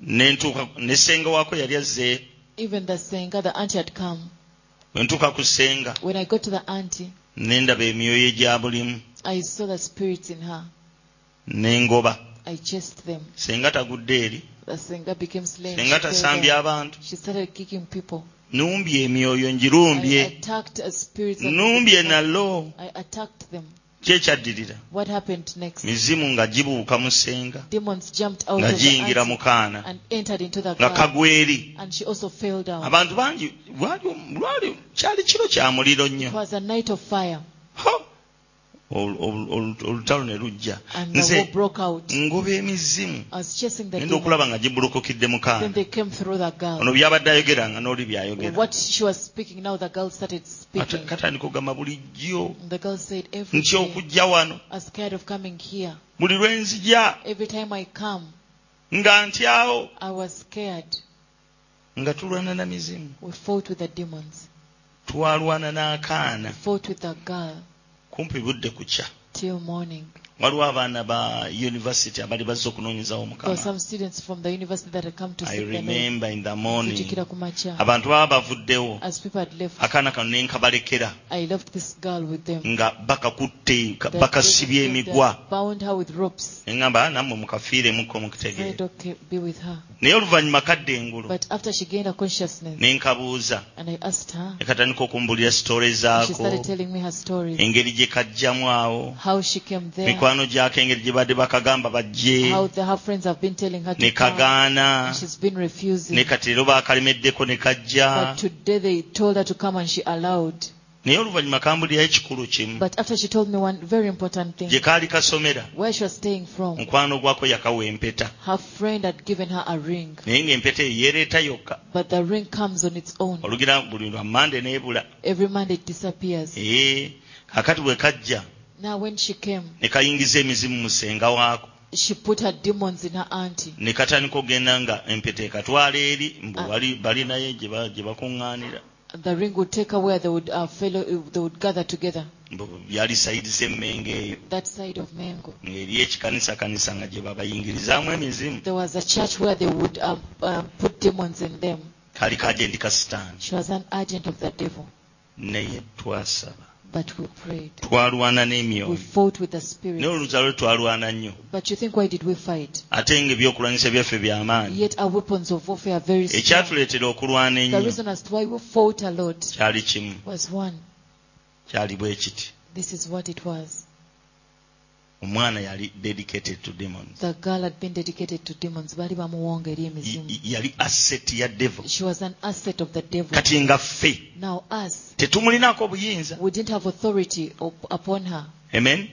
Ne ntuuka ne senga waako yali azze. Bwe ntuuka ku senga ne ndaba emyoyo egyabulimu ne ngoba. Senga tagudde eri. Senga tasambye abantu. numbye emyoyo ngirumbye numbye nalo kyekyaddirira mizimu nga gibuuka mu ssenga. Nga giyingira mu kaana. nga kagweri abantu bangi lwali kyali kiro kya muliro nnyo. olutalo ne lujja. Nze ngoba emizimu. Genda okulaba nga gibulukukidde mukaana ono byabadde ayogeranga n'oli byayogeraatandika ogamba bulijjo. Ntya okujja wano buli lwe nzija. Nga ntyawo nga tulwana na mizimu. Twalwana n'akaana kumpi budde kukya? Till morning. waliwo abaana ba university abali bazze okunoonyezawo omukamairemember in the morning abantu baba bavuddewo akaana kano ne nkabalekera nga bakakutte bakasibye emigwa. eŋŋamba nammwe mukafiiremuko mukitegeere naye oluvannyuma kadda engulu ne nkabuuza. ekatandika okumbulira sitore zaako engeri gye kajjamu awo Mikwano gyako engeri gye badde bakagamba bajje her friends have been telling her ne to come. kagaana she's been refusing. ne kati leero baakalemeddeko ne kajja But today they told her to come and she allowed. naye oluvannyuma kambulirayo ekikulu kimu But after she told me one very important thing, gye kaali kasomera where she staying from, mukwano gwako yakawa empeta her friend had given her a ring. naye ng'empeta eyo yeereeta yokka But the ring comes on its own. olugira buli lwa mande n'ebula Every Monday it disappears. ee kakati bwe kajja Now when she came, ne kayingiza emizimu mu ssenga waako she put her demons in her auntie. ne katandika okgenda nga empeta ekatwala eri mbu Ah. bali naye gye ba- gye bakuŋŋaanira The ring would take her where they would uh, fellow, they would gather together. mbu byali sayidi z'emmengo eyo That side of Mango. ng'eri ekikanisa kanisa nga gye babayingirizaamu emizimu There was a church where they would um, um, put demons in them. kaali kajendi ka sitaani She was an agent of the devil. naye twasaba But we prayed. twalwana We fought with the naye spirit. oluzalo twalwana nnyo But you think why did we fight? ate ng'ebyokulwanyisa byaffe by'amaanyi Yet our weapons of warfare are very strong. ekyatuleetera okulwana The ennyo reason as to why we fought a lot kyali kimu was one. kyali bwe kiti This is what it was. Omwana yali dedicated to demons. The girl had been dedicated to demons. Bali bamuwonga eri emizimu. yali asset ya devil. She was an asset of the devil. kati nga ffe. Now us, tetumulinaako buyinza we didn't have authority up, upon her. amen?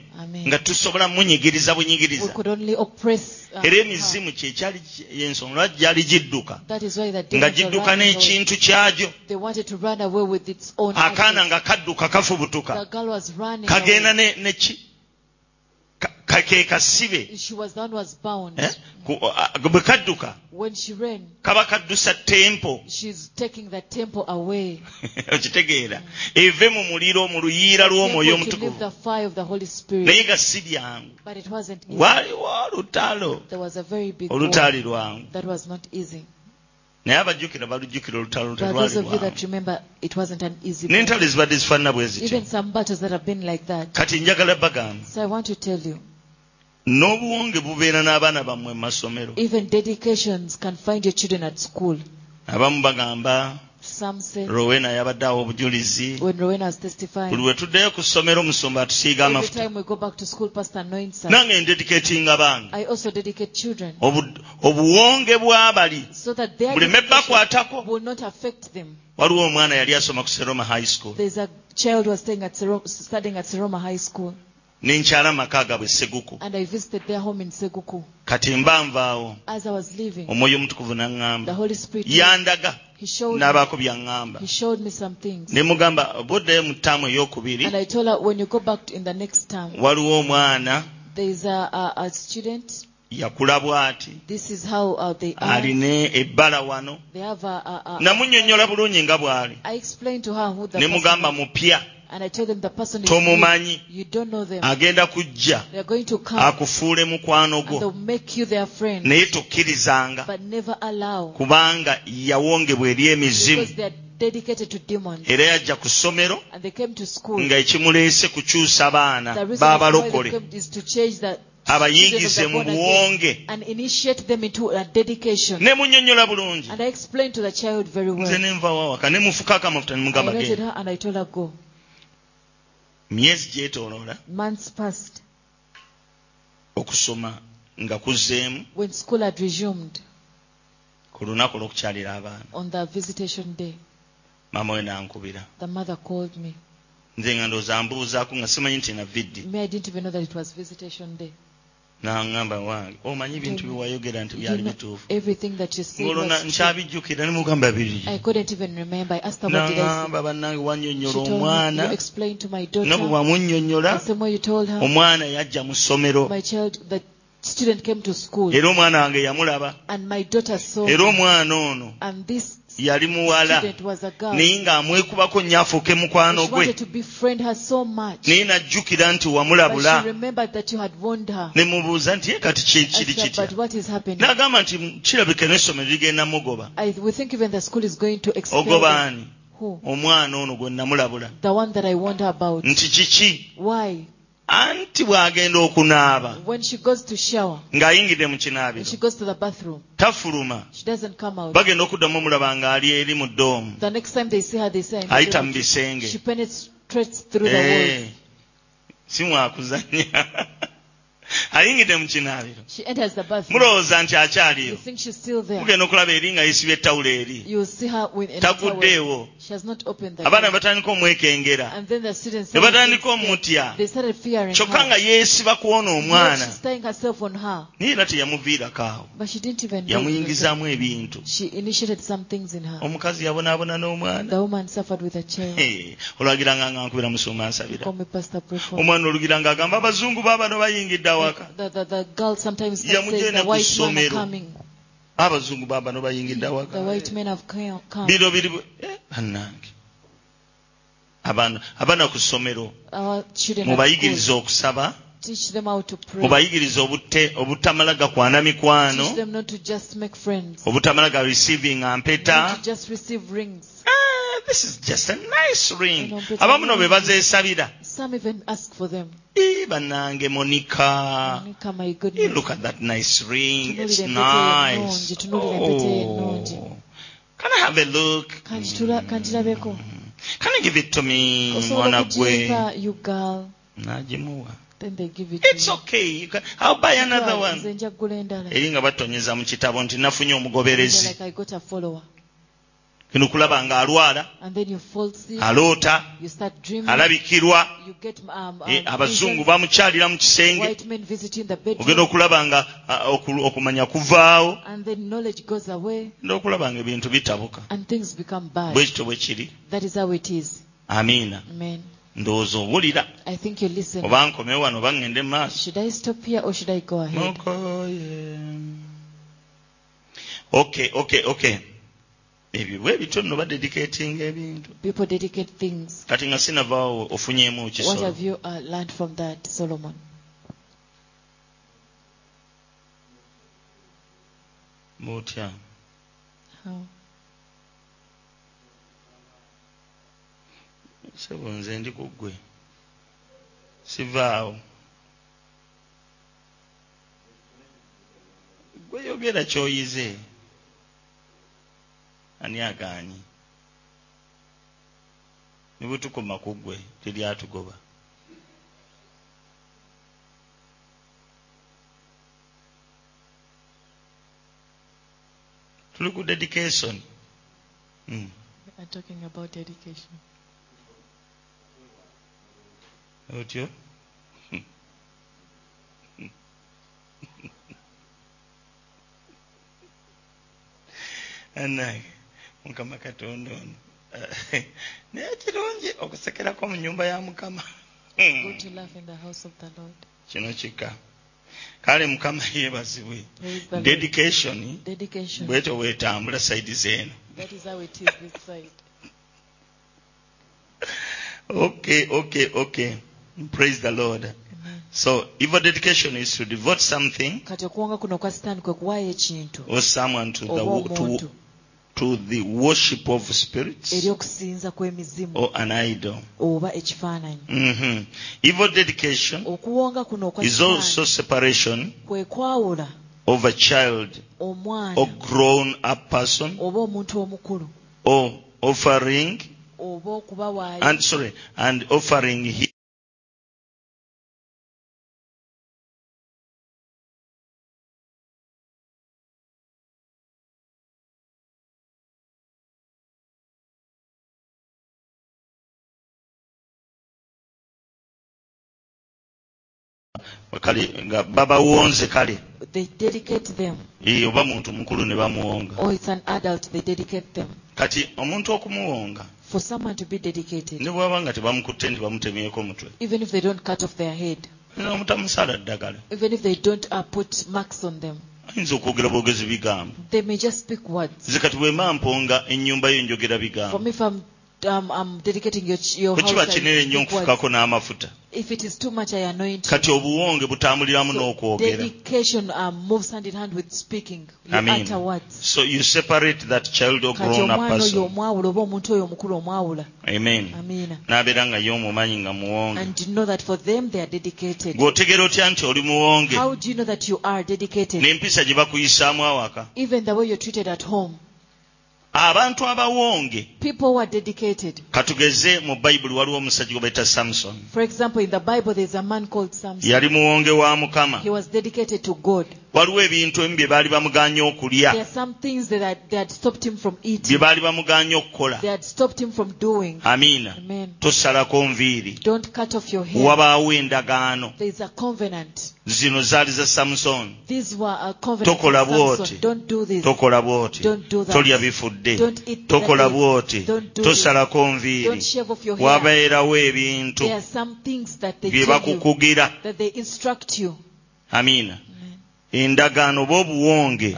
Nga tusobola munyigiriza bunyigiriza. Uh, era emizimu kyekyali yensonga lwaki gyali gidduka. Nga gidduka n'ekintu kyagyo. Akaana nga kadduka kafubutuka. Kagenda neki Ka- ka- kasibe She was the was bound. Eh? Uh, uh, bwe kadduka When she ran, kaba kaddusa tempo <laughs> she's taking the temple away. okitegeera eve mu muliro mu luyiira lw'omwoyo Temple to live omutukuvu the fire of the Holy Spirit. naye nga si byangu But it wasn't easy. waaliwo olutalo There was a very big war. olutaali lwangu That was not easy. naye abajjukira balujjukira olutalo But terwali those of you that remember, it wasn't an easy battle. n'entalo ezibadde zifaanana bwe zityo Even some battles that have been like that. kati njagala bagamba n'obuwonge bubeera n'abaana bammwe mu masomero. Even dedications can find your children at school. abamu bagamba Some say, rowena yabadde awo obujulizi. when Rowena was buli testifying, lwe tuddeyo ku ssomero omusumba atusiiga every amafuta. time we go back to school, Pastor anoints nange ndediketinga bange. I also dedicate children Obu- obuwonge bw'abali so that their buleme bakwatako will not affect them. waliwo omwana yali asoma ku seroma high school nenkyala amaka agaabwe seguku and i visited their home in seguku. Kati mba nvaawo as i was leaving omwoyo omutukuvu n'aŋŋamba. the holy spirit yandaga n'abaako byaŋŋamba ne mugamba bwoddayo mu ttaamu ey'okubiri. Waliwo omwana yakulabwa ati alina ebbala wano. Namunnyonnyola bulungi nga bw'ali. Ne mugamba mupya. tomumanyi. agenda kujja. Akufuule mukwano gwo. Naye tokkirizanga. Kubanga yawongebwa eri emizimu. Era yajja ku ssomero nga ekimuleese kukyusa baana b'abalokole. abayingize mu buwonge. ne munnyonnyola bulungi. Nze ne nvawawaka ne mufukako amafuta ne mugamba genda myezi gyetooloola Months passed. okusoma nga kuzzeemu When school had resumed ku lunaku olw'okukyalira abaana on the visitation day, maama we nankubira the mother called me. nze nga ndowooza mbuuzaako nga simanyi nti na viddi Me, I didn't even know that it was visitation day. n'aŋŋamba wange omanyi ebintu byewayogera nti byali bituufu? ngolona nkyabijjukira nemugamba biri. N'aŋŋamba bannange wannyonnyola omwana. Nabwe bwamunnyonnyola omwana yajja mu ssomero. Era omwana wange yamulaba. Era omwana ono yali muwala. Naye ng'amwekubako nnyo afuuke mukwano gwe. naye n'ajjukira nti wamulabula. Ne mubuuza nti ye kati kiri kitya? N'agamba nti kirabika n'essomero ligenda mugoba. Ogoba ani? Omwana ono gwe namulabula. Nti kiki? anti bw'agenda okunaaba. Ng'ayingidde mu kinaabiro. tafuluma. bagenda okuddamu omulaba ng'ali eri mu ddoomu ayita mu bisenge. Eh. si mwakuzanya. <laughs> ayingidde mu kinaabiro She enters the bathroom. mulowooza nti You akyaliyo think she's still there. mugenda okulaba eri nga yeesibye ettawulo eri You will see her with in a towel. taguddeewo She has not opened the abaana ne batandika omwekengera And then the students ne batandika omutya They started fearing kyokka nga yeesiba kuwona omwana she's tying herself on her. naye era teyamuviirako awo But she didn't even know. yamuyingizaamu ebintu She initiated some things in her. omukazi yabonaabona n'omwana The woman suffered with a child. Olwagiranga nga nkubira musuuma nsabira Call me Pastor pray for me. omwana olugiranga agamba abazungu baabano bayingidde waka yamugenda ku ssomero abazungu babano bayingidde awaka biro biri bannange. Abaana ku ssomero mubayigirize okusaba. Mubayigirize obutamala gakwana mikwano. Obutamala ga receiving ampeta. This is just a nice ring abamu no be bazeesabira Some even ask for them. Ii, bannange monica Monica, my Hey, goodness. look at that nice ring. It's nice. Oh. Can I have a look? Kanjirabeko. Can you give it to me, mwana gwe? Nagimuwa. Then they give it It's okay. Can, I'll buy another one. Eri nga batonyeza mu kitabo nti nafunye omugoberezi. Like I got a follower. kino kulaba ng'alwala aloota alabikirwa eh, abazungu bamukyalira mu kisenge ogenda okulaba nga okumanya kuvaawo. Ogenda okulaba nga ebintu bitabuka. Bwe kityo bwe kiri. Amiina. Ndowooza owulira oba nkomewo wano oba ŋŋende mu maaso. Okay okay okay. ebyo bwe bityo nno badedicatinga ebintu. Kati nga sinavaawo ofunyeemu kisolo. bwotya. Sebo nze ndi ku ggwe. Sivaawo. Gweyogerera kyoyize. Ani agaanyi ne bwe tukoma ku ggwe teryatugoba tuli ku dedication. Mm. Otyo anange mukama katonda ono. Eh, <laughs> naye kirungi okusekerako mu nyumba ya mukama. Good to laugh in the house of the Lord. kino kika. Kale mukama yeebazibwe. Praise the Lord. dedication. Bwetyo bwetambula saidi zeeno That is how it is this side. <laughs> okay okay okay. Praise the lord. So evil dedication is to devote something kati okuwanga kuno kwa sitaani kwe kuwaayo ekintu or someone to the, to, to the worship of spirits eri okusinza kw'emizimu or an idol. oba ekifaananyi hmm Evil dedication okuwonga kuno okwa is also separation kwe kwawula of a child omwana or grown up person oba omuntu omukulu or offering oba okubawaayo and sorry and offering him kale nga baba babawonze kale. They dedicate them. Oba muntu mukulu ne bamuwonga. Or it's an adult, they dedicate them. kati omuntu okumuwonga For someone to be dedicated, ne bwaba nga tebamukutte nti bamutemyeko omutwe even if they don't cut off their head, nomutamusala ddagala. Even if they don't uh, put marks on them, ayinza okwogera bwogezi bigambo. They may just speak words. nze kati bwe mba mponga ennyumba yo njogera bigambo if um, dedicating your, your bwe house, kiba kinene n'amafuta If it is too much, I anoint you. kati obuwonge butambuliramu n'okwogera dedication um, moves hand in hand with speaking. You Amen. utter words. so you separate that child or grown up omwana oyo person. omwawula oba omuntu oyo omukulu omwawula. Amen. N'abeera nga ye omumanyi nga muwonge. And you know that for them they are dedicated. Ng'otegera otya nti oli muwonge? How do you know that you are dedicated? N'empisa gye bakuyisaamu awaka? Even the way you're treated at home abantu abawonge people who are dedicated. katugeze mu bayibuli waliwo omusajja gwe bayita for example in the bible there's a man called samson. Yali muwonge wa mukama waliwo ebintu ebimu bye baali bamugaanye okulya. Bye baali bamugaanye okukola. Amiina. Tosalako nviiri. Wabaawo endagaano. Zino zaali za samusoni tokola bwoti. Tokola bwoti. Tolya bifudde. Tokola bwoti. Tosalako nviiri. Wabeerawo ebintu bye bakukugira. amiina. endagaano oba obuwonge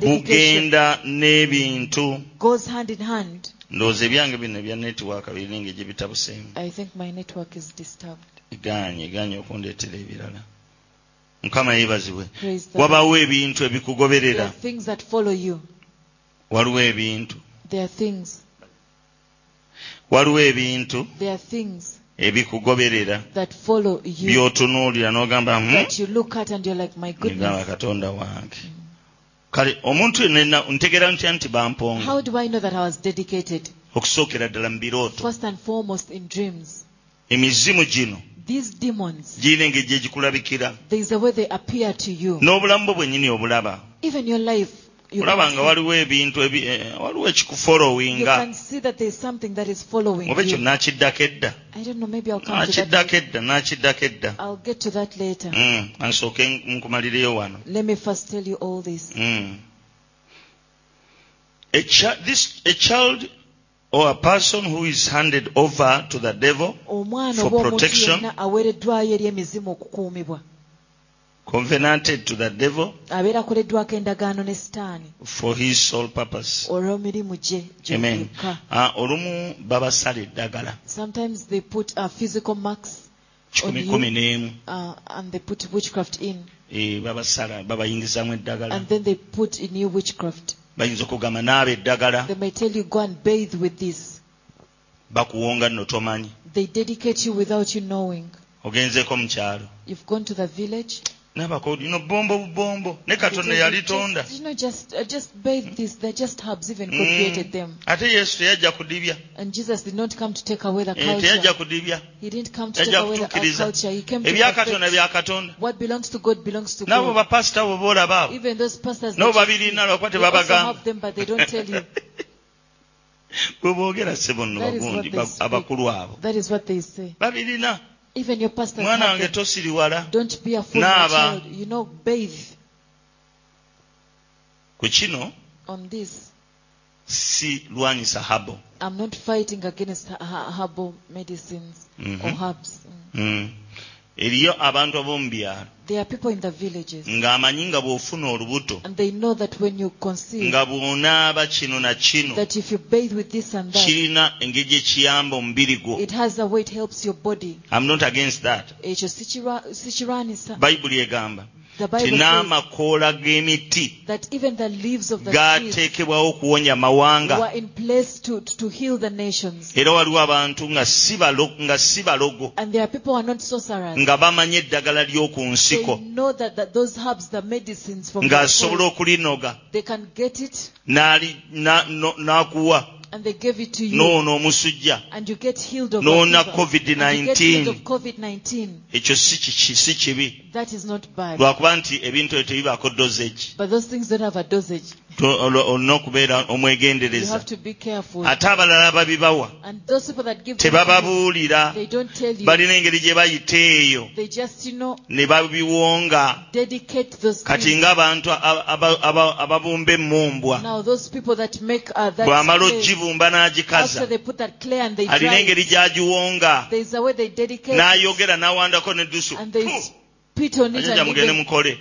bugenda n'ebintu. Ndowooza ebyange bino ebya netiwaaka biringa gye bitabuseemu egaanye egaanye okundeetera ebirala. Mukama yeebazibwe wabawo ebintu ebikugoberera. Waliwo ebintu. Waliwo ebintu. ebikugoberera by'otunuulira n'ogamba hmm? egamba katonda wange. Kale omuntu yenna ntegeera ntya nti bamponga? Okusookera ddala mu birooto. Emizimu gino girina engeri gye gikulabikira. n'obulamu bwe bwennyini obulaba. olaba nga waliwo ebintu eh, eh, waliwo ekikufolowinga oba ekyo nakiddako edda? Nakiddako edda nakiddako edda. Hmm, ansooke nkumalireyo wano. Hmm. A, chi this, a child or a person who is handed over to the devil for protection covenanted to the devil abeera akoleddwako endagaano ne sitaani. for his sole purpose. olw'emirimu gye Amen. Ah, olumu babasala eddagala. Sometimes they put uh, physical marks On you. kumi n'emu. uh, and they put witchcraft in. Eh, babasala babayingizamu eddagala. And then they put in you witchcraft. Bayinza okugamba naaba eddagala. They may tell you go and bathe with this. Bakuwonga nno tomanyi. They dedicate you without you knowing. Mu kyalo. You've gone to the village n'abako lino bombo bubombo ne katonda yalitonda. ate yesu teyajja kudibya. Eh, teyajja kudibya. Yajja kutuukiriza ebya katonda bya katonda. Nabo bapasita bo boolaba abo nabo babirina lwakuba tebabagamba bwe boogera sebo nno bagundi abakulu abo. Babirina. Even your pastors mwana wange tosiriwala don't be a fool my Naaba. child you know bathe ku kino on this si lwanyisa habo I'm not fighting against herbal medicines Mhm. or herbs. Mm. Mm. Eriyo abantu ab'omu byalo There are people in the villages, ng'amanyi nga bw'ofuna olubuto. And they know that when you conceive, nga bw'onaaba kino na kino that if you bathe with this and that, kirina engeri gye kiyamba omubiri gwo. it has a way it helps your body. I'm not against that. Eh, Ekyo sikirwa- sikirwanisa. bayibuli egamba tin'amakoola g'emiti gaateekebwawo okuwonya amawanga era waliwo abantu nga si balogo nga bamanyi eddagala ly'oku nsiko ng'asobola okulinoga n'akuwa. And they gave it to you. n'ono omusujja and you get healed of N'ona a fever, and you get COVID-19. healed of COVID-19. ekyo si kibi That is not bad. lwakuba nti ebintu ebyo tebibaako dosage But those things don't have a dosage. olina okubeera omwegendereza. Ate abalala ababibawa tebababuulira. balina engeri gye bayita eyo. Ne babiwonga. kati ng'abantu ababumba emmumbwa. Bw'amala ogibumba n'agikaza. alina engeri gy'agiwonga. n'ayogera n'awandako ne dusu. Spit on it and mugende mukole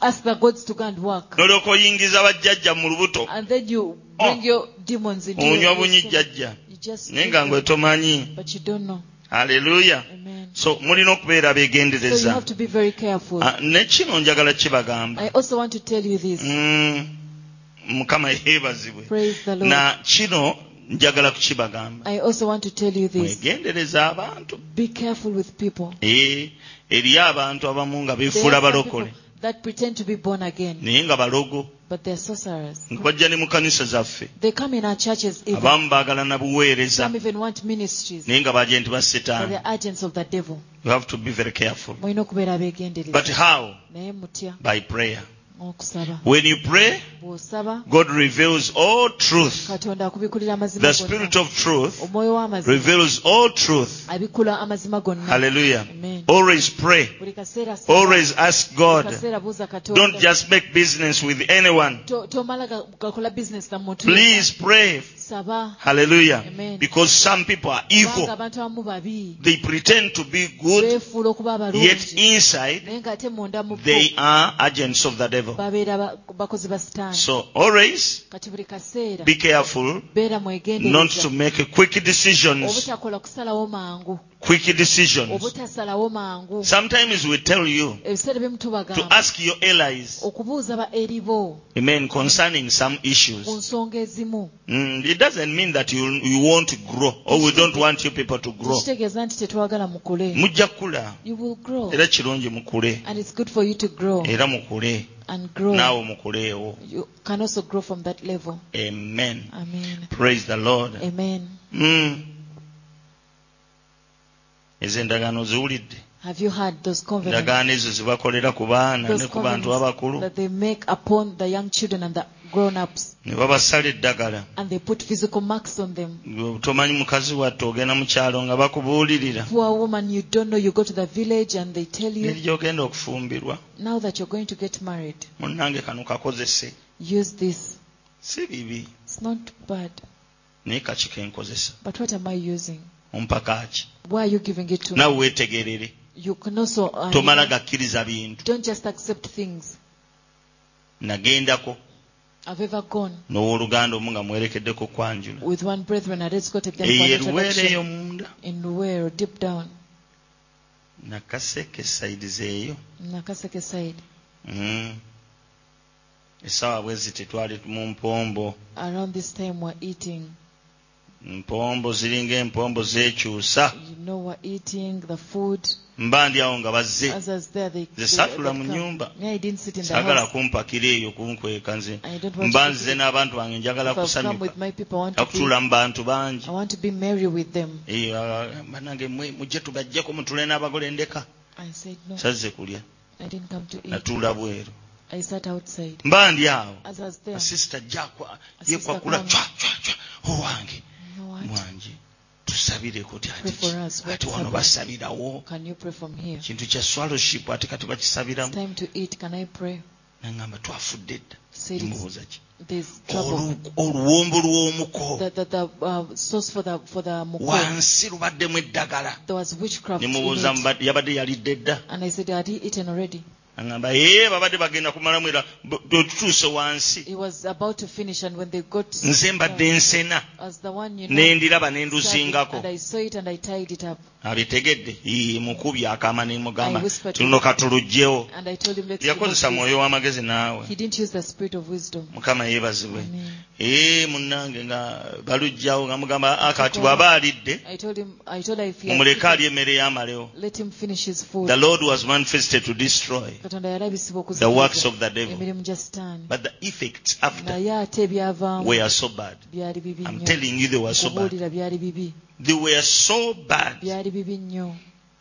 ask the gods to go and work. n'olyoka oyingiza bajjajja mu lubuto And then you bring Oh. your demons into your bunyi system. jjajja You just naye nga ngwe tomanyi but you don't know. haleluya Amen. so mulina okubeera So you beegendereza have to be very careful. Ah, ne kino njagala kibagamba I also want to tell you this. Mm, mukama yeebazibwe Praise the Lord. na kino njagala kukibagamba I also want to tell you this. mwegendereza abantu Be careful with people. Eh, eriyo abantu abamu nga beefuula balokole. that pretend to be born again, naye nga balogo. But they're sorcerers. nga bajja ne mu kanisa zaffe. They come in our churches even. abamu baagala na buweereza. Some even want ministries, naye nga bagenti ba but setaani they're agents of the devil. you have to be very careful. Mulina okubeera but abeegendereza how? Naye mutya. By prayer when you pray god reveals all truth. Katonda akubikulira amazima the spirit of truth reveals all truth. Abikula amazima gonna. Hallelujah. Amen. always pray. Buli kaseera saba. always ask god. don't just make business with anyone. To- tomala ga- gakola business na muntu please pray hallelujah. Amen. because some people are evil. abantu abamu babi. They pretend to be good yet inside naye ng'ate munda mu bo. they are agents of the devil. Babeera ba- bakozi ba sitaani. So always kati buli kaseera be careful not to make quick decisions. Obutakola kusalawo mangu quick decisions. Sometimes we tell you to ask your allies okubuuza ba eri bo amen concerning some issues. Ku nsonga ezimu. Mm, it doesn't mean that you, you won't grow or we don't want you people to grow. Tekitegeeza nti tetwagala mukule. Mujja kukula you will grow. Era kirungi mukule. And it's good for you to grow. Era mukule. And grow. You can also grow from that level. Amen. Amen. Praise the lord. Amen. Mm. Ezo endagaano ziwulidde. Have you heard those covenants? Endagaano ezo zibakolera ku baana those ku bantu covenants that they make upon the young children and the grown-ups. Ne babasala eddagala. And they put physical marks on them. Gwe tomanyi mukazi watte ogenda mu kyalo nga bakubuulirira. Poor woman you don't know you go to the village and they tell you ngeri gy'ogenda okufumbirwa. Now that you're going to get married munnange kano kakozese. use this. Si bibi. It's not bad. Naye but what am i using ompaka ki naawe weetegerere tomala gakkiriza bintu. nagendako. N'owooluganda omu nga mwerekeddeko okwanjula eyo eruweera eyo munda. nakaseke saidi zeeyo. Mm. Essaawa bwe ziti twali mu mpombo. empombo ziringa empombo zeekyusa mba ndi awo nga bazze. zesatula mu nnyumba. Saagala kumpakira eyo kunkweka nze. Mba nze n'abantu bange njagala kusanyukakutuula mu bantu bangi. Ah, ah, Banange mujje tubajjeko mutule n'abagole ndeka. Sazze kulya. Natuula bweru. Mba ndi awo asisita jekwakula cwa cwa cwa owange. You know what mwangi tusabireko ti Pray for us. ati wano basabirawo? Can you pray from here? Kintu kya swallowship ate kati bakisabiramu time to eat. Can I pray? Naŋŋamba twafudde dda said it's, mubuuza ki there's trouble. Olu- oluwombo lw'omuko uh, source for the for the muko. Wansi lubaddemu eddagala there was witchcraft ne in mubuuza it. yabadde yalidde dda aŋamba yee babadde bagenda kumalamu era tutuuse wansi. Nze mbadde nsena. nendiraba nenduzingako abitegedde mukubi akaama nemugamba tuno katulugjewo yakozesa mwoyo w'amagezi naawe. Mukama yeebazibwe. Ee munnange nga balugjawo nga mugamba ah, akati bw'aba alidde mumuleke alya emmere y'amalewo. the lord was manifested to destroy. The works of the devil. emirimu gya sitaani. But the effects after naye ate ebyavaamu were so bad. i'm telling you they were so bad. Okubuulira byali bibi. They were so bad. Byali bibi nnyo.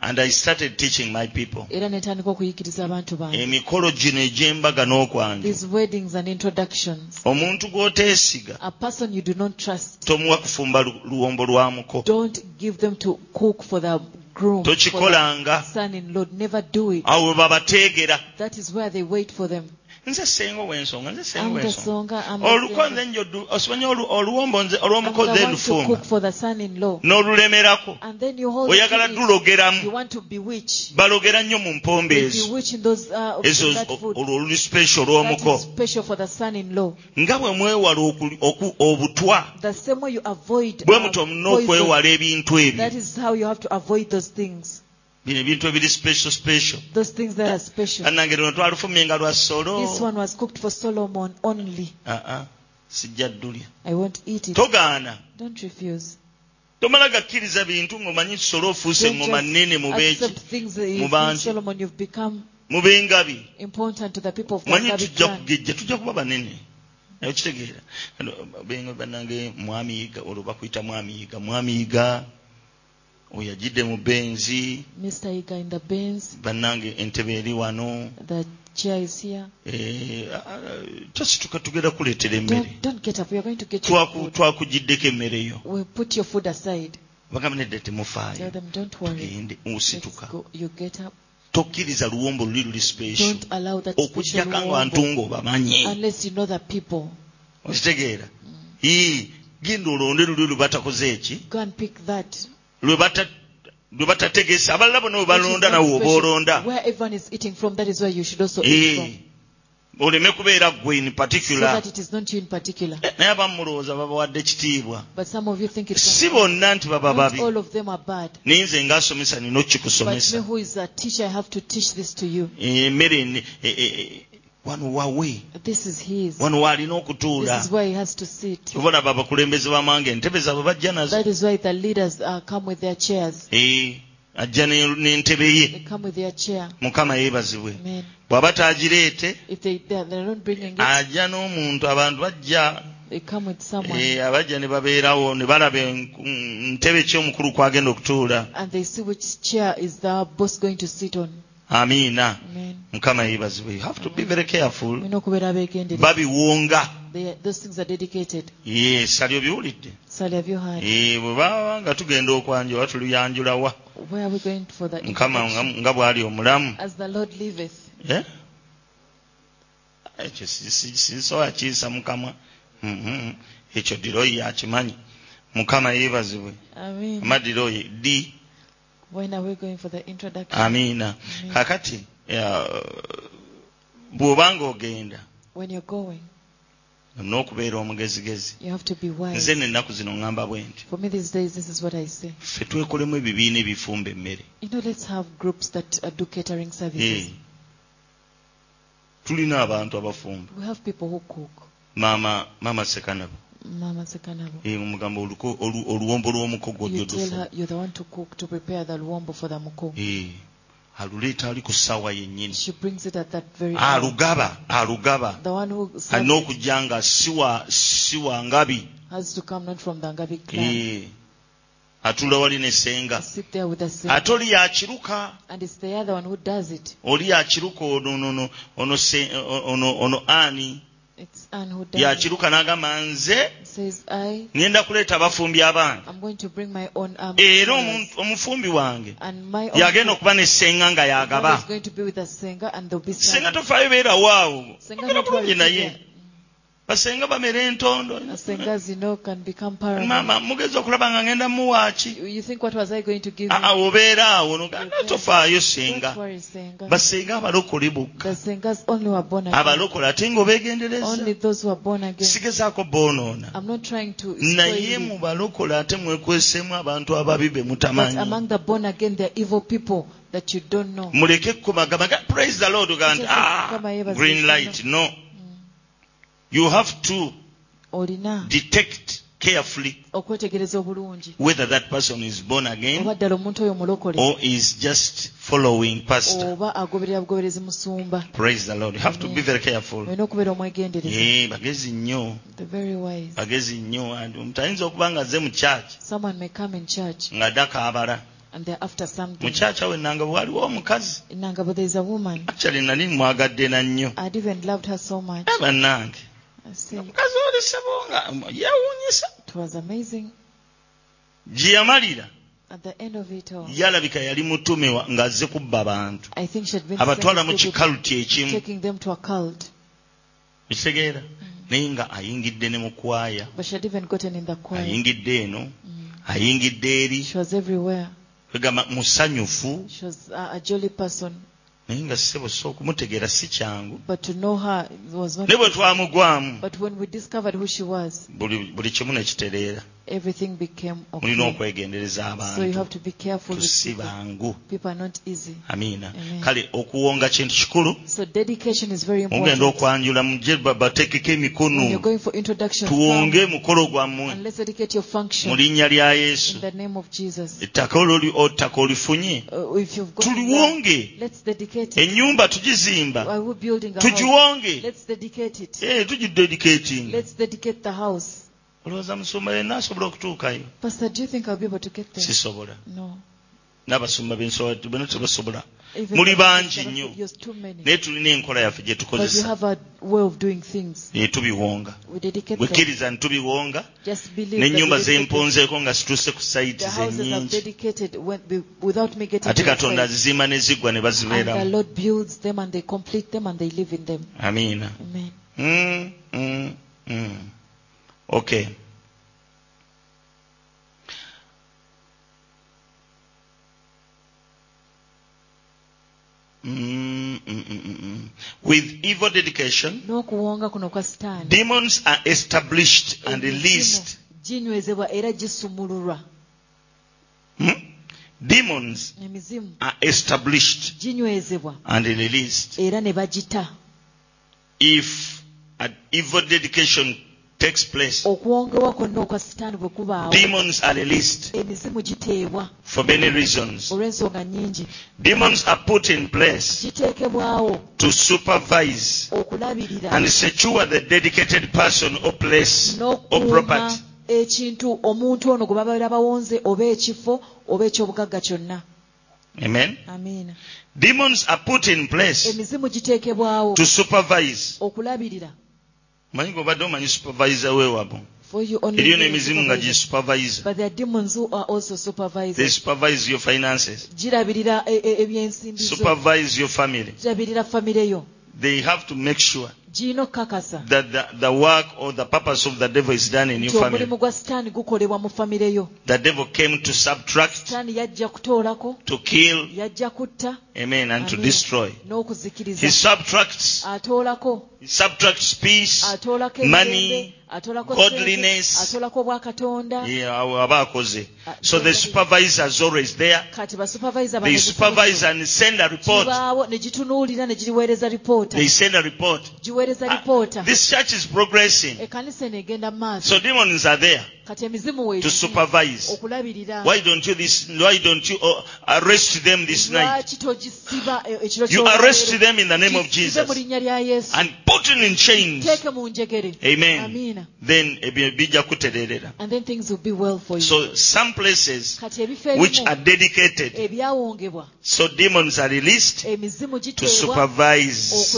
And i started teaching my people. Era netandika okuyigiriza abantu bange. Emikolo gino egy'embaga n'okwanjula these weddings and introductions. Omuntu gw'oteesiga a person you do not trust. tomuwa kufumba lu- luwombo lwa muko don't give them to cook for the groom for tokikolanga the son-in-law never do it awo we babateegera nze senga ow'ensonga nze senga ow'ensonga. oluko nze nje osimanye oluwombo nze olw'omukozi elufumba n'olulemerako. Oyagala tulogeramu balogera nnyo mu mpombo ezo. ezo olwo oluli special olw'omuko nga bwe mwewala obutwa bwe muti omunookwewala ebintu ebyo. bino ebintu ebiri special special. Annange luno twalufumye nga lwa solo. Ah, ah. Sijja ddulya. Togaana. Tomala gakkiriza bintu ng'omanyi nti solo ofuuse eŋoma nnene mubeki mu bantu. Mubengabi manyi tujja kugejja tujja kuba banene. Naye kitegeera bannange mwamiyiga olwo bakuyita mwamiyiga mwamiyiga oyo ajidde mu benzi. Bannange entebe eri wano. Tosituka eh, ah, ah, tugenda kuleetera emmere. Twakugiddeko emmere yo. Bagamba nedda temufaayo tugende osituka tokkiriza luwombo luli luli special. Okujjaka ng'abantu ng'obamanyi okitegeera genda olonde luli lubatakoze eki? lwe batategesa abalala bonna bwe balonda nawe oba olonda oleme kubeera gwe in particular. Eh, naye abamulowooza babawadde kitiibwa. Si bonna nti baba babi. naye nze ngaasomesa nina okukikusomesa emmere wano wawe wano w'alina okutuula. Kuba laba abakulembeze bamange entebe zaabwe bajja nazo. E, ajja n'entebe ye. Mukama yeebazibwe. Bw'aba taagireete ajja n'omuntu abantu bajja. E, abajja ne babeerawo ne balaba ntebe ki omukulu kwagenda okutuula. amiina mukama yeebazibwe you have to be very careful. Babiwonga yes ali obiwulidde eh, bwe baba nga tugenda okwanjula tuluyanjulawa mukama nga bw'ali omulamu. Ekyo eh? eh, sinsobola kiyisa mukamwa mm-hmm. ekyo diroyi yakimanyi. Mukama yeebazibwe amadiroyi di. When are we going for the introduction? Amiina Amen. kakati bw'obanga ogenda when you're going olina okubeera omugezigezi. you have to be wise. Nze nennaku zino ŋŋamba bwe nti for me these days this is what i say. Ffe twekolemu ebibiina ebifumba emmere. You know let's have groups that uh, do catering services. Eh. tulina abantu abafumba. We have people who cook. Maama maama sekanabo. mama omugamba oluwombo lw'omuko gwojjolufu aluleeta ali ku ssaawa yennyini. Alugaba alugaba. Alina okujja nga si wa ngabi. atula wali nesenga ate oli yakiruka. Oli yakiruka ono ono ono ani. yakiruka n'agamba nze ŋenda kuleeta abafumbi abange era omufumbi wange yagenda okuba nesenga nga yagaba. Senga tofaayo beerawo awo naye. Basenga bamera entondo. You know can become paramount. Maama mugezi okulaba nga ngenda muwaaki you, you think what was I going to give ah, you? aa obeera awo nogamba ah, tofaayo senga. don't worry singer basenga abalokole bokka the singers only were born again. Abalokole ate ngaobeegendereza only those who are born again. Sigezaako boonoona. I'm not trying to spoil naye mu balokole ate mwekweseemu abantu ababi be mutamanyi. Among the born again there are evil people that you don't know. Muleke ekkumagamaga praise the lord ogaa nti Yes, ah, Mukama yeebazibwe green nnyo." light no you have to olina detect carefully okwetegereza obulungi. whether that person is born again oba ddala omuntu oyo mulokole. or is just following pastor. Oba agoberera bugoberezi musumba praise the lord. You have to be very careful. Olina okubeera omwegendereza. Eh, bagezi nnyo. The very wise. Bagezi nnyo. And omuntu ayinza okuba nga azze mu kyaki someone may come in church nga dda kaabala. and they're after something. mukyakya we nanga bwe waliwo omukazi. Nangabo, there's a woman. actually nali mwagadde na nnyo. I'd even loved her so much. Bannange. I omukazi oli ssebo nga yeewuunyisa gye yamalira yalabika yali mutume ng'azze kubba abantu. Abatwalamu kikaluti ekimu. ekitegeera naye nga ayingidde ne mu kwaya. Ayingidde eno. Ayingidde eri. Egamba musanyufu. naye nga ssebo so okumutegeera si kyangu. Naye bwe twamugwamu. Buli kimu nekitereera everything became okay. mulina okwegendereza abantu. Si bangu amiina kale okuwonga kintu kikulu? Mugenda okwanjula mujje bateekeko emikono. Tuwonge mukolo gwammwe. Mu linnya lya yesu. Ettaka olotaka olifunye. Tuliwonge. ennyumba tugizimba. Tugiwonge. Eh, Tugidedicating Let's dedicate the house. olowooza musumba yenna asobola okutuukayo Pastor, do you think I'll be able to get there? sisobola No. n'abasumba bena tebasobola Even Muli bangi nnyo. just too many. naye tulina enkola yaffe gye But we tukozesa have a way of doing things. naye tubiwonga We dedicate them. bwekkiriza nitubiwonga Just believe n'ennyumba that we dedicate zemponzeeko nga situuse ku sayiti the ze houses I've nnyingi dedicated when, be- without me getting ate to katonda azizimba ne ziggwa ne And the bazibeeramu Lord builds them and they complete them and they live in them. amiina Amen. Mm, mm, mm. Okay Mm, mm, mm, mm, mm. with evil dedication n'okuwonga kuno kwa sitaani. demons are established and released. ginywezebwa era gisumululwa. Hmm? demons are established and released. era if an evil dedication takes place. okuwongewa kwonna okwa sitaani bwe kubaawo demons are released for many reasons. demons are put in place to supervise and secure the dedicated person or place or property. ekintu omuntu ono gwe babeera bawonze oba ekifo oba ekyobugagga kyonna. Amen. Amiina demons are put in place to supervise okulabirira manyi gobadde omanyi supervisor weewabo For you only eriyo n'emizimu nga supervisor. gisupervise But there are demons who are also supervised. they supervise your finances. Girabirira e- eh, e- eh, ebyensimbi eh, supervise your family. Girabirira famire yo. They have to make sure that the, the work or the purpose of the devil is done in your family. omulimu gwa sitaani gukolebwa mu famire yo. The devil came to subtract sitaani yajja kutoolako to kill amen and to destroy. he subtracts he subtracts peace money, godliness. sente, atoolako obwakatonda yeah, aba akoze. So the supervisor is always there. They supervise and send a report. Kibaawo ne gitunuulira ne giweereza lipoota they send a report Ah, this church is progressing. Ekkanisa eno egenda mu maaso. So demons are there to supervise. why don't you this why don't you uh, arrest them this night? E- ekiro you arrest them in the name of jesus mu linnya lya yesu. and put them in chains. Teeke amen. Then kutereerera. And then things will be well for you. So some places which are dedicated so demons are released to supervise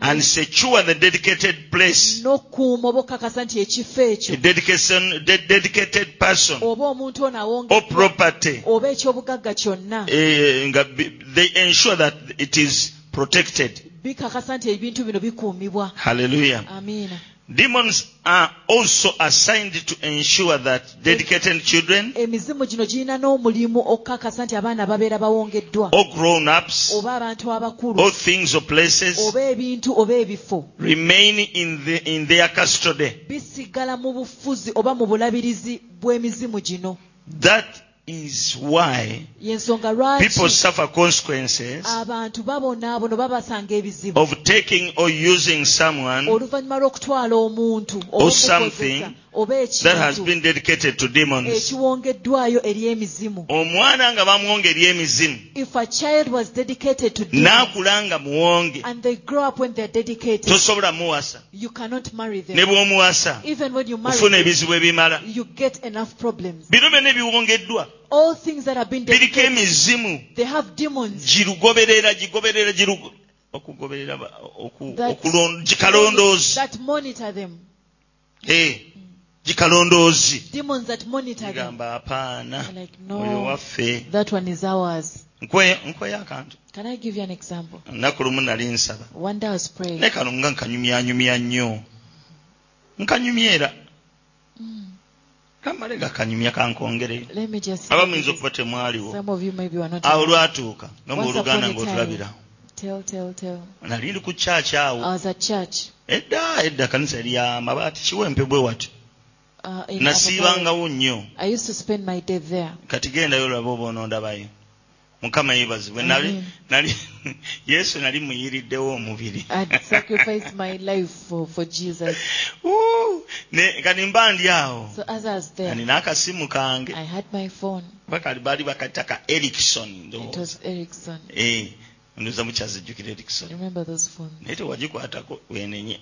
and secure the dedicated place. N'okkuuma oba okukakasa nti ekifo ekyo a dedication de- dedicated person oba omuntu ono or awongeddwa property oba ekyobugagga kyonna eh, nga they ensure that it is protected. bikakasa nti ebintu bino bikuumibwa. Hallelujah. Amiina demons are also assigned to ensure that dedicated children emizimu gino girina n'omulimu okukakasa nti abaana babeera bawongeddwa. or oba abantu abakulu. or things or places oba ebintu oba ebifo. remain in, the, in their custody. Bisigala mu bufuzi oba mu bulabirizi bw'emizimu gino. That is why people suffer consequences abantu babonaabono babasanga ebizibu? of taking or using someone oluvannyuma lw'okutwala omuntu oba Or something oba ekintu ekiwongeddwayo eri emizimu. Omwana nga bamwonga eri emizimu n'akula nga muwonge tosobola muwasa. ne bw'omuwasa ofuna ebizibu ebimala. bino byonna ebiwongeddwa biriko emizimu. girugoberera gigoberera okugoberera okulondoozi gikalondoozi. Gamba apaana oyo waffe. nkoyo akantu Can I give you an example? One day I was praying. nkanyumyera kamale gakanyumya kankongereyo aba muyinza okuba temwaliwo awo lwatuuka nombaoluganda ngaotulabira nali ndi ku kyaki awo. Edda edda kanisa yali yamabaati kiwempe bwe wati nasiibangawo nnyo. Kati gendayo lwaba oba onondabayo mukama yeebazibwe. <laughs> Yesu nali muyiriddewo omubiri. Kati <laughs> mba ndi awo. Nina akasimu kange. Bakali baali bakata ka erikson ndoza eh, mukyazijjukira erikson naye tewagikwatako wenenye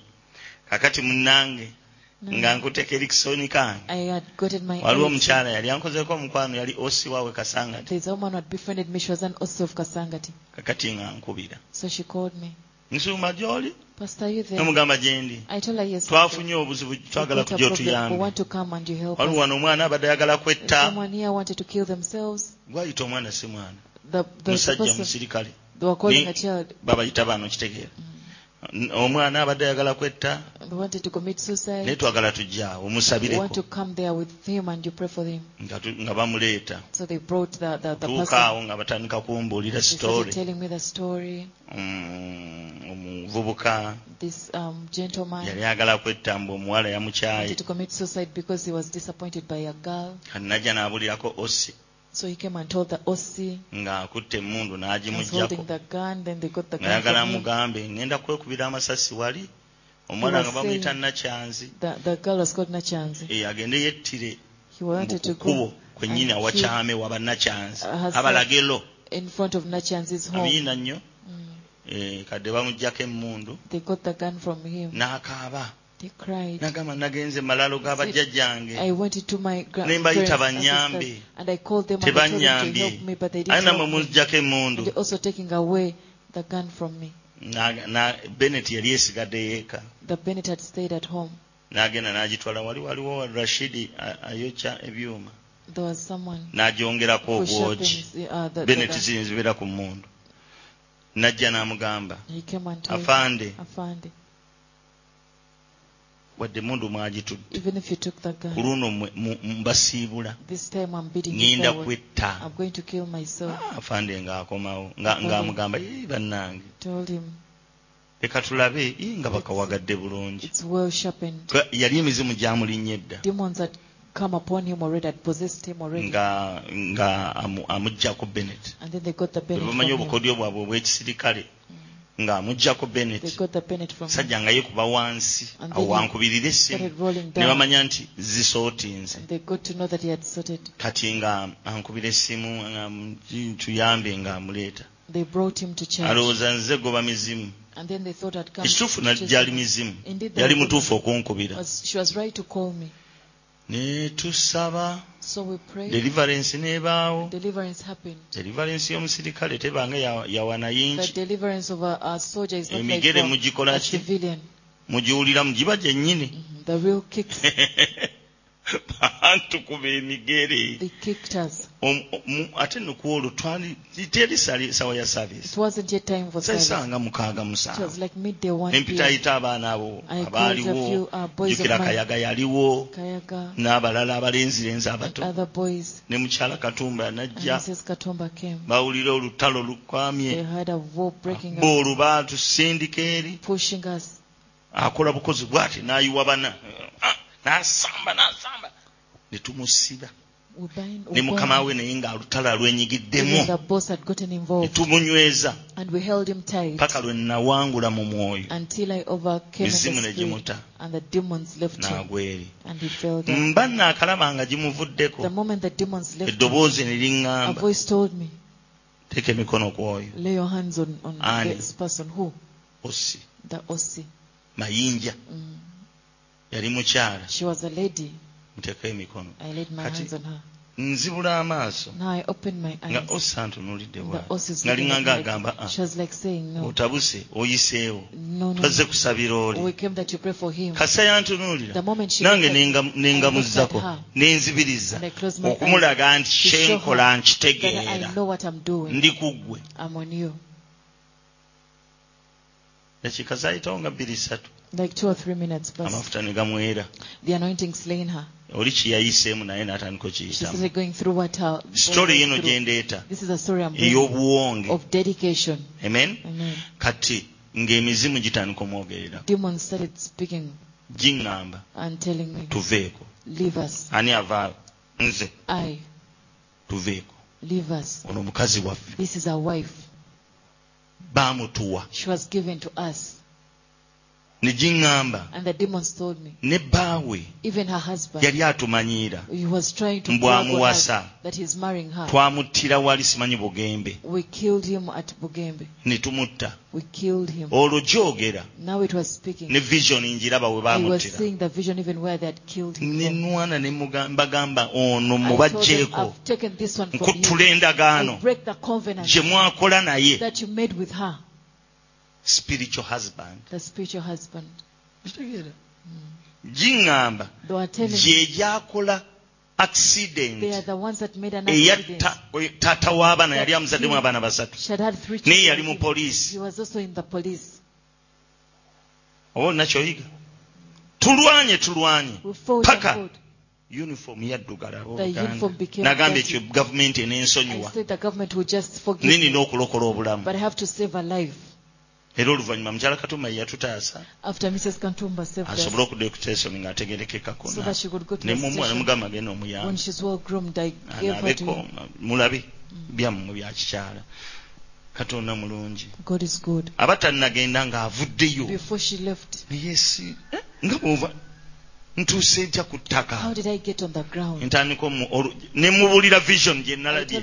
kakati munnange Mm. nga nkuteka Ericsson kange i had gotten my waliwo omukyala yali ankozeeko omukwano yali osi waawe kasangati. Woman had befriended me she was an osi of kasangati. Kakati nga nkubira so she called me. Nsuma gy'oli pastor are you there? Nomugamba gyendi i told her yes twafunye obuzibu twagala kujja otuyambe. want to come and you help waliwo wano omwana abadde ayagala kwetta. Someone here wanted to kill themselves. Gwayita omwana si mwana. Musajja musirikale. they were calling Ni- a child. babayita bano kitegeera N- mm. Omwana abadde ayagala kwetta they wanted to commit naye suicide twagala want omusabireko to come there with him and you pray for him. Nga bamuleeta. So they brought the, the, the tuuka person. awo nga batandika kumbuulira they telling me the story. Mm, omuvubuka this um, gentleman yali ayagala kwetta mbu omuwala yamukyaye wanted to commit suicide because he was disappointed by a girl. Kati najja n'abulirako osi So he came and told the OC. ng'akutte emmundu n'agimugjako. ng'ayagala amugambe ŋŋenda kwekubira amasasi wali? Omwana nga bamuyita nakyanzi agende yettire mukukubo kwe nnyini awakyame wabanakyanzi abalagero amiyina nnyo. Kadde bamugjako emmundu. N'akaaba. nagamba nagenze malalo g'abajjajjange ne mbayita bannyambe tebannyambye aye namwe munzijjako emmundu. Benet yali esigadde yeeka. N'agenda n'agitwala wali waliwo rashidi ayokya ebyuma. N'agyongerako obwogi. benet zinzibeera ku mmundu. Najja n'amugamba afande. wadde mundu mwagitudde. Ku luno mbasiibula. Ŋŋenda kwetta. Ah, afande ng'akomawo ng'amugamba ye bannange. Leka tulabe nga bakawagadde bulungi. Yali emizimu gyamulinnya edda come upon him already had possessed him already. Nga nga amuggyako benet bebamanyi obukodyo bwabwe obw'ekisirikale ng'amuggyako They benet got the Bennett from him. sajja nga yekuba wansi awo wankubirira essimu ne bamanya nti zisootinze they got to know that he had sorted. kati nga ankubira essimu tuyambe ng'amuleeta They brought him to church. alowooza nze goba mizimu And then they thought I'd come. ekituufu to na- chase gyali him. mizimu yali mutuufu okunkubira netusaba deliverance nebaawo. Deliverance y'omusirikale tebanga yawana yingi. Emigere mugikola ki? mugiwulira mugiba gyennyini. <laughs> Bantukuba emigere. ate nno ku olwo twali teri sawa ya savisesanga mukaaga musanvuempitayita abaana abo abaaliwo jukira kayaga yaliwo n'abalala abalenzirenzi abato. Ne mukyala katumba najja. Bawulira olutalo lukwamye. Bo oluba tusindika eri akola bukozi bwati n'ayiwa bana. Ah, n'asamba n'asamba. Ne tumusiba. ne mukama we naye ng'olutala lwenyigiddemu. Netumunyweza. Paka lwe nawangula mu mwoyo. Mizimu ne gimuta. n'agweri mba naakalaba nga gimuvuddeko. Eddoboozi ne liŋŋamba teeka emikono ku oyo. Ani? osi mayinja. Yali mukyala. muteeko emikono kati nzibula amaaso. Nga osa ntunuulidde bwalinga ngaagamba otabuse oyiseewo. Twazze kusabira oli. Kasa yantunuulira nange nengamuzzako nenzibiriza okumulaga nti kyenkola nkitegeera. ndi ku ggwe dakiika zaayitawo nga bbiri ssatu. Amafuta ne gamwera. The anointing slain her. oli kiyayiseemu naye n'atandika She okiyitamu started going through what uh, her sitori yino going through. gyendeeta This is a story ey'obuwonge of dedication. amen Amen. kati ng'emizimu gitandika omwogerera Demons started speaking giŋŋamba and telling me, tuveeko leave us. ani avaayo nze I, tuveeko leave us. ono mukazi waffe This is our wife. baamutuwa She was given to us. Ne giŋŋamba And the demons told me, even her husband, yali atumanyiira he was trying to Mbw brag on us amuwasa. that he's marrying her. twamuttira wali simanyi bugembe We killed him at Bugembe. ne tumutta We killed him. olwo gyogera Now it was speaking. ne vision njiraba we I was seeing the vision even where they had killed him. ne from. nwana ne ono I told mubagjeeko I've taken this one from nkuttula you. endagaano I break the covenant gye mwakola naye spiritual husband. The spiritual husband. Kitegeera. Giŋŋamba gye gyakola accident eyatta taata w'abaana yali amuzaddemu abaana basatu. naye yali mu poliisi. Oba olinakyoyiga tulwanye tulwanye. Paka. yunifoomu yaddugala nagambye ekyo gavumenti eneensonyiwa nenina okulokola obulamu? era oluvannyuma mukyala katumba ye yatutaasa. Asobole okuddayo ku station nga ategerekekako nemumwa nemugamba genda omuyambaabeko mulabe byammwe byakikyala katonda mulungi. Aba tannagenda ng'avuddeyo. Naye si eh, nga bwova ntuuse ntya ku ttaka ntandika ne mubuulira vision gye nalabye.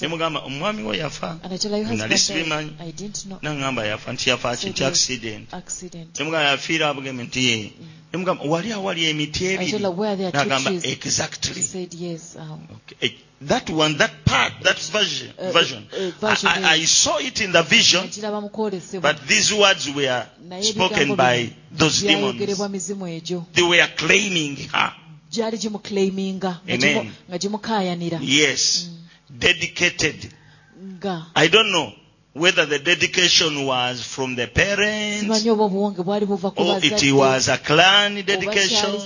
ne mugamba omwami we yafa. Nali sibimanyi naŋŋamba yafa nti yafa ki? Nti accident? ne mugamba yafiira. Abugembe nti ye. Ne mugamba wali awali emiti ebiri. Nagamba exactly. Said, yes. Okay. That one, that part, that version, Uh, version. uh, version, I, I, saw it in the vision, nakiraba mu kwolesebwa. but these words were spoken by those demons. They were claiming her. gyali gimuclaiminga nga Amen. gimu- nga gimukaayanira Yes. Dedicated. nga I don't know whether the dedication was from the parents simanyi oba obuwonge bwali buva ku or it was a clan dedication.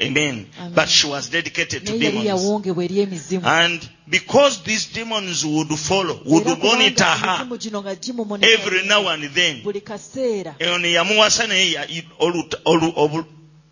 Amen. Amen. But she was dedicated to demons. yawongebwa eri emizimu And because these demons would follow, would monitor her emizimu gino nga every now and then. buli kaseera eyo ne yamuwasa naye ya- i- oluta- olu- obu-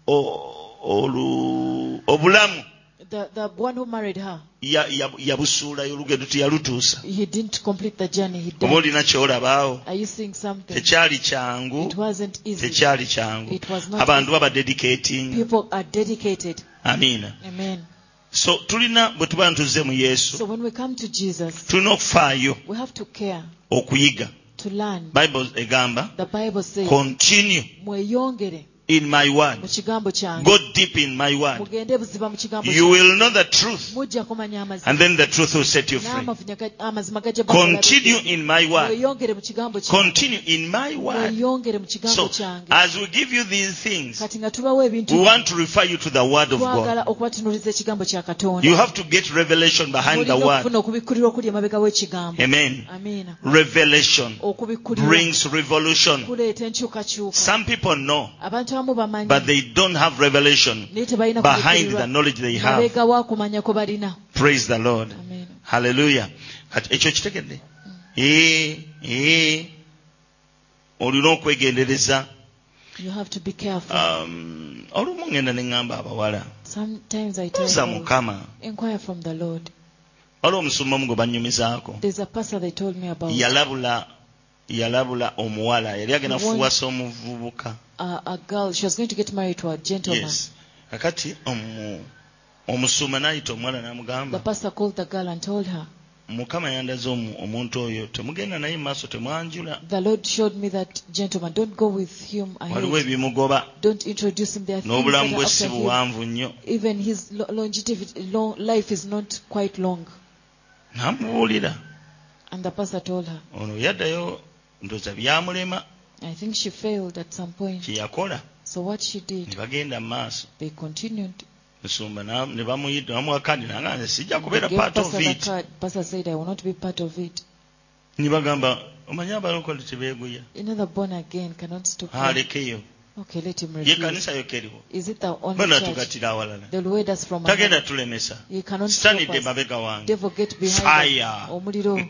o- olu- obulamu the, the one who married her. Ya- ya- yabusuulayo olugendo teyalutuusa he didn't complete the journey he oba died. olina kyolabaawo. Are you seeing something? Tekyali kyangu. It wasn't easy. Tekyali kyangu. It was not abantu easy. baba dedicating. People are dedicated. Amiina amen. So tulina bwe tuba ntuzze mu so yesu when we come to jesus tulina okufaayo. we have to care. Okuyiga. To learn. Bible egamba the bible says continue. mweyongere in my word mu kigambo kyange. Go deep in my word mugende buziba mu kigambo you will know the truth. Mujja kumanya amazima. And then the truth will set you free. N'amafunya ga- amazima gajja continue in my word mweyongere mu kigambo kyange. Continue in my word mweyongere mu kigambo so as we give you these things kati nga tubawo ebintu we want to refer you to the word of god. Okubatunuliza ekigambo kya katonda. You have to get revelation behind the word. okufuna okubikkulirwa okuli emabega w'ekigambo. Amen. Revelation brings revolution. Some people know b'osingamu bamanyi. But they don't have revelation behind the knowledge they have. Mabega waakumanya kwe balina. Praise the lord. Amen. hallelujah. Kati ekyo kitegedde? Olina okwegendereza um, olumu ŋŋenda ne ŋŋamba abawala. Buuza mukama. waliwo omusumba omu gwe banyumizaako. Yalabula yalabula omuwala. Yali agenda kufuwasa omuvubuka. a, a girl. She was going to get married to a gentleman. Yes. Kakati omu omusumba n'ayita omuwala n'amugamba. The pastor called the girl and told her. mukama yandaze omuntu oyo temugenda naye mu maaso temwanjula waliwo ebimugoba n'obulamu bwe si buwanvu nnyo n'amubuulira ono yaddayo ndoza byamulema I think she failed at some point. kye yakola So what she ne did, bagenda mu maaso they continued. nsumba na- ne bamuyita bamuwa kadi nanga nze sijja They kubeera gave part of pastor the it card. Pastor said, I will not be part of it. ne bagamba omanyi abalokole tebeeguya Another born again cannot stop him. alekeyo Okay, let him ye refuse. kanisa Is it the only church? awalala They'll wed us from tagenda another. tulemesa You cannot stop sitanidde us. mabega wange Devil get behind Fire. us. Omuliro. <laughs>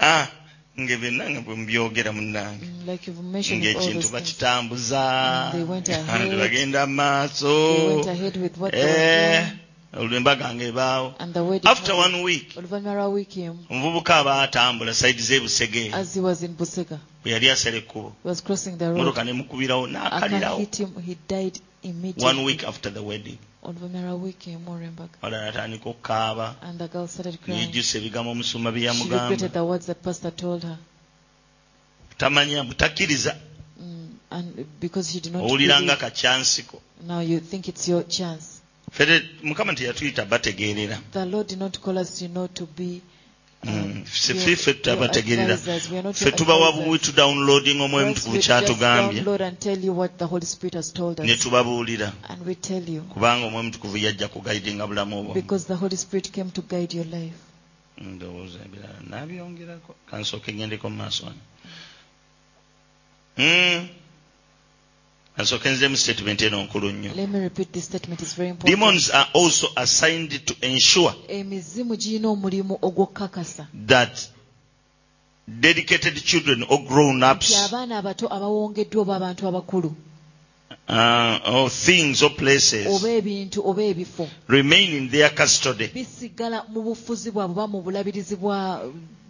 Ah, nge byonna nga bwe mubyogera munnange ng'ekintu bakitambuza. <laughs> Bagenda mu maaso. Eh, Olwembaga ngaebaawo after one week omuvubuka aba atambula saidi z'ebusege bwe yali asala ekkubo. Motoka nemukubirawo n'akalirawo. one week after the wedding. Oluvannyuma lwa wiiki emu olw'embaga wala natandika okukaaba and the girl started crying. Yejjusa ebigambo omusumba bye yamugamba the words that pastor told her. Tamanya butakkiriza mm, and because she did not owulira nga believe, kakyansiko now you think it's your chance. Fere mukama teyatuyita bategeerera ffe ffe tabategerera ffe tubawa buwi tudownloading omwemi ku kyatugambye ne tubabuulira. Kubanga omwemi tukuvu yajja kugayidinga bulamu obwamu ndowooza ebirala. Nabyongerako. Kansooka egendeko mu maaso ano hmm? Kansooke nzemu statement eno nkulu nnyo. Demons are also assigned to ensure emizimu girina omulimu ogw'okukakasa that dedicated children or grown ups abaana abato abawongeddwa oba abantu abakulu uh, or things or places. Oba ebintu oba ebifo. Remain in their custody. Bisigala mu bufuzi bwabwe oba mu bulabirizi bwa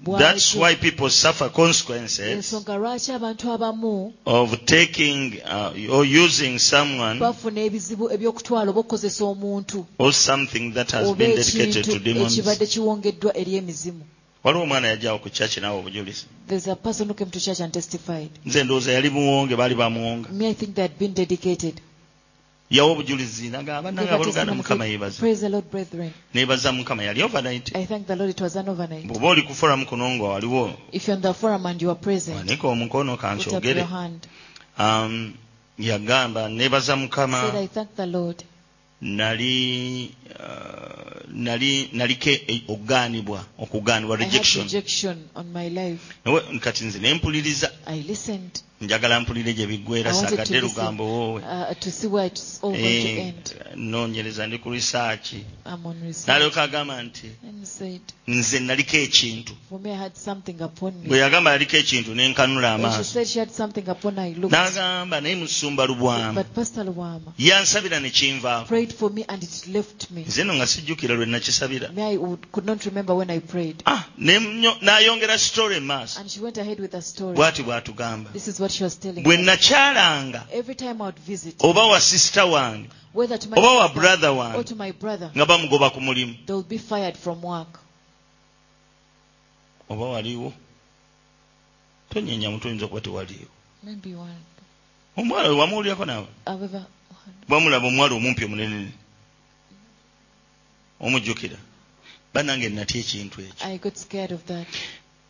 that's why people suffer consequences ensonga lwaki abantu abamu of taking uh, or using someone bafuna ebizibu ebyokutwala oba okukozesa omuntu? or something that has been dedicated to demons ekibadde kiwongeddwa eri emizimu waliwo omwana yajjawo ku kyaki naawe obujulizi there's a person who came to church and testified. Nze ndowooza yali muwonge baali bamuwonga. Me i think they had been dedicated. Yawa obujulizi nagamba Gave nanga a abooluganda testimony, mukama yeebaza. praise the lord brethren. Neebaza mukama yali overnight. I thank the lord it was an overnight. Bw'oba oli ku forum kuno nga waliwo. If you're on the forum and you are present wanika omukono put up kankyogere your hand. Um, yagamba neebaza said i thank the lord nali uh, nali nalike ogaanibwa okuganibwa rejection. kati nze nempuliriza i listened. Njagala mpulire gye biggwera I wanted to saagadde lugambo woowe. uh, to see where it's all going to Eh, ndi ku risaaki i'm on research. N'alyoka agamba nti and he said nze naliko ekintu. For me i had something upon bwe me yagamba yaliko ekintu she amaaso. said she had something upon her i looked n'agamba naye musumba lubwamu but pastor luwama yansabira ne kinvaako. prayed for me and it left me. Nze no nga sijjukira lwe nakisabira. Me i would, could not remember when i prayed. Ah, ne n'ayongera sitole mu maaso. And she bw'atugamba bwe nakyalanga oba wa sisita wange oba wa brother wange nga bamugoba ku mulimu. oba waliwo? Tonyenya mutu oyinza okuba tewaliwo omuwala we wamuwulyako naawe bamulaba omuwala omumpi omunenene omujjukira. Banange natya ekintu ekyo?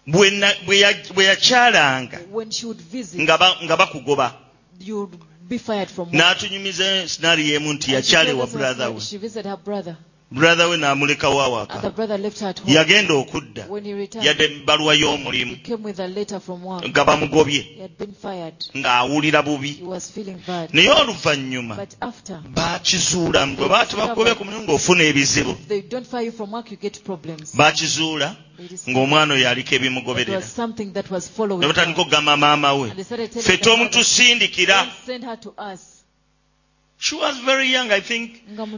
I got scared of that Bwe na- bwe ya- bwe yakyalanga when she would visit nga bakugoba. you would be fired from work. N'atunyumiza sinaari emu nti yakyala ewa her brother we. she visited her brother we n'amulekawo awaka yagenda okudda. Yadde ebbaluwa y'omulimu. nga bamugobye. Ng'awulira bubi. Naye oluvannyuma baakizuula bwe baatibagobye ku mulimu ng'ofuna ebizibu. baakizuula ng'omwana oyo aliko ebimugoberera ne batandika okugamba maama we ffe tomutusindikira. She was very young i think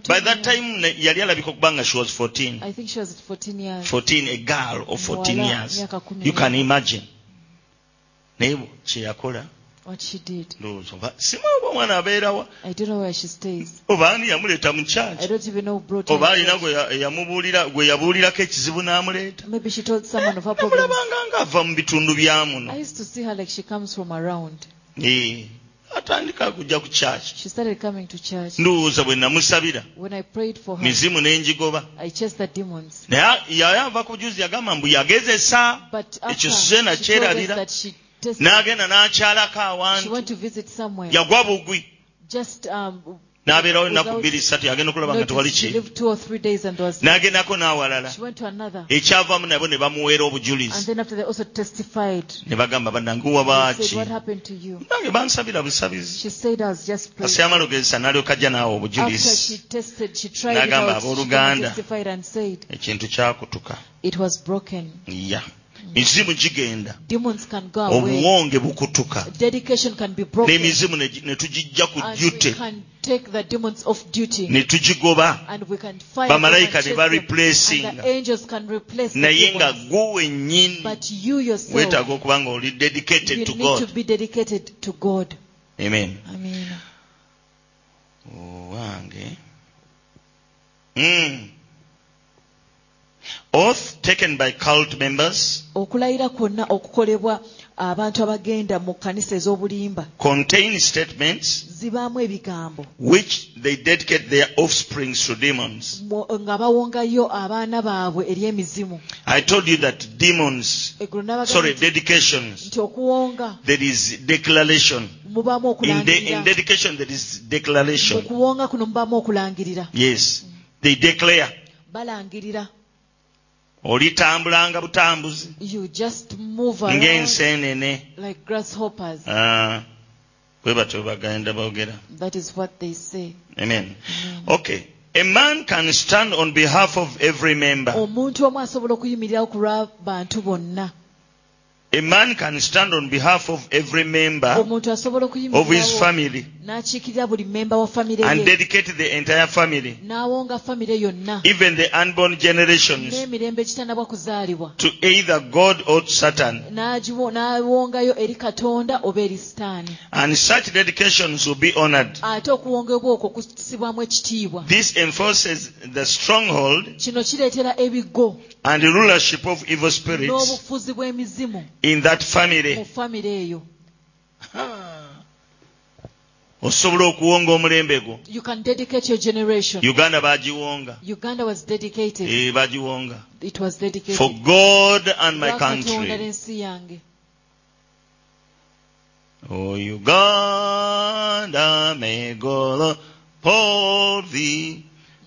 by that time yali alabika okuba nga she was 14 I think she was 14 years. 14 a girl of 14 years you can imagine naye kyeyakola What she did. ndowooza oba simanyi oba omwana abeerawa I don't know where she stays. oba ani yamuleeta mu I don't even know who brought her. oba alina church. gwe ya- yamubuulira gwe yabuulirako ekizibu n'amuleeta Maybe she told someone of her problems. namulabanga ng'ava mu bitundu bya muno I used to see her like she comes from around. Eh, atandika kujja ku kyaki ndowooza bwe namusabira. Mizimu n'enjigoba naye yali ava ku juzi yagamba mbu yagezesa. Ekyo suzeena kyerabira. n'agenda n'akyalako awantu. yagwa bugwi. N'abeerawo ennaku bbiri ssatu yagenda okulaba nga tewali. She ki lived two or three days and was. n'agendako n'awalala She went to another. nabo ne bamuweera And obujulizi then after they also testified. ne bagamba bannange wabaaki said, What happened to you? nange bansabira busabizi She said, I was just praying. n'alyoka ajja naawe After she obujulizi tested, she tried it N'agamba abooluganda. testified and said, ekintu kyakutuka It was broken. ya mizimu gigenda obuwonge bukutuka. N'emizimu ne tugijja ku jute take the demons of duty. And we can fight bamalayika ne ba replacinga naye nga gwe wennyini. Weetaaga okuba nga oli dedicated to god, to be dedicated to god. amen, amen. owange. Oh, mm. Oath taken by cult members. Okulayira kwonna okukolebwa abantu abagenda mu kkanisa ez'obulimba. Contain statements zibaamu ebigambo. which they dedicate their offsprings to demons. Nga bawongayo abaana baabwe eri emizimu. I told you that demons sorry dedications. nti okuwonga. There is declaration. Mubaamu in, in dedication there is mu declaration. Kuwonga kuno mubaamu okulangirira. Yes. They declare. Balangirira olitambulanga butambuzi you just move around ng'enseenene. like grasshoppers. Ah, bwe batyo bagenda boogera. That is what they say. Amen. Okay. A man can stand on behalf of every member. Omuntu omu asobola okuyimirirawo ku lw'abantu bonna a man can stand on behalf of every member of his family n'akiikirira buli memba wa famire and dedicate the entire family n'awonga famire yonna. even the unborn generations n'emirembe egitanabwa kuzaalibwa. to either god or satan. N'agiwo- n'awongayo eri katonda oba eri sitaani. And such dedications will be honored. Ate okuwongebwa okwo kusibwamu ekitiibwa. This enforces the stronghold kino the rulership of evil spirits in that family. osobola okuwonga omulembe gwo? You can dedicate your generation. Uganda bagiwonga. Was dedicated. Eh, bagiwonga. It was dedicated. For god and my country. Oh uganda may god uphold thee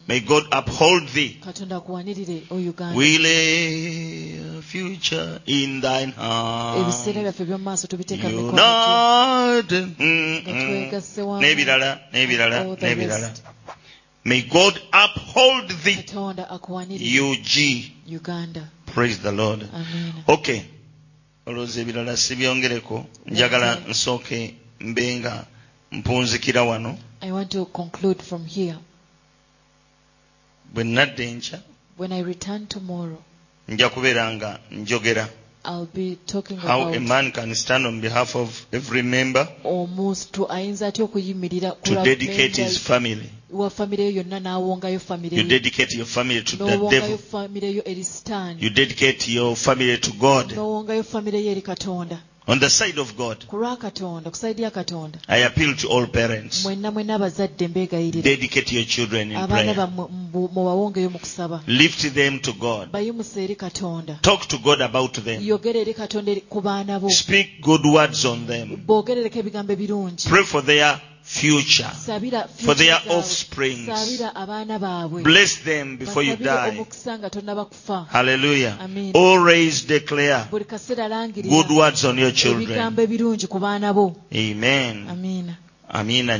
may god uphold thee. Katonda akuwanirire o uganda. We lay a future in thine ebiseera hand byaffe by'omu maaso tubiteeka mu mikono gyo. united Mm, mm. n'ebirala n'ebirala n'ebirala. May god uphold thee. Ug uganda. Praise the lord. Amiina okay. Olowooza ebirala sibyongereko. Njagala nsooke mbe nga mpunzikira wano. I want to conclude from here bwe nadda enkya when i return tomorrow nja kubeera nga njogera. I'll be talking about how a man can stand on behalf of every member omuntu ayinza atya okuyimirira ku to dedicate his family. Wa famire yo yonna n'awongayo famire you dedicate your family to the devil. famire yo eri sitaani you dedicate your family to god. N'owongayo famire yo eri katonda on the side of god ku lwa katonda ku saidi ya katonda. I appeal to all parents. Mwenna mwenna abazadde mbeegayirira dedicate your children in prayer. bammwe mbu- mubawongeyo mu kusaba. Lift them to god. Bayimusa eri katonda. Talk to god about them. Yogera eri katonda eri- ku baana bo. Speak good words on them. Boogerereko ebigambo ebirungi. Pray for their future. For their future zaabwe. offsprings. sabira abaana baabwe Bless them before you die. omukisa nga tonnaba kufa Hallelujah. Amen. Always declare buli kaseera langirira good words on your children. ebigambo ebirungi ku baana bo Amen. amiina Amina.